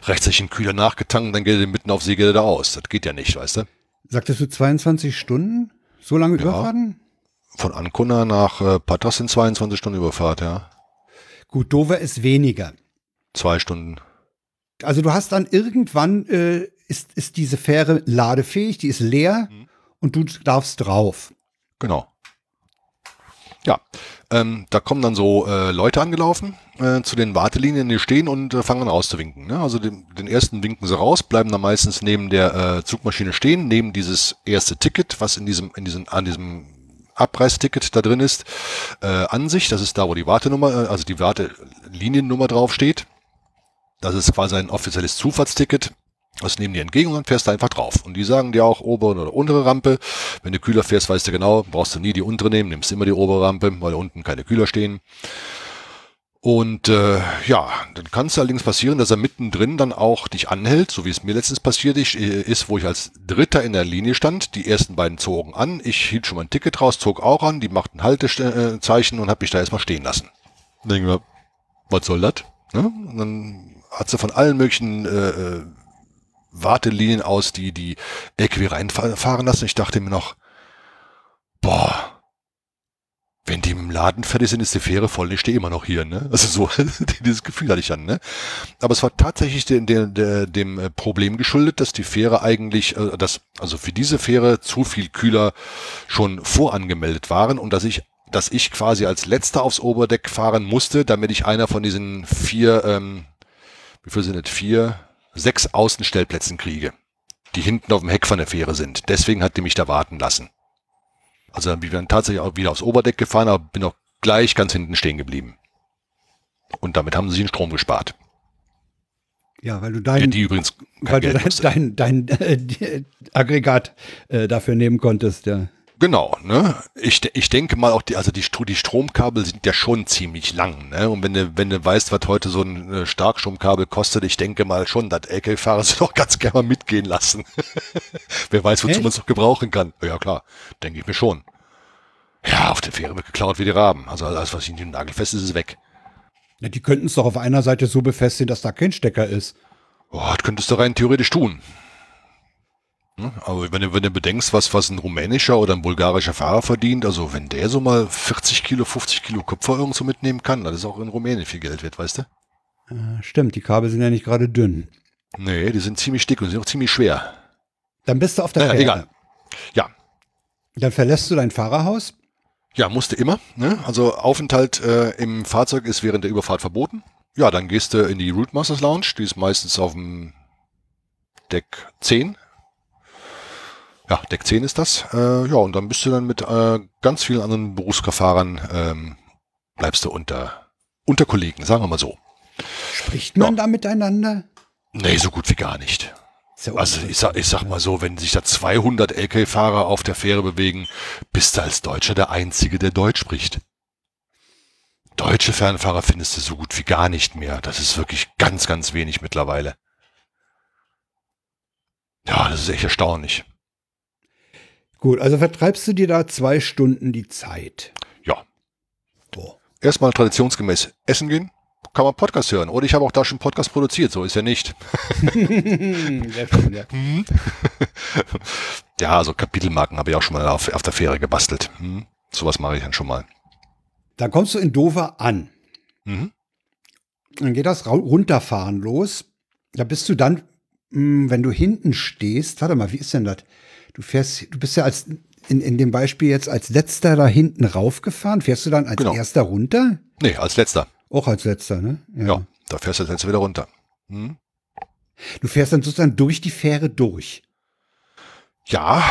rechtzeitig den Kühler nachgetankt, dann geht er mitten auf See geht er da aus. Das geht ja nicht, weißt du? Sagtest du 22 Stunden? So lange ja. Überfahrten? Von Ancona nach äh, Patras sind 22 Stunden Überfahrt, ja. Gut, Dover ist weniger. Zwei Stunden. Also du hast dann irgendwann, äh, ist, ist diese Fähre ladefähig, die ist leer mhm. und du darfst drauf. Genau. Ja, ähm, da kommen dann so äh, Leute angelaufen äh, zu den Wartelinien, die stehen und äh, fangen an auszuwinken. Ne? Also den, den ersten winken sie raus, bleiben dann meistens neben der äh, Zugmaschine stehen, neben dieses erste Ticket, was in diesem, in diesem, an diesem Abreißticket da drin ist, äh, an sich. Das ist da, wo die Wartenummer, äh, also die Warteliniennummer draufsteht. Das ist quasi ein offizielles Zufahrtsticket. Das nehmen die entgegen und dann fährst du einfach drauf. Und die sagen dir auch obere oder untere Rampe. Wenn du Kühler fährst, weißt du genau, brauchst du nie die untere nehmen, nimmst immer die obere Rampe, weil unten keine Kühler stehen. Und äh, ja, dann kann es allerdings passieren, dass er mittendrin dann auch dich anhält, so wie es mir letztens passiert ist, ist, wo ich als Dritter in der Linie stand. Die ersten beiden zogen an, ich hielt schon mein Ticket raus, zog auch an, die machten Haltezeichen und habe mich da erstmal stehen lassen. Denken wir, was soll das? Ne? Und dann hat sie von allen möglichen äh, äh Wartelinien aus, die die LKW reinfahren lassen. Ich dachte mir noch, boah, wenn die im Laden fertig sind, ist die Fähre voll, ich stehe immer noch hier, ne? Also so, dieses Gefühl hatte ich dann, ne? Aber es war tatsächlich de, de, de, dem äh, Problem geschuldet, dass die Fähre eigentlich, äh, dass, also für diese Fähre zu viel Kühler schon vorangemeldet waren und dass ich dass ich quasi als letzter aufs Oberdeck fahren musste, damit ich einer von diesen vier, ähm, wie viel sind das? Vier, sechs Außenstellplätzen kriege, die hinten auf dem Heck von der Fähre sind. Deswegen hat die mich da warten lassen. Also dann bin ich tatsächlich auch wieder aufs Oberdeck gefahren, aber bin auch gleich ganz hinten stehen geblieben. Und damit haben sie den Strom gespart. Ja, weil du dein, die übrigens weil du dein, dein, dein äh, Aggregat äh, dafür nehmen konntest, ja. Genau, ne? Ich, ich denke mal auch die, also die, die Stromkabel sind ja schon ziemlich lang, ne? Und wenn du, wenn du weißt, was heute so ein äh, Starkstromkabel kostet, ich denke mal schon, dass LKW-Fahrer sie doch ganz gerne mal mitgehen lassen. Wer weiß, wozu man es noch gebrauchen kann. Ja klar, denke ich mir schon. Ja, auf der Fähre wird geklaut wie die Raben. Also alles, was in den Nagel fest ist, ist weg. Ja, die könnten es doch auf einer Seite so befestigen, dass da kein Stecker ist. Oh, das könntest du rein theoretisch tun. Aber wenn du, wenn du bedenkst, was, was ein rumänischer oder ein bulgarischer Fahrer verdient, also wenn der so mal 40 Kilo, 50 Kilo Kupfer irgendwo mitnehmen kann, dann ist auch in Rumänien viel Geld wert, weißt du? Äh, stimmt, die Kabel sind ja nicht gerade dünn. Nee, die sind ziemlich dick und sind auch ziemlich schwer. Dann bist du auf der naja, Fähre. egal. Ja. Dann verlässt du dein Fahrerhaus? Ja, musste immer. Ne? Also Aufenthalt äh, im Fahrzeug ist während der Überfahrt verboten. Ja, dann gehst du in die Route Lounge, die ist meistens auf dem Deck 10 ja, Deck 10 ist das. Äh, ja, und dann bist du dann mit äh, ganz vielen anderen Berufskraftfahrern, ähm, bleibst du unter, unter Kollegen, sagen wir mal so. Spricht man ja. da miteinander? Nee, so gut wie gar nicht. Ja also ich sag, ich sag mal so, wenn sich da 200 LKW-Fahrer auf der Fähre bewegen, bist du als Deutscher der Einzige, der Deutsch spricht. Deutsche Fernfahrer findest du so gut wie gar nicht mehr. Das ist wirklich ganz, ganz wenig mittlerweile. Ja, das ist echt erstaunlich. Gut, also vertreibst du dir da zwei Stunden die Zeit? Ja. So. Erstmal traditionsgemäß essen gehen, kann man Podcast hören. Oder ich habe auch da schon Podcast produziert, so ist ja nicht. Sehr schön, ja. Hm? ja, also Kapitelmarken habe ich auch schon mal auf, auf der Fähre gebastelt. Hm? Sowas mache ich dann schon mal. Da kommst du in Dover an. Mhm. Dann geht das runterfahren los. Da bist du dann, hm, wenn du hinten stehst, warte mal, wie ist denn das? Du fährst, du bist ja als in, in dem Beispiel jetzt als letzter da hinten raufgefahren. Fährst du dann als genau. erster runter? Nee, als letzter. Auch als letzter, ne? Ja, ja da fährst du als letzter wieder runter. Hm? Du fährst dann sozusagen durch die Fähre durch. Ja,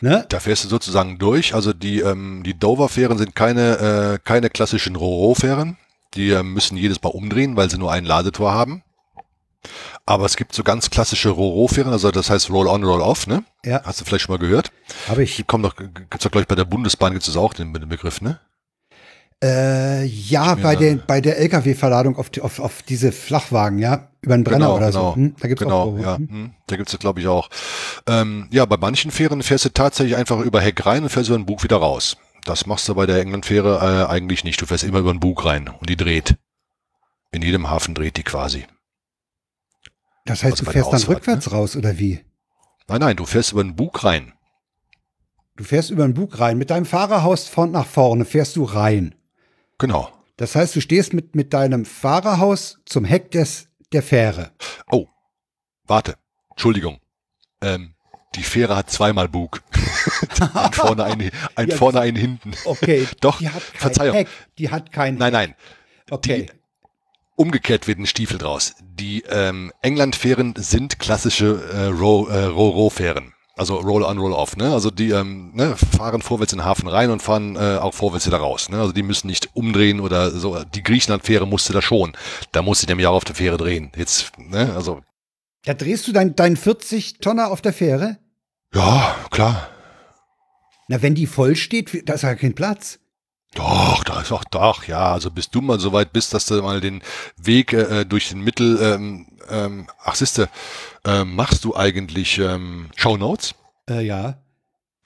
ne? da fährst du sozusagen durch. Also die, ähm, die Dover-Fähren sind keine, äh, keine klassischen Roro-Fähren. Die äh, müssen jedes Mal umdrehen, weil sie nur ein Ladetor haben. Aber es gibt so ganz klassische Roro-Fähren, also das heißt Roll-on, Roll-off, ne? Ja. Hast du vielleicht schon mal gehört? Habe ich. Die kommen doch, gibt's doch, glaube ich, bei der Bundesbahn gibt es auch den, den Begriff, ne? Äh, ja, bei der, bei der Lkw-Verladung auf, auf, auf diese Flachwagen, ja, über den Brenner genau, oder genau. so. Hm? Da gibt's genau, auch ja. Hm? Da gibt's das, glaube ich, auch. Ähm, ja, bei manchen Fähren fährst du tatsächlich einfach über Heck rein und fährst über den Bug wieder raus. Das machst du bei der England-Fähre äh, eigentlich nicht. Du fährst immer über den Bug rein und die dreht. In jedem Hafen dreht die quasi. Das heißt, also du fährst dann rückwärts ne? raus, oder wie? Nein, nein, du fährst über den Bug rein. Du fährst über den Bug rein. Mit deinem Fahrerhaus von nach vorne fährst du rein. Genau. Das heißt, du stehst mit, mit deinem Fahrerhaus zum Heck des, der Fähre. Oh, warte. Entschuldigung. Ähm, die Fähre hat zweimal Bug. ein vorne, ein, ein ja, vorne, ein hinten. Okay. Doch, die hat kein Verzeihung. Heck. Die hat kein Nein, nein. Okay. Die, Umgekehrt wird ein Stiefel draus. Die ähm, England-Fähren sind klassische äh, Row-Row-Fähren. Also Roll-on, Roll-off. Ne? Also die ähm, ne, fahren vorwärts in den Hafen rein und fahren äh, auch vorwärts wieder raus. Ne? Also die müssen nicht umdrehen oder so. Die Griechenland-Fähre musste da schon. Da musste ich nämlich auch auf der Fähre drehen. Jetzt, ne, also. Da drehst du dein, dein 40-Tonner auf der Fähre? Ja, klar. Na, wenn die voll steht, da ist ja kein Platz. Doch, da ist auch doch, ja. Also bis du mal so weit bist, dass du mal den Weg äh, durch den Mittel, ähm, ähm, ach siehste, äh, machst du eigentlich ähm, Show Notes? Äh, ja.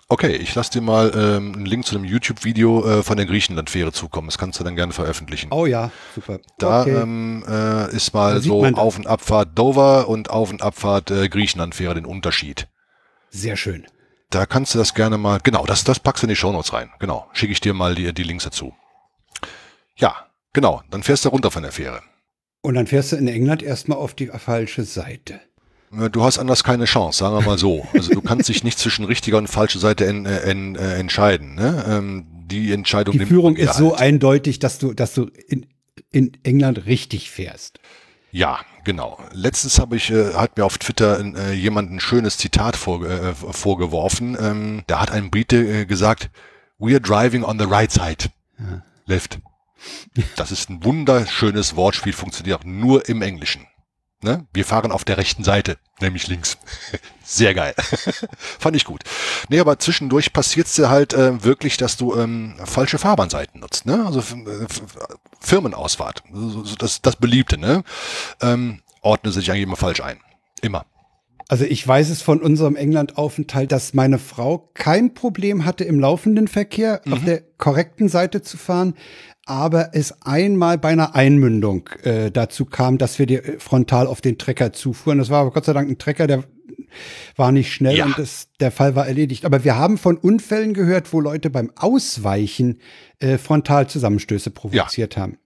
Okay, ich lasse dir mal ähm, einen Link zu einem YouTube-Video äh, von der Griechenland-Fähre zukommen. Das kannst du dann gerne veröffentlichen. Oh ja, super. Da okay. ähm, äh, ist mal so Auf- und Abfahrt Dover und Auf- und Abfahrt äh, Griechenland-Fähre den Unterschied. Sehr schön. Da kannst du das gerne mal, genau, das, das packst du in die Shownotes rein. Genau, schicke ich dir mal die, die Links dazu. Ja, genau. Dann fährst du runter von der Fähre. Und dann fährst du in England erstmal auf die falsche Seite. Du hast anders keine Chance, sagen wir mal so. Also du kannst dich nicht zwischen richtiger und falscher Seite en, en, äh, entscheiden. Ne? Ähm, die Entscheidung. Die Führung ist so eindeutig, dass du, dass du in, in England richtig fährst. Ja, genau. Letztens habe ich, äh, hat mir auf Twitter äh, jemand ein schönes Zitat vor, äh, vorgeworfen. Ähm, da hat ein Brite äh, gesagt, we are driving on the right side. Ja. Left. Das ist ein wunderschönes Wortspiel, funktioniert auch nur im Englischen. Ne? Wir fahren auf der rechten Seite, nämlich links. Sehr geil. Fand ich gut. Nee, aber zwischendurch passiert es dir halt äh, wirklich, dass du ähm, falsche Fahrbahnseiten nutzt. Ne? Also äh, Firmenausfahrt. Das, das Beliebte. Ne? Ähm, ordne sich eigentlich immer falsch ein. Immer. Also ich weiß es von unserem England-Aufenthalt, dass meine Frau kein Problem hatte, im laufenden Verkehr mhm. auf der korrekten Seite zu fahren, aber es einmal bei einer Einmündung äh, dazu kam, dass wir die äh, frontal auf den Trecker zufuhren. Das war aber Gott sei Dank ein Trecker, der war nicht schnell ja. und das, der Fall war erledigt. Aber wir haben von Unfällen gehört, wo Leute beim Ausweichen äh, frontal Zusammenstöße provoziert ja. haben.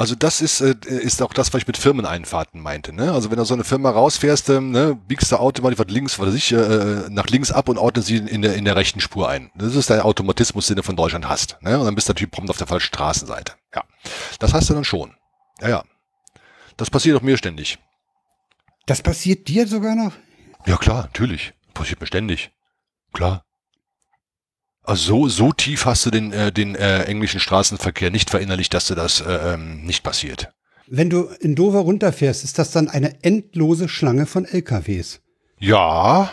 Also das ist, äh, ist auch das, was ich mit Firmeneinfahrten meinte. Ne? Also wenn du so eine Firma rausfährst, ähm, ne, biegst du die fährt links, was ich, äh, nach links ab und ordnet sie in der, in der rechten Spur ein. Das ist der Automatismus, den du von Deutschland hast. Ne? Und dann bist du natürlich prompt auf der falschen Straßenseite. Ja, das hast du dann schon. Ja, ja. Das passiert auch mir ständig. Das passiert dir sogar noch? Ja klar, natürlich. Passiert mir ständig. Klar. Also so, so tief hast du den, äh, den äh, englischen Straßenverkehr nicht verinnerlicht, dass dir das äh, ähm, nicht passiert. Wenn du in Dover runterfährst, ist das dann eine endlose Schlange von LKWs? Ja.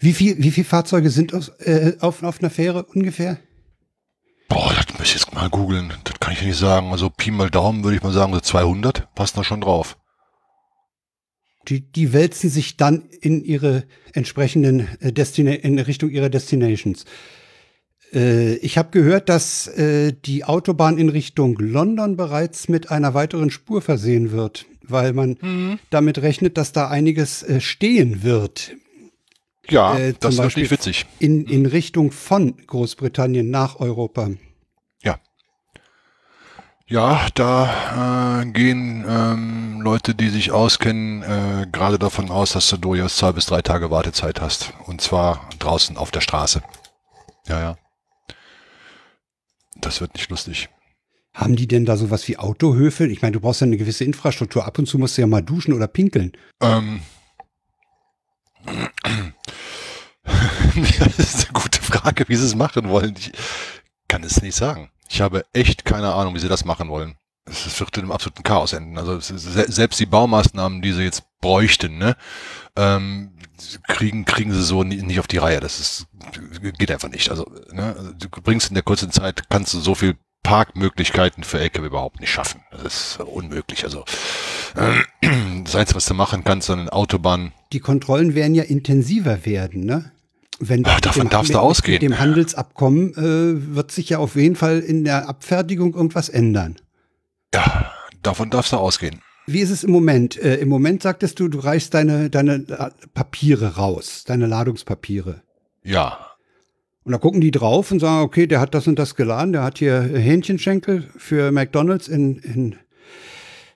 Wie viel, wie viele Fahrzeuge sind aus, äh, auf, auf einer Fähre ungefähr? Boah, das muss ich jetzt mal googeln. Das kann ich nicht sagen. Also Pi mal Daumen würde ich mal sagen, so 200 passt da schon drauf. Die, die wälzen sich dann in ihre entsprechenden äh, Destina in Richtung ihrer Destinations. Äh, ich habe gehört, dass äh, die Autobahn in Richtung London bereits mit einer weiteren Spur versehen wird, weil man mhm. damit rechnet, dass da einiges äh, stehen wird. Ja, äh, das ist wirklich witzig. In, in Richtung von Großbritannien nach Europa. Ja. Ja, da äh, gehen ähm, Leute, die sich auskennen, äh, gerade davon aus, dass du durchaus zwei bis drei Tage Wartezeit hast. Und zwar draußen auf der Straße. Ja, ja. Das wird nicht lustig. Haben die denn da sowas wie Autohöfe? Ich meine, du brauchst ja eine gewisse Infrastruktur. Ab und zu musst du ja mal duschen oder pinkeln. Ähm. das ist eine gute Frage, wie sie es machen wollen. Ich kann es nicht sagen. Ich habe echt keine Ahnung, wie sie das machen wollen. Es wird in einem absoluten Chaos enden. Also selbst die Baumaßnahmen, die sie jetzt bräuchten, ne, ähm, kriegen, kriegen sie so nicht auf die Reihe. Das ist, geht einfach nicht. Also, ne, also du bringst in der kurzen Zeit, kannst du so viel Parkmöglichkeiten für LKW überhaupt nicht schaffen. Das ist unmöglich. Also äh, das Einzige, was du machen kannst, dann Autobahn. Die Kontrollen werden ja intensiver werden, ne? Wenn Ach, davon darfst mit, du ausgehen. Mit dem Handelsabkommen äh, wird sich ja auf jeden Fall in der Abfertigung irgendwas ändern. Ja, davon darfst du ausgehen. Wie ist es im Moment? Äh, Im Moment sagtest du, du reichst deine, deine Papiere raus, deine Ladungspapiere. Ja. Und da gucken die drauf und sagen, okay, der hat das und das geladen, der hat hier Hähnchenschenkel für McDonalds in, in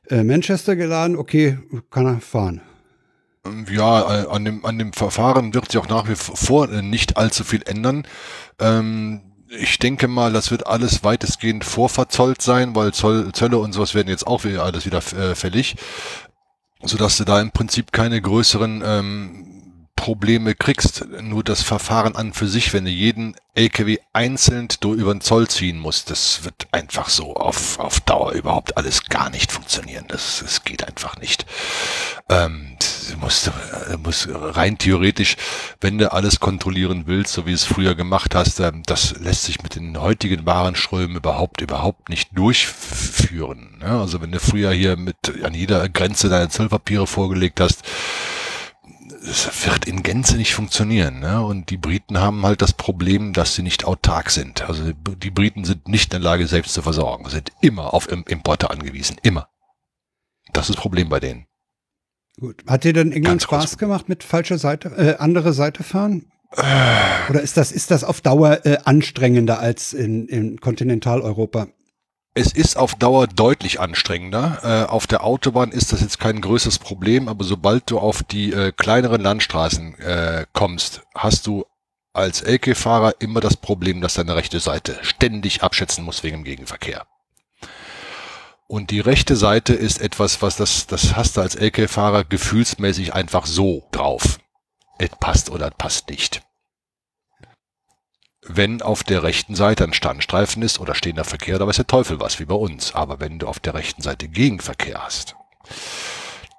äh, Manchester geladen, okay, kann er fahren. Ja, äh, an dem, an dem Verfahren wird sich auch nach wie vor nicht allzu viel ändern. Ähm, ich denke mal, das wird alles weitestgehend vorverzollt sein, weil Zoll, Zölle und sowas werden jetzt auch wieder alles wieder äh, fällig, sodass du da im Prinzip keine größeren ähm, Probleme kriegst. Nur das Verfahren an für sich, wenn du jeden LKW einzeln über den Zoll ziehen musst, das wird einfach so auf, auf Dauer überhaupt alles gar nicht funktionieren. Das, das geht einfach nicht. Ähm, du musst, du musst rein theoretisch, wenn du alles kontrollieren willst, so wie es früher gemacht hast, ähm, das lässt sich mit den heutigen Warenströmen überhaupt, überhaupt nicht durchführen. Ne? Also wenn du früher hier mit an jeder Grenze deine Zollpapiere vorgelegt hast, es wird in Gänze nicht funktionieren. Ne? Und die Briten haben halt das Problem, dass sie nicht autark sind. Also die Briten sind nicht in der Lage, selbst zu versorgen, sind immer auf Importe angewiesen. Immer. Das ist das Problem bei denen. Gut. Hat dir denn England Spaß gemacht mit falscher Seite, äh, andere Seite fahren? Oder ist das, ist das auf Dauer äh, anstrengender als in, in Kontinentaleuropa? Es ist auf Dauer deutlich anstrengender. Äh, auf der Autobahn ist das jetzt kein größeres Problem, aber sobald du auf die äh, kleineren Landstraßen äh, kommst, hast du als LK-Fahrer immer das Problem, dass deine rechte Seite ständig abschätzen muss wegen dem Gegenverkehr. Und die rechte Seite ist etwas, was das, das hast du als LK-Fahrer gefühlsmäßig einfach so drauf. Es passt oder passt nicht. Wenn auf der rechten Seite ein Standstreifen ist oder stehender Verkehr, da weiß der Teufel was, wie bei uns. Aber wenn du auf der rechten Seite Gegenverkehr hast,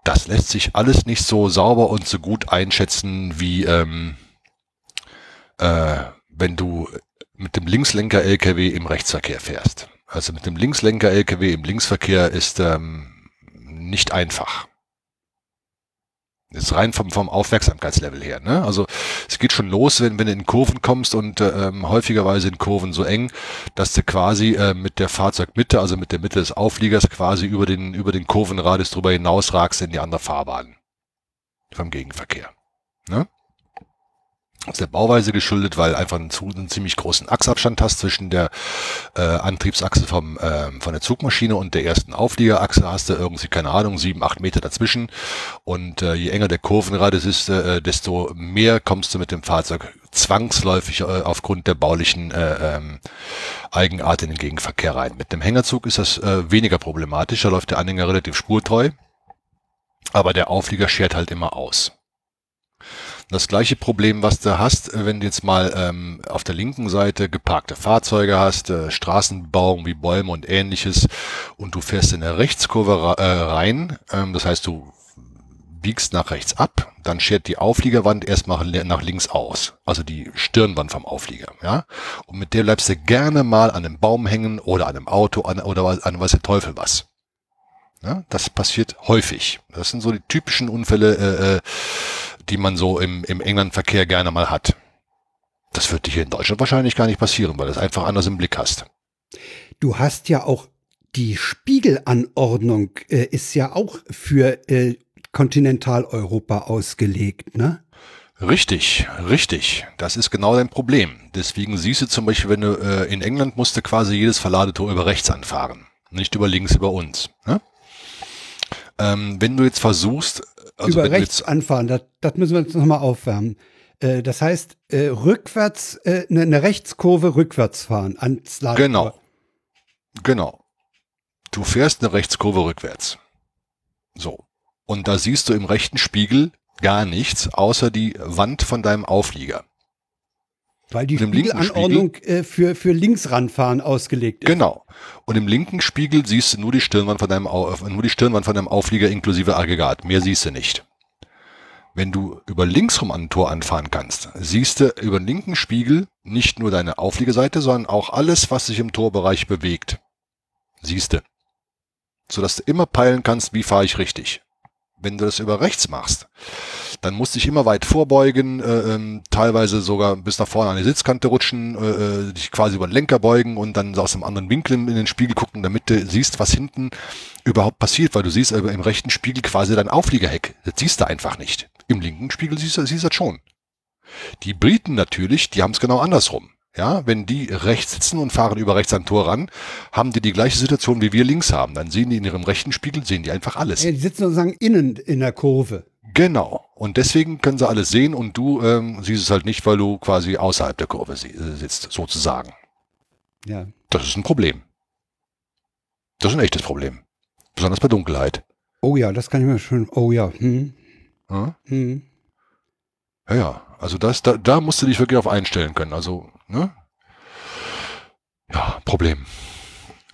das lässt sich alles nicht so sauber und so gut einschätzen wie ähm, äh, wenn du mit dem Linkslenker-LKW im Rechtsverkehr fährst. Also mit dem Linkslenker-LKW im Linksverkehr ist ähm, nicht einfach. Ist rein vom, vom Aufmerksamkeitslevel her. Ne? Also es geht schon los, wenn, wenn du in Kurven kommst und ähm, häufigerweise in Kurven so eng, dass du quasi äh, mit der Fahrzeugmitte, also mit der Mitte des Aufliegers quasi über den, über den Kurvenradius drüber hinaus ragst in die andere Fahrbahn. Vom Gegenverkehr. Ne? Aus der Bauweise geschuldet, weil einfach einen, einen ziemlich großen Achsabstand hast zwischen der äh, Antriebsachse vom, äh, von der Zugmaschine und der ersten Aufliegerachse hast du irgendwie, keine Ahnung, sieben, acht Meter dazwischen. Und äh, je enger der Kurvenradius ist, äh, desto mehr kommst du mit dem Fahrzeug zwangsläufig äh, aufgrund der baulichen äh, ähm, Eigenart in den Gegenverkehr rein. Mit dem Hängerzug ist das äh, weniger problematisch, da läuft der Anhänger relativ spurtreu, aber der Auflieger schert halt immer aus. Das gleiche Problem, was du hast, äh, wenn du jetzt mal ähm, auf der linken Seite geparkte Fahrzeuge hast, äh, Straßenbauung wie Bäume und ähnliches und du fährst in der Rechtskurve äh, rein, ähm, das heißt du biegst nach rechts ab, dann schert die Aufliegerwand erstmal nach links aus, also die Stirnwand vom Auflieger, ja. Und mit der bleibst du gerne mal an einem Baum hängen oder an einem Auto an, oder an was der Teufel was. Ja, das passiert häufig. Das sind so die typischen Unfälle, äh, äh die man so im, im Englandverkehr gerne mal hat. Das wird dir hier in Deutschland wahrscheinlich gar nicht passieren, weil du es einfach anders im Blick hast. Du hast ja auch die Spiegelanordnung äh, ist ja auch für äh, Kontinentaleuropa ausgelegt, ne? Richtig, richtig. Das ist genau dein Problem. Deswegen siehst du zum Beispiel, wenn du äh, in England musste quasi jedes Verladetor über rechts anfahren, nicht über links über uns. Ne? Ähm, wenn du jetzt versuchst, also über rechts anfahren, das, das müssen wir jetzt nochmal aufwärmen. Äh, das heißt, äh, rückwärts, äh, eine, eine Rechtskurve rückwärts fahren ans Lager. Genau. Genau. Du fährst eine Rechtskurve rückwärts. So. Und da siehst du im rechten Spiegel gar nichts, außer die Wand von deinem Auflieger. Weil die Spiegelanordnung äh, für, für Linksranfahren ausgelegt ist. Genau. Und im linken Spiegel siehst du nur die Stirnwand von deinem, nur die Stirnwand von deinem Auflieger inklusive Aggregat. Mehr siehst du nicht. Wenn du über links rum an ein Tor anfahren kannst, siehst du über den linken Spiegel nicht nur deine Aufliegerseite, sondern auch alles, was sich im Torbereich bewegt. Siehst du. Sodass du immer peilen kannst, wie fahre ich richtig. Wenn du das über rechts machst, dann musste ich immer weit vorbeugen, äh, ähm, teilweise sogar bis nach vorne an die Sitzkante rutschen, äh, äh, dich quasi über den Lenker beugen und dann aus einem anderen Winkel in den Spiegel gucken, damit du siehst, was hinten überhaupt passiert, weil du siehst äh, im rechten Spiegel quasi dein Aufliegerheck. Das siehst du einfach nicht. Im linken Spiegel siehst du, siehst du das schon. Die Briten natürlich, die haben es genau andersrum. Ja, wenn die rechts sitzen und fahren über rechts am Tor ran, haben die die gleiche Situation, wie wir links haben. Dann sehen die in ihrem rechten Spiegel, sehen die einfach alles. Ja, die sitzen sozusagen innen in der Kurve. Genau. Und deswegen können sie alles sehen und du ähm, siehst es halt nicht, weil du quasi außerhalb der Kurve äh, sitzt, sozusagen. Ja. Das ist ein Problem. Das ist ein echtes Problem. Besonders bei Dunkelheit. Oh ja, das kann ich mir schon. Oh ja. Hm. Ja? Hm. ja, ja. Also das, da, da musst du dich wirklich auf einstellen können. Also, ne? Ja, Problem.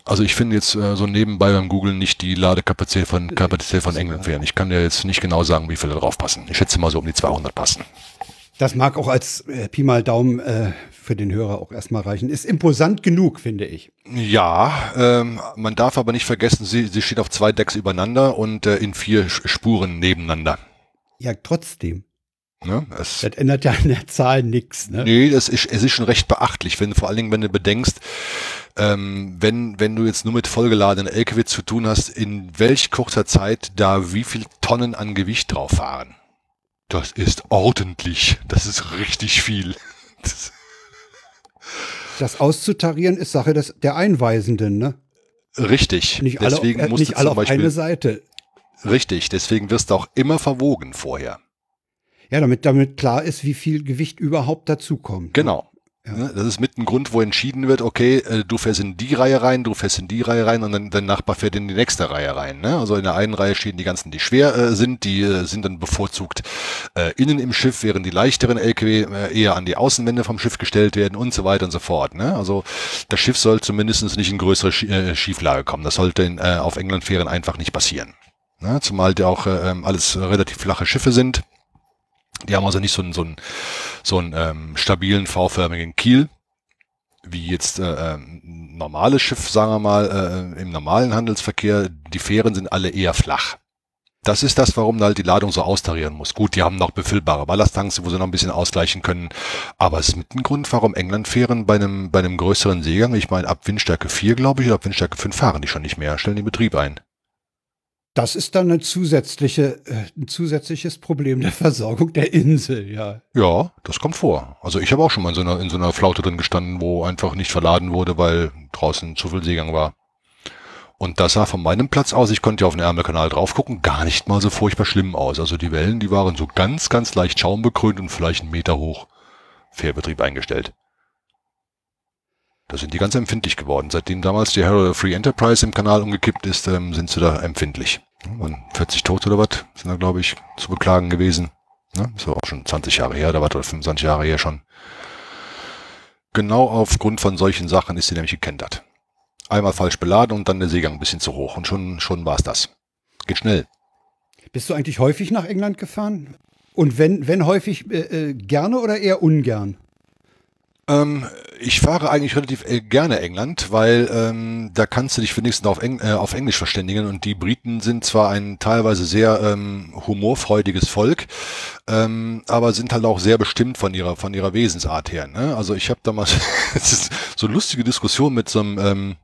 Also ich finde jetzt äh, so nebenbei beim Google nicht die Ladekapazität von, Kapazität von England wären. Ich kann dir jetzt nicht genau sagen, wie viele drauf passen. Ich schätze mal so um die 200 passen. Das mag auch als äh, Pi mal Daumen äh, für den Hörer auch erstmal reichen. Ist imposant genug, finde ich. Ja, ähm, man darf aber nicht vergessen, sie, sie steht auf zwei Decks übereinander und äh, in vier Spuren nebeneinander. Ja, trotzdem. Ne? das ändert ja an der Zahl nichts. Ne? Nee, das ist, es ist schon recht beachtlich, wenn vor allen Dingen, wenn du bedenkst, ähm, wenn, wenn du jetzt nur mit vollgeladenen LKW zu tun hast, in welch kurzer Zeit da wie viel Tonnen an Gewicht drauf fahren. Das ist ordentlich. Das ist richtig viel. Das, das auszutarieren ist Sache des, der Einweisenden, ne? Richtig. Nicht alle, deswegen äh, musst nicht du alle auf Beispiel, eine Seite. Richtig, deswegen wirst du auch immer verwogen vorher. Ja, damit, damit klar ist, wie viel Gewicht überhaupt dazukommt. Genau. Ja. Ne, Das ist mit ein Grund, wo entschieden wird, okay, äh, du fährst in die Reihe rein, du fährst in die Reihe rein und dann dein Nachbar fährt in die nächste Reihe rein. Ne? Also in der einen Reihe stehen die ganzen, die schwer äh, sind, die äh, sind dann bevorzugt äh, innen im Schiff, während die leichteren LKW äh, eher an die Außenwände vom Schiff gestellt werden und so weiter und so fort. Ne? Also das Schiff soll zumindest nicht in größere Schie äh, Schieflage kommen. Das sollte in, auf Englandfähren einfach nicht passieren. Ne? Zumal die auch äh, ähm, alles relativ flache Schiffe sind. Die haben also nicht so einen, so einen, so einen ähm, stabilen V-förmigen Kiel, wie jetzt äh, ähm, ein normales Schiff, sagen wir mal, äh, im normalen Handelsverkehr. Die Fähren sind alle eher flach. Das ist das, warum halt die Ladung so austarieren muss. Gut, die haben noch befüllbare Ballasttanks, wo sie noch ein bisschen ausgleichen können. Aber es ist mit ein Grund, warum England-Fähren bei einem, bei einem größeren Seegang, ich meine, ab Windstärke 4, glaube ich, oder ab Windstärke 5 fahren die schon nicht mehr, stellen den Betrieb ein. Das ist dann eine zusätzliche, äh, ein zusätzliches Problem der Versorgung der Insel, ja. Ja, das kommt vor. Also ich habe auch schon mal in so einer, in so einer Flaute drin gestanden, wo einfach nicht verladen wurde, weil draußen zu viel Seegang war. Und das sah von meinem Platz aus, ich konnte ja auf den Ärmelkanal drauf gucken, gar nicht mal so furchtbar schlimm aus. Also die Wellen, die waren so ganz, ganz leicht schaumbekrönt und vielleicht einen Meter hoch. Fährbetrieb eingestellt. Da sind die ganz empfindlich geworden. Seitdem damals die Herald Free Enterprise im Kanal umgekippt ist, ähm, sind sie da empfindlich. Und 40 Tote oder was sind da, glaube ich, zu beklagen gewesen. Ne? Das war auch schon 20 Jahre her, da war oder 25 Jahre her schon. Genau aufgrund von solchen Sachen ist sie nämlich gekentert. Einmal falsch beladen und dann der Seegang ein bisschen zu hoch. Und schon, schon war es das. Geht schnell. Bist du eigentlich häufig nach England gefahren? Und wenn, wenn häufig, äh, äh, gerne oder eher ungern? Ähm, ich fahre eigentlich relativ äh, gerne England, weil ähm, da kannst du dich wenigstens auf, Eng äh, auf Englisch verständigen und die Briten sind zwar ein teilweise sehr ähm, humorfreudiges Volk, ähm, aber sind halt auch sehr bestimmt von ihrer von ihrer Wesensart her. Ne? Also ich habe damals so lustige Diskussion mit so einem ähm,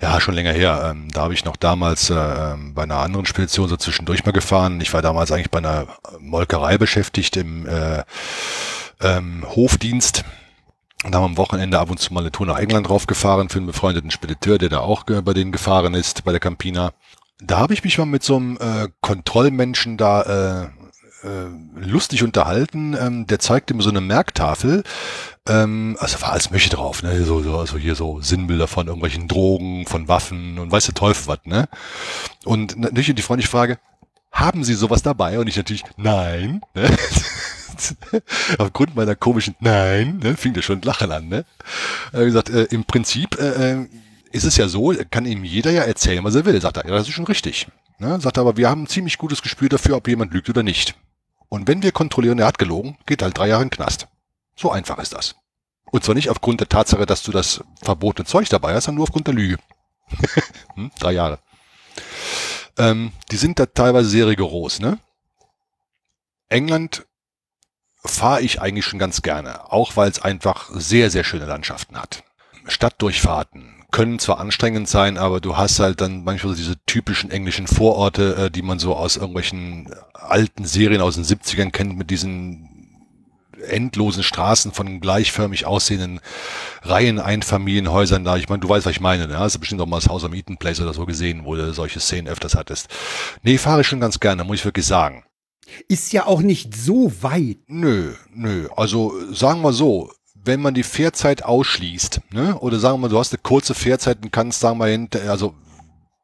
ja, schon länger her. Ähm, da habe ich noch damals äh, ähm, bei einer anderen Spedition so zwischendurch mal gefahren. Ich war damals eigentlich bei einer Molkerei beschäftigt im äh, ähm, Hofdienst. Und haben am Wochenende ab und zu mal eine Tour nach England draufgefahren für einen befreundeten Spediteur, der da auch bei denen gefahren ist, bei der Campina. Da habe ich mich mal mit so einem äh, Kontrollmenschen da äh, äh, lustig unterhalten. Ähm, der zeigte mir so eine Merktafel. Ähm, also war alles Möchte drauf, ne? So, so, also hier so Sinnbilder von irgendwelchen Drogen, von Waffen und weiß der Teufel was, ne? Und natürlich die freundliche Frage, haben Sie sowas dabei? Und ich natürlich, nein. Ne? Aufgrund meiner komischen Nein, ne, fing der schon Lachen an. Ne? Äh, wie gesagt, äh, im Prinzip äh, ist es ja so, kann ihm jeder ja erzählen, was er will. Sagt er, ja, das ist schon richtig. Ne? Sagt er, aber wir haben ein ziemlich gutes Gespür dafür, ob jemand lügt oder nicht. Und wenn wir kontrollieren, er hat gelogen, geht halt drei Jahre in den Knast. So einfach ist das. Und zwar nicht aufgrund der Tatsache, dass du das verbotene Zeug dabei hast, sondern nur aufgrund der Lüge. hm? Drei Jahre. Ähm, die sind da teilweise sehr rigoros, ne? England fahre ich eigentlich schon ganz gerne, auch weil es einfach sehr, sehr schöne Landschaften hat. Stadtdurchfahrten können zwar anstrengend sein, aber du hast halt dann manchmal so diese typischen englischen Vororte, äh, die man so aus irgendwelchen alten Serien aus den 70ern kennt, mit diesen endlosen Straßen von gleichförmig aussehenden Reihen Einfamilienhäusern da. Ich meine, du weißt, was ich meine. Ne? Hast du bestimmt auch mal das House of Eaton Place oder so gesehen, wo du solche Szenen öfters hattest. Nee, fahre ich schon ganz gerne, muss ich wirklich sagen. Ist ja auch nicht so weit. Nö, nö. Also sagen wir so, wenn man die Fährzeit ausschließt, ne, oder sagen wir mal, du hast eine kurze Fährzeit und kannst, sagen wir, hinter, also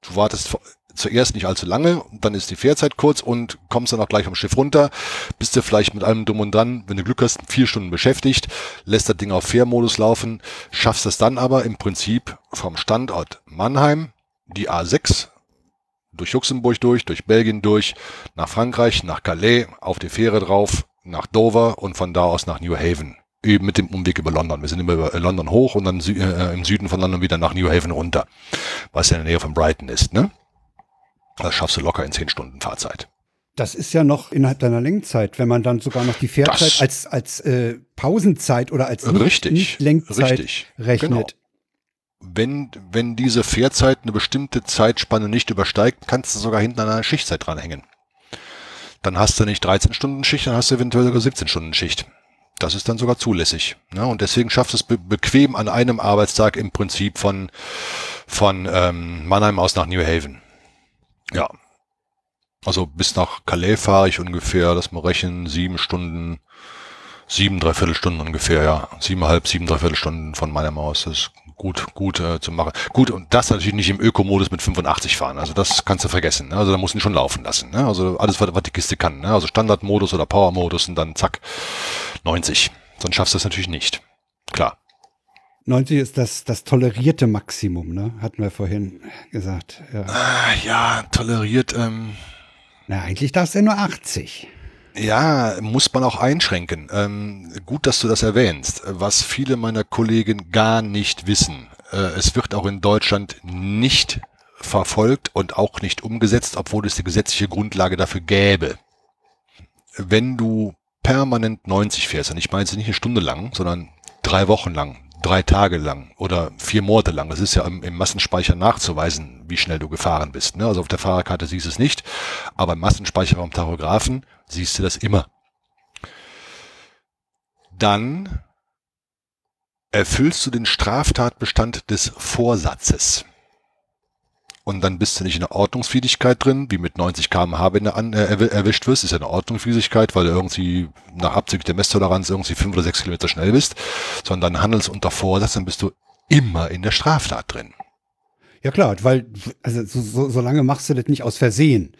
du wartest zuerst nicht allzu lange, dann ist die Fährzeit kurz und kommst dann auch gleich vom Schiff runter, bist du vielleicht mit allem dumm und dran, wenn du Glück hast, vier Stunden beschäftigt, lässt das Ding auf Fährmodus laufen, schaffst es dann aber im Prinzip vom Standort Mannheim, die A6, durch Luxemburg durch, durch Belgien durch, nach Frankreich, nach Calais, auf die Fähre drauf, nach Dover und von da aus nach New Haven. Eben mit dem Umweg über London. Wir sind immer über London hoch und dann äh, im Süden von London wieder nach New Haven runter, was ja in der Nähe von Brighton ist, ne? Das schaffst du locker in zehn Stunden Fahrzeit. Das ist ja noch innerhalb deiner Lenkzeit, wenn man dann sogar noch die Fährzeit Das- als, als äh, Pausenzeit oder als nicht, Richtig, nicht Lenkzeit richtig, rechnet. genau. Wenn, wenn diese Fährzeit eine bestimmte Zeitspanne nicht übersteigt, kannst du sogar hinten an einer Schichtzeit dranhängen. Dann hast du nicht 13 Stunden Schicht, dann hast du eventuell sogar 17 Stunden Schicht. Das ist dann sogar zulässig. Ne? Und deswegen schafft es be bequem an einem Arbeitstag im Prinzip von Von ähm, Mannheim aus nach New Haven. Ja. Also bis nach Calais fahre ich ungefähr, lass mal rechnen, sieben Stunden, sieben, dreiviertel Stunden ungefähr, ja. Siebeneinhalb, sieben, dreiviertel Stunden von Mannheim aus. Das gut, gut äh, zu machen. Gut, und das natürlich nicht im Ökomodus mit 85 fahren. Also das kannst du vergessen. Ne? Also da muss ihn schon laufen lassen. Ne? Also alles, was, was die Kiste kann. Ne? Also Standardmodus oder Powermodus und dann zack, 90. Sonst schaffst du das natürlich nicht. Klar. 90 ist das, das tolerierte Maximum, ne? Hatten wir vorhin gesagt. Ja, ah, ja toleriert. Ähm, Na, eigentlich darfst du ja nur 80. Ja, muss man auch einschränken. Ähm, gut, dass du das erwähnst. Was viele meiner Kollegen gar nicht wissen. Äh, es wird auch in Deutschland nicht verfolgt und auch nicht umgesetzt, obwohl es die gesetzliche Grundlage dafür gäbe. Wenn du permanent 90 fährst, und ich meine jetzt nicht eine Stunde lang, sondern drei Wochen lang, drei Tage lang oder vier Monate lang. Das ist ja im, im Massenspeicher nachzuweisen, wie schnell du gefahren bist. Ne? Also auf der Fahrerkarte siehst du es nicht, aber im Massenspeicher beim Tachografen siehst du das immer. Dann erfüllst du den Straftatbestand des Vorsatzes und dann bist du nicht in der Ordnungswidrigkeit drin, wie mit 90 km/h, wenn du an, äh, erwischt wirst, ist ja eine Ordnungswidrigkeit, weil du irgendwie nach Abzug der Messtoleranz irgendwie fünf oder sechs Kilometer schnell bist, sondern handelst unter Vorsatz, dann bist du immer in der Straftat drin. Ja klar, weil, also so, so, so lange machst du das nicht aus Versehen.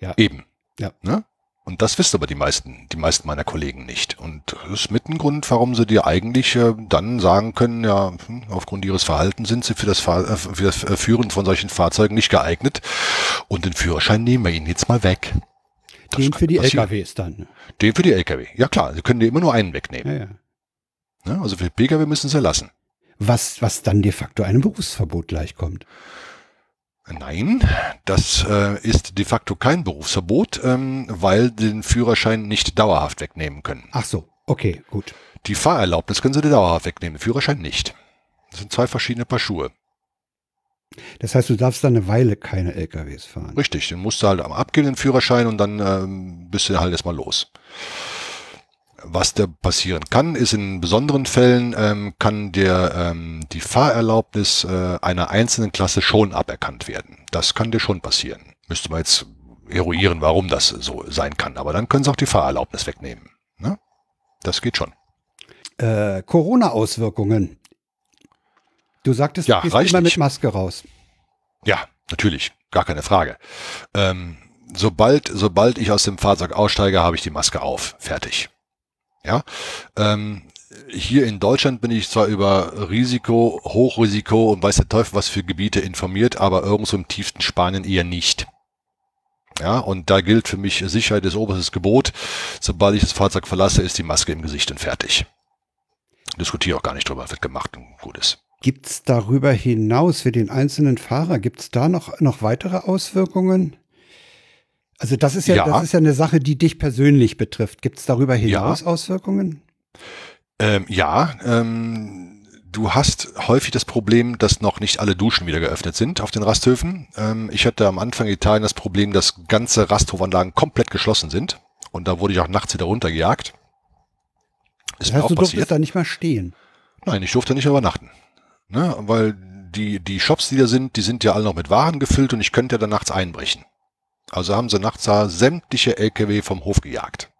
Ja. Eben. Ja. Ne? Und das wissen aber die meisten, die meisten meiner Kollegen nicht. Und das ist mit ein Grund, warum sie dir eigentlich äh, dann sagen können, ja, hm, aufgrund ihres Verhaltens sind sie für das, Fahr äh, für das äh, Führen von solchen Fahrzeugen nicht geeignet. Und den Führerschein nehmen wir ihnen jetzt mal weg. Das den für die passieren. LKWs dann. Den für die LKW. Ja klar, sie können dir immer nur einen wegnehmen. Ja, ja. Ja, also für PKW müssen sie lassen. Was, was dann de facto einem Berufsverbot gleichkommt. Nein, das äh, ist de facto kein Berufsverbot, ähm, weil den Führerschein nicht dauerhaft wegnehmen können. Ach so, okay, gut. Die Fahrerlaubnis können sie dir dauerhaft wegnehmen, den Führerschein nicht. Das sind zwei verschiedene Paar Schuhe. Das heißt, du darfst dann eine Weile keine LKWs fahren. Richtig, den musst du halt abgeben, den Führerschein, und dann ähm, bist du halt erstmal los. Was da passieren kann, ist in besonderen Fällen ähm, kann der ähm, die Fahrerlaubnis äh, einer einzelnen Klasse schon aberkannt werden. Das kann dir schon passieren. Müsste man jetzt eruieren, warum das so sein kann. Aber dann können sie auch die Fahrerlaubnis wegnehmen. Ne? Das geht schon. Äh, Corona-Auswirkungen. Du sagtest, ja, du gehst immer mit Maske raus. Ja, natürlich, gar keine Frage. Ähm, sobald, sobald ich aus dem Fahrzeug aussteige, habe ich die Maske auf. Fertig. Ja, ähm, hier in Deutschland bin ich zwar über Risiko, Hochrisiko und weiß der Teufel was für Gebiete informiert, aber irgendwo im tiefsten Spanien eher nicht. Ja, und da gilt für mich Sicherheit des oberstes Gebot. Sobald ich das Fahrzeug verlasse, ist die Maske im Gesicht und fertig. Diskutiere auch gar nicht drüber, wird gemacht und gut ist. Gibt es darüber hinaus für den einzelnen Fahrer, gibt es da noch, noch weitere Auswirkungen? Also das ist ja, ja, das ist ja eine Sache, die dich persönlich betrifft. Gibt es darüber hinaus ja. Auswirkungen? Ähm, ja, ähm, du hast häufig das Problem, dass noch nicht alle Duschen wieder geöffnet sind auf den Rasthöfen. Ähm, ich hatte am Anfang in Italien das Problem, dass ganze Rasthofanlagen komplett geschlossen sind. Und da wurde ich auch nachts wieder runtergejagt. Ist das heißt, du passiert. durftest da nicht mal stehen? Nein, ich durfte nicht übernachten. Ne? Weil die, die Shops, die da sind, die sind ja alle noch mit Waren gefüllt und ich könnte ja dann nachts einbrechen. Also haben sie nachts sämtliche LKW vom Hof gejagt.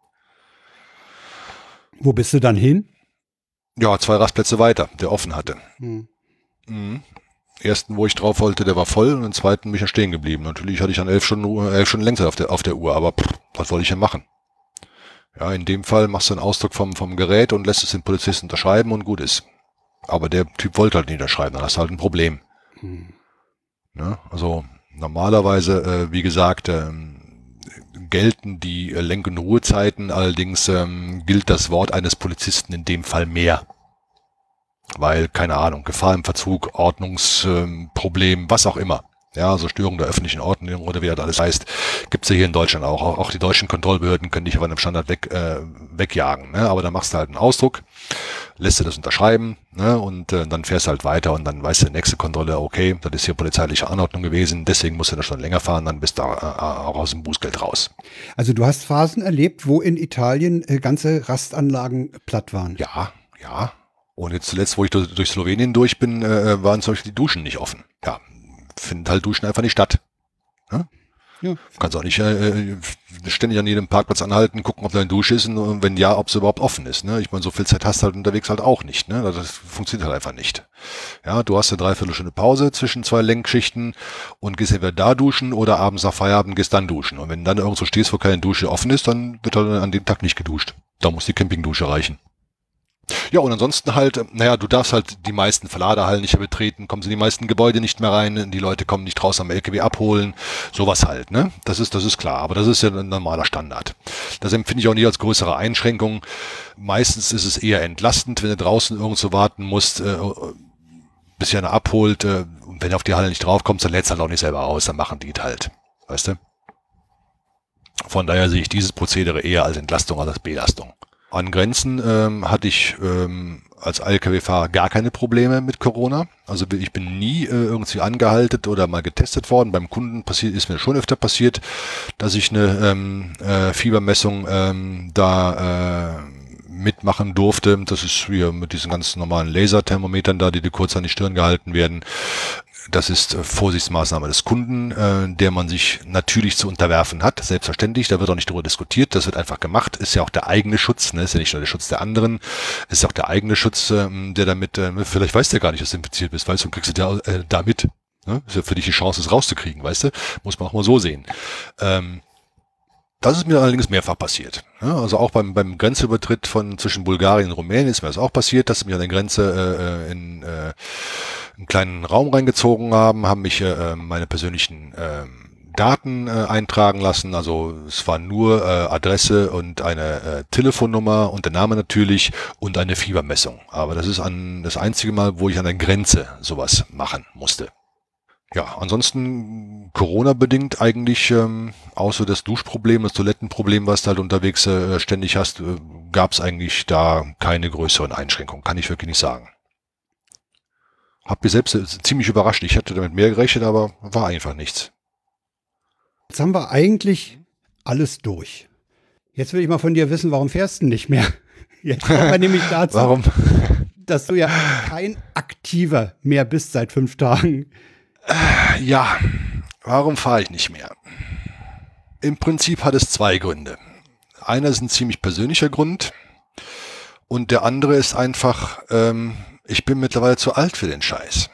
Wo bist du dann hin? Ja, zwei Rastplätze weiter, der offen hatte. Hm. Mhm. Ersten, wo ich drauf wollte, der war voll und den zweiten bin ich ja stehen geblieben. Natürlich hatte ich dann elf Stunden, elf Stunden länger auf der, auf der Uhr, aber pff, was wollte ich denn machen? Ja, in dem Fall machst du einen Ausdruck vom, vom Gerät und lässt es den Polizisten unterschreiben und gut ist. Aber der Typ wollte halt nicht unterschreiben, dann hast du halt ein Problem. Hm. Ja, also Normalerweise, äh, wie gesagt, ähm, gelten die äh, Lenk- und Ruhezeiten, allerdings ähm, gilt das Wort eines Polizisten in dem Fall mehr. Weil, keine Ahnung, Gefahr im Verzug, Ordnungsproblem, ähm, was auch immer. Ja, also Störung der öffentlichen Ordnung oder wie das alles heißt, gibt's ja hier in Deutschland auch. Auch, auch die deutschen Kontrollbehörden können dich aber einem Standard weg, äh, wegjagen. Ne? Aber dann machst du halt einen Ausdruck, lässt du das unterschreiben ne? und äh, dann fährst du halt weiter und dann weißt du, nächste Kontrolle, okay, das ist hier polizeiliche Anordnung gewesen, deswegen musst du da schon länger fahren, dann bist du äh, auch aus dem Bußgeld raus. Also du hast Phasen erlebt, wo in Italien äh, ganze Rastanlagen platt waren. Ja, ja. Und jetzt zuletzt, wo ich durch Slowenien durch bin, äh, waren zum Beispiel die Duschen nicht offen. Ja, findet halt Duschen einfach nicht statt. Ja? Ja. Du kannst auch nicht äh, äh, ständig an jedem Parkplatz anhalten, gucken, ob da eine Dusche ist und wenn ja, ob sie überhaupt offen ist. Ne? Ich meine, so viel Zeit hast du halt unterwegs halt auch nicht. Ne? Das funktioniert halt einfach nicht. Ja, du hast eine Dreiviertelstunde Pause zwischen zwei Lenkschichten und gehst entweder da duschen oder abends nach Feierabend gehst dann duschen. Und wenn du dann irgendwo stehst, wo keine Dusche offen ist, dann wird halt an dem Tag nicht geduscht. Da muss die Campingdusche reichen. Ja, und ansonsten halt, naja, du darfst halt die meisten Verladehallen nicht mehr betreten, kommst in die meisten Gebäude nicht mehr rein, die Leute kommen nicht raus am LKW abholen, sowas halt, ne? Das ist, das ist klar, aber das ist ja ein normaler Standard. Das empfinde ich auch nicht als größere Einschränkung. Meistens ist es eher entlastend, wenn du draußen irgendwo warten musst, äh, bis einer abholt, äh, und wenn du auf die Halle nicht draufkommst, dann lädst du halt auch nicht selber aus, dann machen die halt, weißt du? Von daher sehe ich dieses Prozedere eher als Entlastung als als Belastung. An Grenzen ähm, hatte ich ähm, als LKW-Fahrer gar keine Probleme mit Corona. Also ich bin nie äh, irgendwie angehalten oder mal getestet worden. Beim Kunden passiert, ist mir schon öfter passiert, dass ich eine ähm, äh, Fiebermessung ähm, da äh, mitmachen durfte. Das ist hier mit diesen ganz normalen Laserthermometern da, die dir kurz an die Stirn gehalten werden. Das ist äh, Vorsichtsmaßnahme des Kunden, äh, der man sich natürlich zu unterwerfen hat. Selbstverständlich, da wird auch nicht darüber diskutiert. Das wird einfach gemacht. Ist ja auch der eigene Schutz, ne? ist ja nicht nur der Schutz der anderen, ist ja auch der eigene Schutz, äh, der damit, äh, vielleicht weißt du ja gar nicht, dass du infiziert bist, weißt du, und kriegst du da, äh, damit. Ne? Ist ja für dich die Chance, es rauszukriegen, weißt du? Muss man auch mal so sehen. Ähm, das ist mir allerdings mehrfach passiert. Ja, also auch beim, beim Grenzübertritt von zwischen Bulgarien und Rumänien ist mir das auch passiert, dass mich an der Grenze äh, in äh, einen kleinen Raum reingezogen haben, haben mich äh, meine persönlichen äh, Daten äh, eintragen lassen. Also es war nur äh, Adresse und eine äh, Telefonnummer und der Name natürlich und eine Fiebermessung. Aber das ist an das einzige Mal, wo ich an der Grenze sowas machen musste. Ja, ansonsten Corona-bedingt eigentlich, ähm, außer das Duschproblem, das Toilettenproblem, was du halt unterwegs äh, ständig hast, äh, gab es eigentlich da keine größeren Einschränkungen, kann ich wirklich nicht sagen. Hab mich selbst äh, ziemlich überrascht. Ich hätte damit mehr gerechnet, aber war einfach nichts. Jetzt haben wir eigentlich alles durch. Jetzt will ich mal von dir wissen, warum fährst du nicht mehr? Jetzt kommen wir nämlich dazu, warum? dass du ja kein Aktiver mehr bist seit fünf Tagen. Ja, warum fahre ich nicht mehr? Im Prinzip hat es zwei Gründe. Einer ist ein ziemlich persönlicher Grund und der andere ist einfach, ähm, ich bin mittlerweile zu alt für den Scheiß.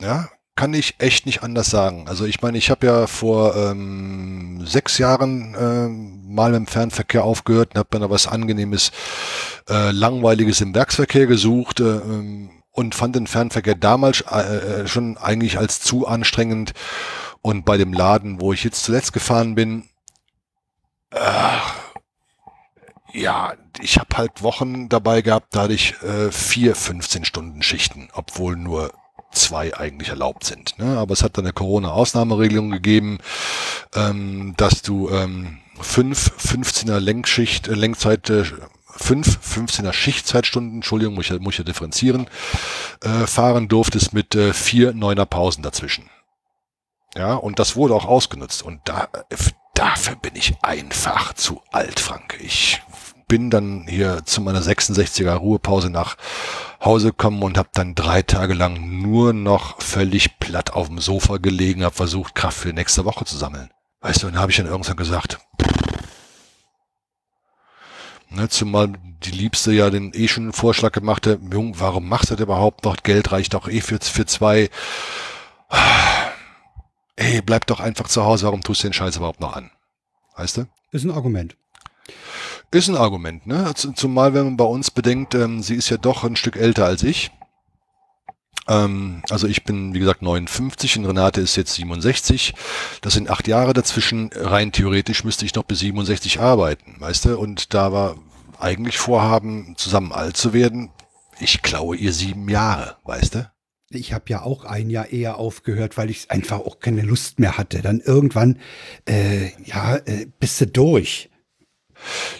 Ja, kann ich echt nicht anders sagen. Also ich meine, ich habe ja vor ähm, sechs Jahren äh, mal im Fernverkehr aufgehört und habe dann was Angenehmes, äh, Langweiliges im Werksverkehr gesucht. Äh, ähm, und fand den Fernverkehr damals äh, äh, schon eigentlich als zu anstrengend. Und bei dem Laden, wo ich jetzt zuletzt gefahren bin, äh, ja, ich habe halt Wochen dabei gehabt, da hatte ich äh, vier 15-Stunden-Schichten, obwohl nur zwei eigentlich erlaubt sind. Ne? Aber es hat dann eine Corona-Ausnahmeregelung gegeben, ähm, dass du ähm, fünf 15er Lenkschicht, äh, Lenkzeit, äh, fünf 15er Schichtzeitstunden, Entschuldigung, muss ich, muss ich ja differenzieren, äh, fahren durftest mit äh, vier neuner Pausen dazwischen. Ja, und das wurde auch ausgenutzt. Und da, dafür bin ich einfach zu alt, Frank. Ich bin dann hier zu meiner 66er Ruhepause nach Hause gekommen und habe dann drei Tage lang nur noch völlig platt auf dem Sofa gelegen, habe versucht, Kraft für die nächste Woche zu sammeln. Weißt du, und dann habe ich dann irgendwann gesagt, Ne, zumal die Liebste ja den eh schon einen Vorschlag gemacht hat, Jung, warum machst du das überhaupt noch? Geld reicht doch eh für, für zwei. Ey, bleib doch einfach zu Hause, warum tust du den Scheiß überhaupt noch an? Weißt du? Ist ein Argument. Ist ein Argument, ne? Zumal, wenn man bei uns bedenkt, ähm, sie ist ja doch ein Stück älter als ich. Ähm, also ich bin, wie gesagt, 59 und Renate ist jetzt 67. Das sind acht Jahre dazwischen. Rein theoretisch müsste ich noch bis 67 arbeiten, weißt du? Und da war eigentlich vorhaben, zusammen alt zu werden. Ich klaue ihr sieben Jahre, weißt du? Ich habe ja auch ein Jahr eher aufgehört, weil ich einfach auch keine Lust mehr hatte. Dann irgendwann, äh, ja, äh, bist du durch.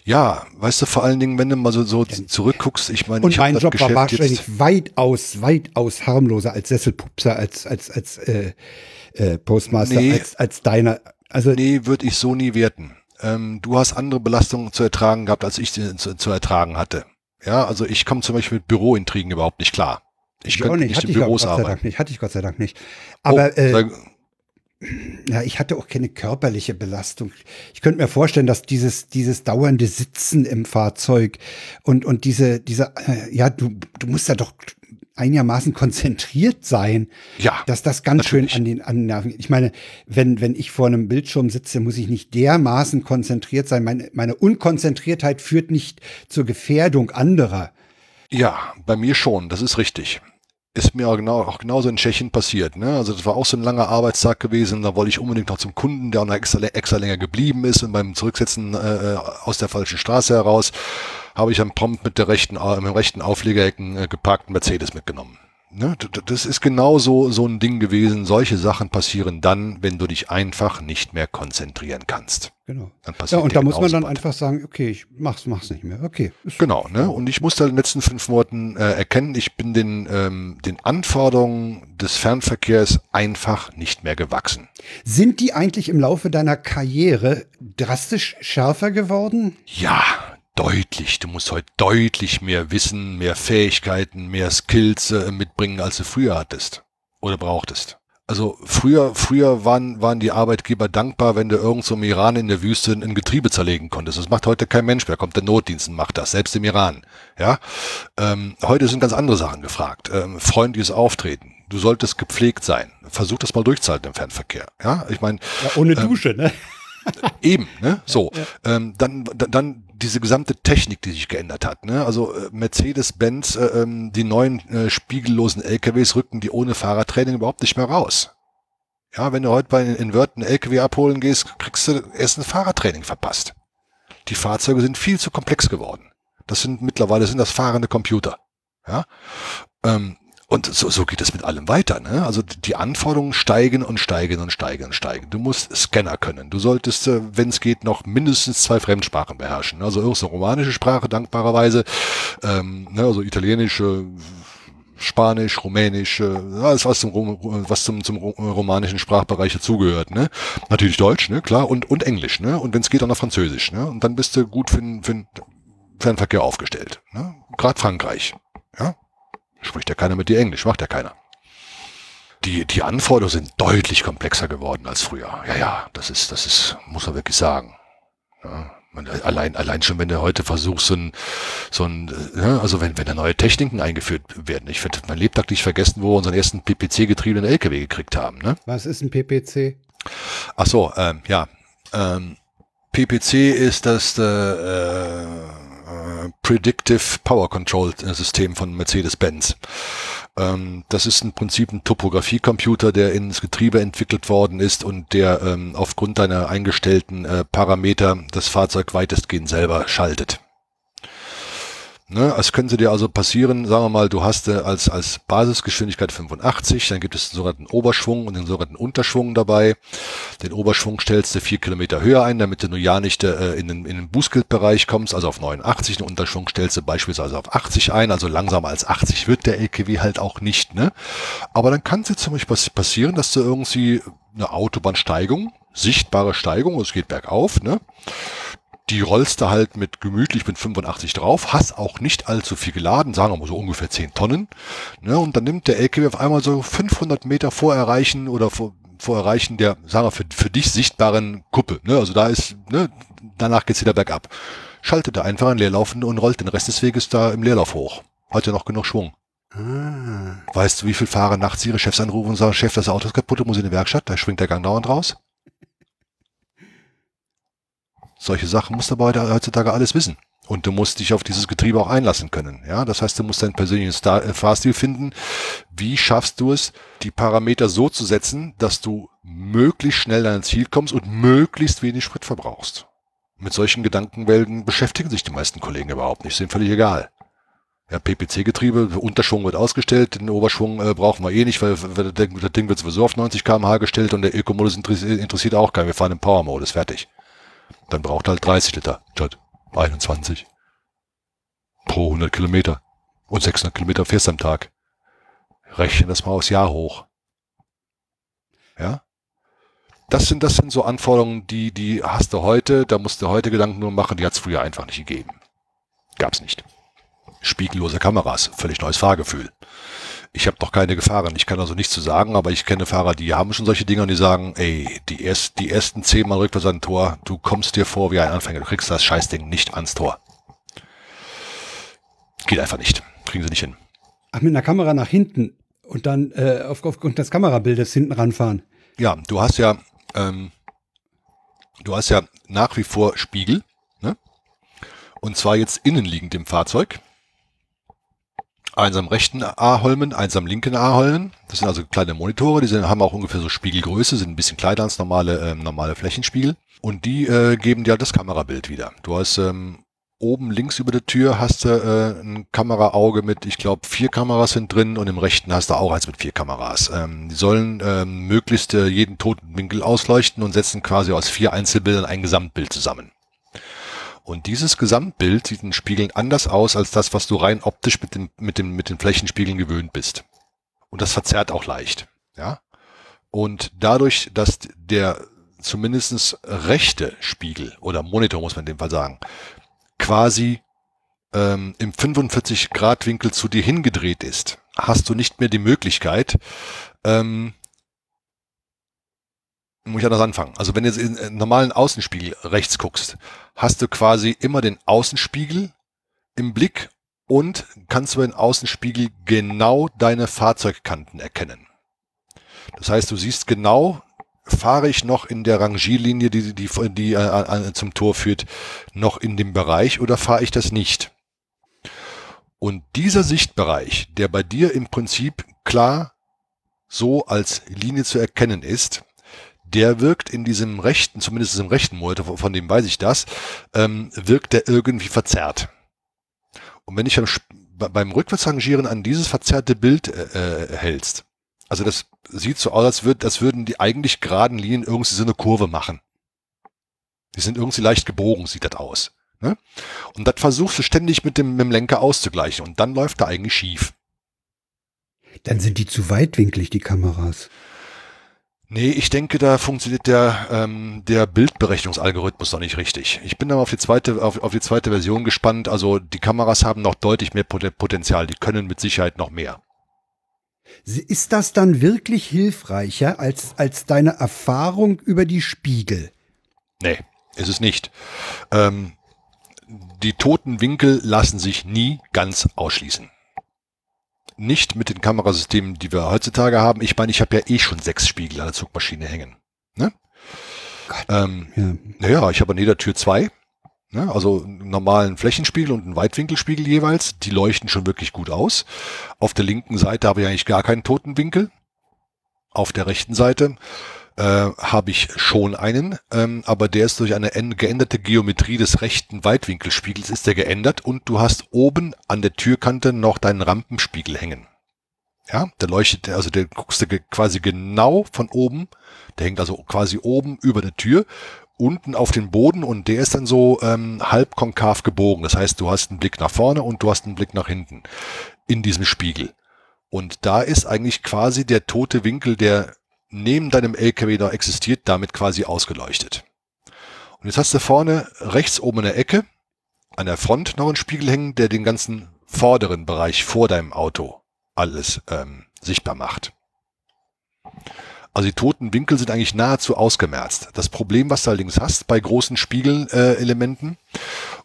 Ja, weißt du, vor allen Dingen, wenn du mal so, so zurückguckst, ich meine, und ich mein Job war wahrscheinlich weitaus, weitaus harmloser als Sesselpupser, als, als, als äh, äh, Postmaster, nee, als, als deiner. Also nee, würde ich so nie werten. Ähm, du hast andere Belastungen zu ertragen gehabt, als ich sie zu, zu ertragen hatte. Ja, also ich komme zum Beispiel mit Bürointrigen überhaupt nicht klar. Ich, ich auch nicht. Hatte ich Büros Gott sei Dank nicht. Hatte ich Gott sei Dank nicht. Aber oh, äh, ja, ich hatte auch keine körperliche Belastung. Ich könnte mir vorstellen, dass dieses, dieses dauernde Sitzen im Fahrzeug und, und diese, diese, äh, ja, du, du musst da doch einigermaßen konzentriert sein, ja, dass das ganz natürlich. schön an den an Nerven geht. Ich meine, wenn wenn ich vor einem Bildschirm sitze, muss ich nicht dermaßen konzentriert sein. Meine meine Unkonzentriertheit führt nicht zur Gefährdung anderer. Ja, bei mir schon. Das ist richtig ist mir auch, genau, auch genauso in Tschechien passiert. Ne? Also das war auch so ein langer Arbeitstag gewesen. Da wollte ich unbedingt noch zum Kunden, der auch noch extra, extra länger geblieben ist. Und beim Zurücksetzen äh, äh aus der falschen Straße heraus habe ich dann prompt mit der rechten, mit dem rechten Auflegerecken äh, geparkten Mercedes mitgenommen. Ne, das ist genau so, so ein Ding gewesen. Solche Sachen passieren dann, wenn du dich einfach nicht mehr konzentrieren kannst. Genau. Dann passiert ja, und da muss man dann einfach sagen, okay, ich mach's, mach's nicht mehr. Okay. Genau, ne? Und ich musste in den letzten fünf Monaten äh, erkennen, ich bin den, ähm, den Anforderungen des Fernverkehrs einfach nicht mehr gewachsen. Sind die eigentlich im Laufe deiner Karriere drastisch schärfer geworden? Ja, deutlich. Du musst heute deutlich mehr Wissen, mehr Fähigkeiten, mehr Skills äh, mitbringen, als du früher hattest oder brauchtest. Also früher, früher waren, waren die Arbeitgeber dankbar, wenn du irgend so im Iran in der Wüste ein Getriebe zerlegen konntest. Das macht heute kein Mensch mehr. Kommt der Notdienst und macht das, selbst im Iran. Ja, ähm, heute sind ganz andere Sachen gefragt. Ähm, freundliches Auftreten. Du solltest gepflegt sein. Versuch das mal durchzuhalten im Fernverkehr. Ja, ich meine. Ja, ohne ähm, Dusche, ne? Eben, ne? So. Ja. Ähm, dann, dann diese gesamte Technik, die sich geändert hat. Ne? Also äh, Mercedes-Benz, äh, ähm, die neuen äh, spiegellosen LKWs rücken die ohne Fahrertraining überhaupt nicht mehr raus. Ja, wenn du heute bei in Wörth einen LKW abholen gehst, kriegst du erst ein Fahrertraining verpasst. Die Fahrzeuge sind viel zu komplex geworden. Das sind mittlerweile sind das fahrende Computer. Ja, ähm, und so, so geht es mit allem weiter. Ne? Also die Anforderungen steigen und steigen und steigen und steigen. Du musst Scanner können. Du solltest, äh, wenn es geht, noch mindestens zwei Fremdsprachen beherrschen. Also irgendeine romanische Sprache, dankbarerweise. Ähm, ne? Also italienische, Spanisch, Rumänisch, äh, alles was zum, was zum, zum romanischen Sprachbereich dazugehört. Ne? Natürlich Deutsch, ne? klar, und, und Englisch. Ne? Und wenn es geht, auch noch Französisch. Ne? Und dann bist du gut für, für, für den Verkehr aufgestellt. Ne? Gerade Frankreich. Ja? Spricht ja keiner mit dir Englisch, macht ja keiner. Die, die Anforderungen sind deutlich komplexer geworden als früher. Ja, ja, das ist, das ist, muss man wirklich sagen. Ja, man, allein, allein schon, wenn du heute versuchst, so ein, so ein, ja, also wenn, wenn da neue Techniken eingeführt werden. Ich werde mein Lebtag nicht vergessen, wo wir unseren ersten PPC-getriebenen LKW gekriegt haben. Ne? Was ist ein PPC? Ach so, ähm, ja. Ähm, PPC ist das, äh, äh, Predictive Power Control System von Mercedes-Benz. Ähm, das ist im Prinzip ein Topografiecomputer, der ins Getriebe entwickelt worden ist und der ähm, aufgrund deiner eingestellten äh, Parameter das Fahrzeug weitestgehend selber schaltet. Ne, es könnte dir also passieren, sagen wir mal, du hast äh, als, als Basisgeschwindigkeit 85, dann gibt es den sogenannten Oberschwung und den sogenannten Unterschwung dabei. Den Oberschwung stellst du vier Kilometer höher ein, damit du nur ja nicht äh, in den, in den Bußgeldbereich kommst, also auf 89. Den Unterschwung stellst du beispielsweise auf 80 ein, also langsamer als 80 wird der LKW halt auch nicht. Ne? Aber dann kann es jetzt zum Beispiel passieren, dass du irgendwie eine Autobahnsteigung, sichtbare Steigung, es geht bergauf, ne? Die rollst du halt mit gemütlich mit 85 drauf, hast auch nicht allzu viel geladen, sagen wir mal so ungefähr 10 Tonnen. Ne, und dann nimmt der LKW auf einmal so 500 Meter vor Erreichen oder vor, vor Erreichen der, sagen wir, für, für dich sichtbaren Kuppe. Ne, also da ist, ne, danach geht's wieder bergab. Schaltet er einfach einen Leerlaufenden und rollt den Rest des Weges da im Leerlauf hoch. Hat ja noch genug Schwung. Ah. Weißt du, wie viele Fahrer nachts ihre Chefs anrufen und sagen, Chef, das Auto ist kaputt, muss in die Werkstatt, da springt der Gang dauernd raus? Solche Sachen musst du aber heutzutage alles wissen. Und du musst dich auf dieses Getriebe auch einlassen können. Ja, das heißt, du musst deinen persönlichen Star äh, Fahrstil finden. Wie schaffst du es, die Parameter so zu setzen, dass du möglichst schnell an dein Ziel kommst und möglichst wenig Sprit verbrauchst? Mit solchen Gedankenwelten beschäftigen sich die meisten Kollegen überhaupt nicht, sind völlig egal. Ja, PPC-Getriebe, Unterschwung wird ausgestellt, den Oberschwung äh, brauchen wir eh nicht, weil, weil das Ding wird sowieso auf 90 km/h gestellt und der Eco-Modus interessiert auch keinen. Wir fahren im Power-Modus, fertig. Dann braucht er halt 30 Liter statt 21 pro 100 Kilometer. Und 600 Kilometer fährst am Tag. Rechne das mal aufs Jahr hoch. Ja? Das sind, das sind so Anforderungen, die, die hast du heute, da musst du heute Gedanken nur machen, die hat es früher einfach nicht gegeben. Gab's nicht. Spiegellose Kameras, völlig neues Fahrgefühl. Ich habe doch keine gefahren. Ich kann also nichts zu sagen, aber ich kenne Fahrer, die haben schon solche Dinger und die sagen, ey, die, erst, die ersten zehnmal rückwärts an Tor, du kommst dir vor wie ein Anfänger. Du kriegst das Scheißding nicht ans Tor. Geht einfach nicht. Kriegen sie nicht hin. Ach, mit einer Kamera nach hinten und dann äh, auf, aufgrund des Kamerabildes hinten ranfahren. Ja, du hast ja, ähm, du hast ja nach wie vor Spiegel, ne? Und zwar jetzt innenliegend im Fahrzeug eins am rechten A-Holmen, eins am linken A-Holmen. Das sind also kleine Monitore, die sind, haben auch ungefähr so Spiegelgröße, sind ein bisschen kleiner als normale, ähm, normale Flächenspiegel. Und die äh, geben dir halt das Kamerabild wieder. Du hast ähm, oben links über der Tür hast du äh, ein Kameraauge mit, ich glaube, vier Kameras sind drin und im rechten hast du auch eins mit vier Kameras. Ähm, die sollen ähm, möglichst äh, jeden toten Winkel ausleuchten und setzen quasi aus vier Einzelbildern ein Gesamtbild zusammen. Und dieses Gesamtbild sieht in Spiegeln anders aus als das, was du rein optisch mit, dem, mit, dem, mit den Flächenspiegeln gewöhnt bist. Und das verzerrt auch leicht. Ja. Und dadurch, dass der zumindestens rechte Spiegel oder Monitor, muss man in dem Fall sagen, quasi ähm, im 45 Grad Winkel zu dir hingedreht ist, hast du nicht mehr die Möglichkeit, ähm, muss ich anders anfangen. Also wenn du jetzt in einen normalen Außenspiegel rechts guckst, hast du quasi immer den Außenspiegel im Blick und kannst über den Außenspiegel genau deine Fahrzeugkanten erkennen. Das heißt, du siehst genau, fahre ich noch in der Rangierlinie, die, die, die äh, zum Tor führt, noch in dem Bereich oder fahre ich das nicht? Und dieser Sichtbereich, der bei dir im Prinzip klar so als Linie zu erkennen ist, der wirkt in diesem rechten, zumindest im rechten Monitor, von dem weiß ich das, ähm, wirkt der irgendwie verzerrt. Und wenn ich beim, beim Rückwärtsrangieren an dieses verzerrte Bild äh, äh, hältst, also das sieht so aus, als, würd, als würden die eigentlich geraden Linien irgendwie so eine Kurve machen. Die sind irgendwie leicht gebogen, sieht das aus. Ne? Und das versuchst du ständig mit dem, mit dem Lenker auszugleichen und dann läuft er eigentlich schief. Dann sind die zu weitwinklig, die Kameras. Nee, ich denke, da funktioniert der, ähm, der Bildberechnungsalgorithmus noch nicht richtig. Ich bin aber auf die zweite, auf, auf die zweite Version gespannt. Also die Kameras haben noch deutlich mehr Potenzial. Die können mit Sicherheit noch mehr. Ist das dann wirklich hilfreicher als, als deine Erfahrung über die Spiegel? Nee, ist es nicht. Ähm, die toten Winkel lassen sich nie ganz ausschließen nicht mit den Kamerasystemen, die wir heutzutage haben. Ich meine, ich habe ja eh schon sechs Spiegel an der Zugmaschine hängen. Ne? Ähm, ja. Naja, ich habe an jeder Tür zwei. Ne? Also einen normalen Flächenspiegel und einen Weitwinkelspiegel jeweils. Die leuchten schon wirklich gut aus. Auf der linken Seite habe ich eigentlich gar keinen toten Winkel. Auf der rechten Seite äh, habe ich schon einen, ähm, aber der ist durch eine geänderte Geometrie des rechten Weitwinkelspiegels ist der geändert und du hast oben an der Türkante noch deinen Rampenspiegel hängen. Ja, der leuchtet, also der guckst du quasi genau von oben, der hängt also quasi oben über der Tür, unten auf den Boden und der ist dann so ähm, halb konkav gebogen. Das heißt, du hast einen Blick nach vorne und du hast einen Blick nach hinten in diesem Spiegel. Und da ist eigentlich quasi der tote Winkel, der neben deinem LKW da existiert, damit quasi ausgeleuchtet. Und jetzt hast du vorne rechts oben in der Ecke an der Front noch einen Spiegel hängen, der den ganzen vorderen Bereich vor deinem Auto alles ähm, sichtbar macht. Also die toten Winkel sind eigentlich nahezu ausgemerzt. Das Problem, was du allerdings hast bei großen Spiegelelementen,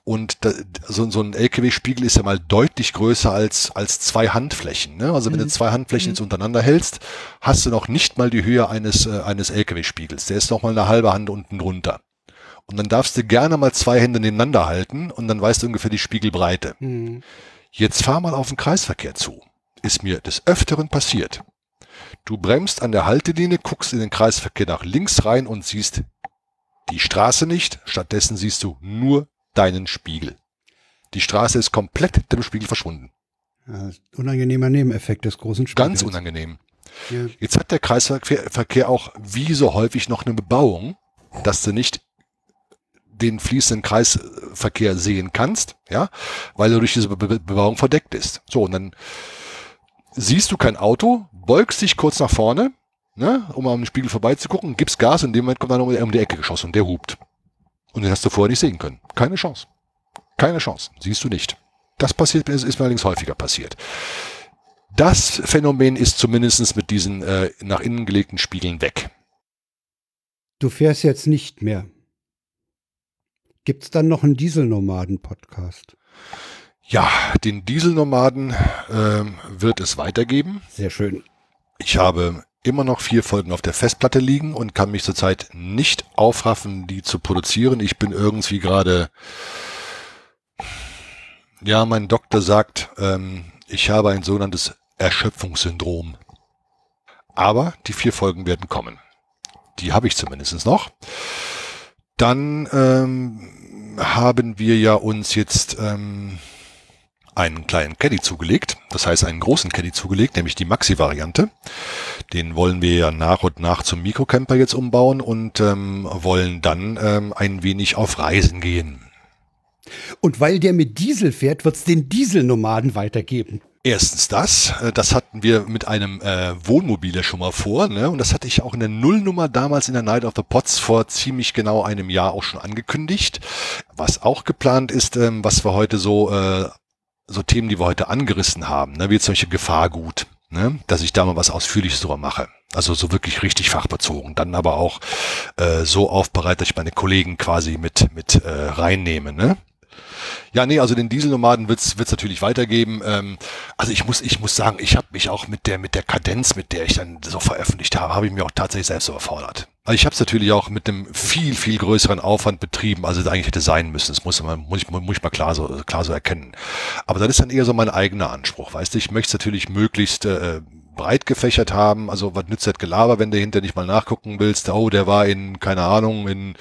und da, so, so ein LKW-Spiegel ist ja mal deutlich größer als, als zwei Handflächen. Ne? Also wenn mhm. du zwei Handflächen mhm. jetzt untereinander hältst, hast du noch nicht mal die Höhe eines, äh, eines LKW-Spiegels. Der ist noch mal eine halbe Hand unten drunter. Und dann darfst du gerne mal zwei Hände nebeneinander halten und dann weißt du ungefähr die Spiegelbreite. Mhm. Jetzt fahr mal auf den Kreisverkehr zu. Ist mir des Öfteren passiert. Du bremst an der Haltelinie, guckst in den Kreisverkehr nach links rein und siehst die Straße nicht. Stattdessen siehst du nur deinen Spiegel. Die Straße ist komplett dem Spiegel verschwunden. Ja, unangenehmer Nebeneffekt des großen Spiegels. Ganz unangenehm. Ja. Jetzt hat der Kreisverkehr auch wie so häufig noch eine Bebauung, dass du nicht den fließenden Kreisverkehr sehen kannst, ja, weil du durch diese Be Bebauung verdeckt bist. So, und dann siehst du kein Auto, beugst dich kurz nach vorne, ne, um am Spiegel vorbeizugucken, gibst Gas und in dem Moment kommt dann um die Ecke geschossen und der hupt. Und den hast du vorher nicht sehen können. Keine Chance. Keine Chance. Siehst du nicht. Das passiert, ist, ist mir allerdings häufiger passiert. Das Phänomen ist zumindest mit diesen äh, nach innen gelegten Spiegeln weg. Du fährst jetzt nicht mehr. Gibt es dann noch einen Dieselnomaden-Podcast? Ja, den Dieselnomaden äh, wird es weitergeben. Sehr schön. Ich habe immer noch vier Folgen auf der Festplatte liegen und kann mich zurzeit nicht aufraffen, die zu produzieren. Ich bin irgendwie gerade, ja, mein Doktor sagt, ähm, ich habe ein sogenanntes Erschöpfungssyndrom. Aber die vier Folgen werden kommen. Die habe ich zumindest noch. Dann ähm, haben wir ja uns jetzt ähm, einen kleinen Caddy zugelegt, das heißt einen großen Caddy zugelegt, nämlich die Maxi-Variante. Den wollen wir ja nach und nach zum Mikrocamper jetzt umbauen und ähm, wollen dann ähm, ein wenig auf Reisen gehen. Und weil der mit Diesel fährt, wird es den Dieselnomaden weitergeben. Erstens das, äh, das hatten wir mit einem äh, Wohnmobil ja schon mal vor, ne? Und das hatte ich auch in der Nullnummer damals in der Night of the Pots vor ziemlich genau einem Jahr auch schon angekündigt. Was auch geplant ist, ähm, was wir heute so, äh, so Themen, die wir heute angerissen haben, ne? wie zum Beispiel Gefahrgut, ne? dass ich da mal was Ausführliches drüber mache. Also so wirklich richtig fachbezogen. Dann aber auch äh, so aufbereitet, dass ich meine Kollegen quasi mit, mit äh, reinnehme. Ne? Ja, nee, also den Dieselnomaden wird's wird's natürlich weitergeben. Ähm, also ich muss ich muss sagen, ich habe mich auch mit der mit der Kadenz, mit der ich dann so veröffentlicht habe, habe ich mir auch tatsächlich selbst überfordert. Also ich habe es natürlich auch mit einem viel viel größeren Aufwand betrieben, als es eigentlich hätte sein müssen. Das muss man muss ich, muss ich mal klar so klar so erkennen. Aber das ist dann eher so mein eigener Anspruch, weißt du. Ich möchte es natürlich möglichst äh, breit gefächert haben. Also was nützt das Gelaber, wenn du hinter nicht mal nachgucken willst, oh, der war in, keine Ahnung, in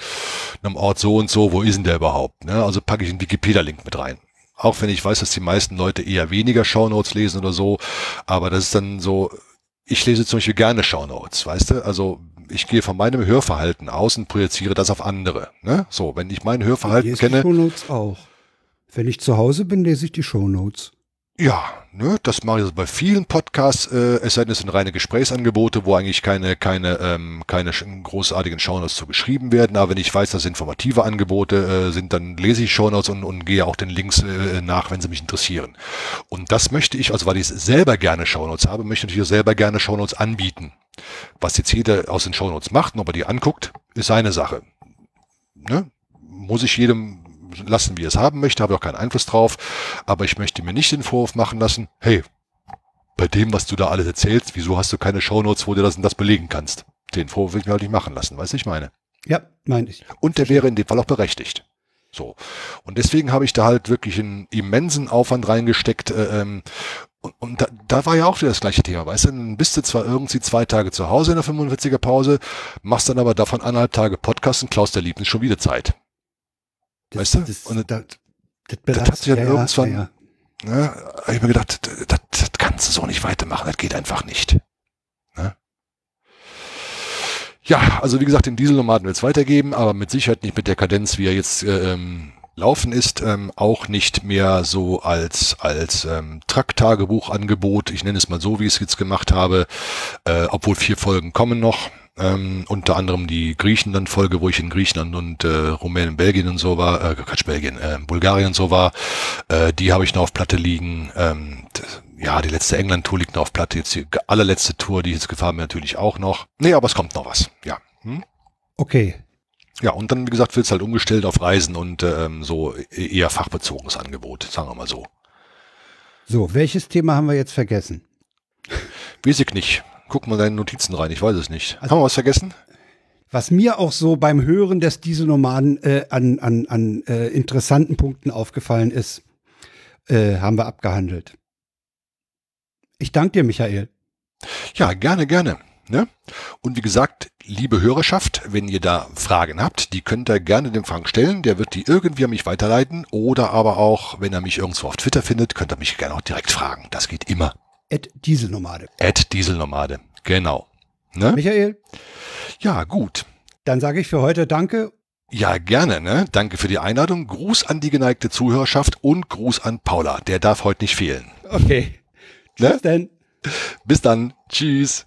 einem Ort so und so, wo ist denn der überhaupt? Ne? Also packe ich einen Wikipedia-Link mit rein. Auch wenn ich weiß, dass die meisten Leute eher weniger Shownotes lesen oder so, aber das ist dann so, ich lese zum Beispiel gerne Shownotes, weißt du? Also ich gehe von meinem Hörverhalten aus und projiziere das auf andere. Ne? So, wenn ich mein Hörverhalten ich lese kenne. Die Shownotes auch. Wenn ich zu Hause bin, lese ich die Shownotes. Ja, ne, das mache ich also bei vielen Podcasts, äh, es sei denn, es sind reine Gesprächsangebote, wo eigentlich keine, keine, ähm, keine großartigen Shownotes zu geschrieben werden. Aber wenn ich weiß, dass informative Angebote äh, sind, dann lese ich Shownotes und, und gehe auch den Links äh, nach, wenn sie mich interessieren. Und das möchte ich, also weil ich selber gerne Shownotes habe, möchte ich natürlich selber gerne Shownotes anbieten. Was jetzt jeder aus den Shownotes macht und ob er die anguckt, ist seine Sache. Ne? Muss ich jedem lassen, wie er es haben möchte, habe auch keinen Einfluss drauf, aber ich möchte mir nicht den Vorwurf machen lassen, hey, bei dem, was du da alles erzählst, wieso hast du keine Shownotes, wo du das und das belegen kannst? Den Vorwurf will ich mir halt nicht machen lassen, weißt du, ich meine. Ja, meine ich. Und der wäre in dem Fall auch berechtigt. So. Und deswegen habe ich da halt wirklich einen immensen Aufwand reingesteckt. Äh, ähm, und, und da, da war ja auch wieder das gleiche Thema, weißt du, dann bist du zwar irgendwie zwei Tage zu Hause in der 45er Pause, machst dann aber davon anderthalb Tage Podcast und klaust der Liebnis schon wieder Zeit. Das, weißt du? Das, und das, das, das hat sich dann ja, irgendwann, ja. Ne, hab ich mir gedacht, das, das kannst du so nicht weitermachen, das geht einfach nicht. Ne? Ja, also wie gesagt, den Dieselnomaden wird es weitergeben, aber mit Sicherheit nicht mit der Kadenz, wie er jetzt ähm, laufen ist, ähm, auch nicht mehr so als als ähm, Truck-Tagebuch-Angebot. Ich nenne es mal so, wie ich es jetzt gemacht habe, äh, obwohl vier Folgen kommen noch. Ähm, unter anderem die Griechenland-Folge, wo ich in Griechenland und äh, Rumänien, Belgien und so war, äh, Quatsch, Belgien, äh, Bulgarien und so war, äh, die habe ich noch auf Platte liegen. Ähm, ja, die letzte England-Tour liegt noch auf Platte. Jetzt die allerletzte Tour, die ich jetzt gefahren bin, natürlich auch noch. Nee, aber es kommt noch was, ja. Hm? Okay. Ja, und dann, wie gesagt, wird es halt umgestellt auf Reisen und ähm, so e-, eher fachbezogenes Angebot, sagen wir mal so. So, welches Thema haben wir jetzt vergessen? Weiß ich nicht. Guck mal deine Notizen rein, ich weiß es nicht. Also, Haben wir was vergessen? Was mir auch so beim Hören des Dieselnomaden äh, an, an, an äh, interessanten Punkten aufgefallen ist, äh, haben wir abgehandelt. Ich danke dir, Michael. Ja, gerne, gerne. Ne? Und wie gesagt, liebe Hörerschaft, wenn ihr da Fragen habt, die könnt ihr gerne dem Frank stellen. Der wird die irgendwie an mich weiterleiten. Oder aber auch, wenn er mich irgendwo auf Twitter findet, könnt ihr mich gerne auch direkt fragen. Das geht immer. At Dieselnomade. At Dieselnomade, genau. Ne? Michael? Ja, gut. Dann sage ich für heute Danke. Ja, gerne, ne? Danke für die Einladung. Gruß an die geneigte Zuhörerschaft und Gruß an Paula. Der darf heute nicht fehlen. Okay. Ne? Bis dann. Bis dann. Tschüss.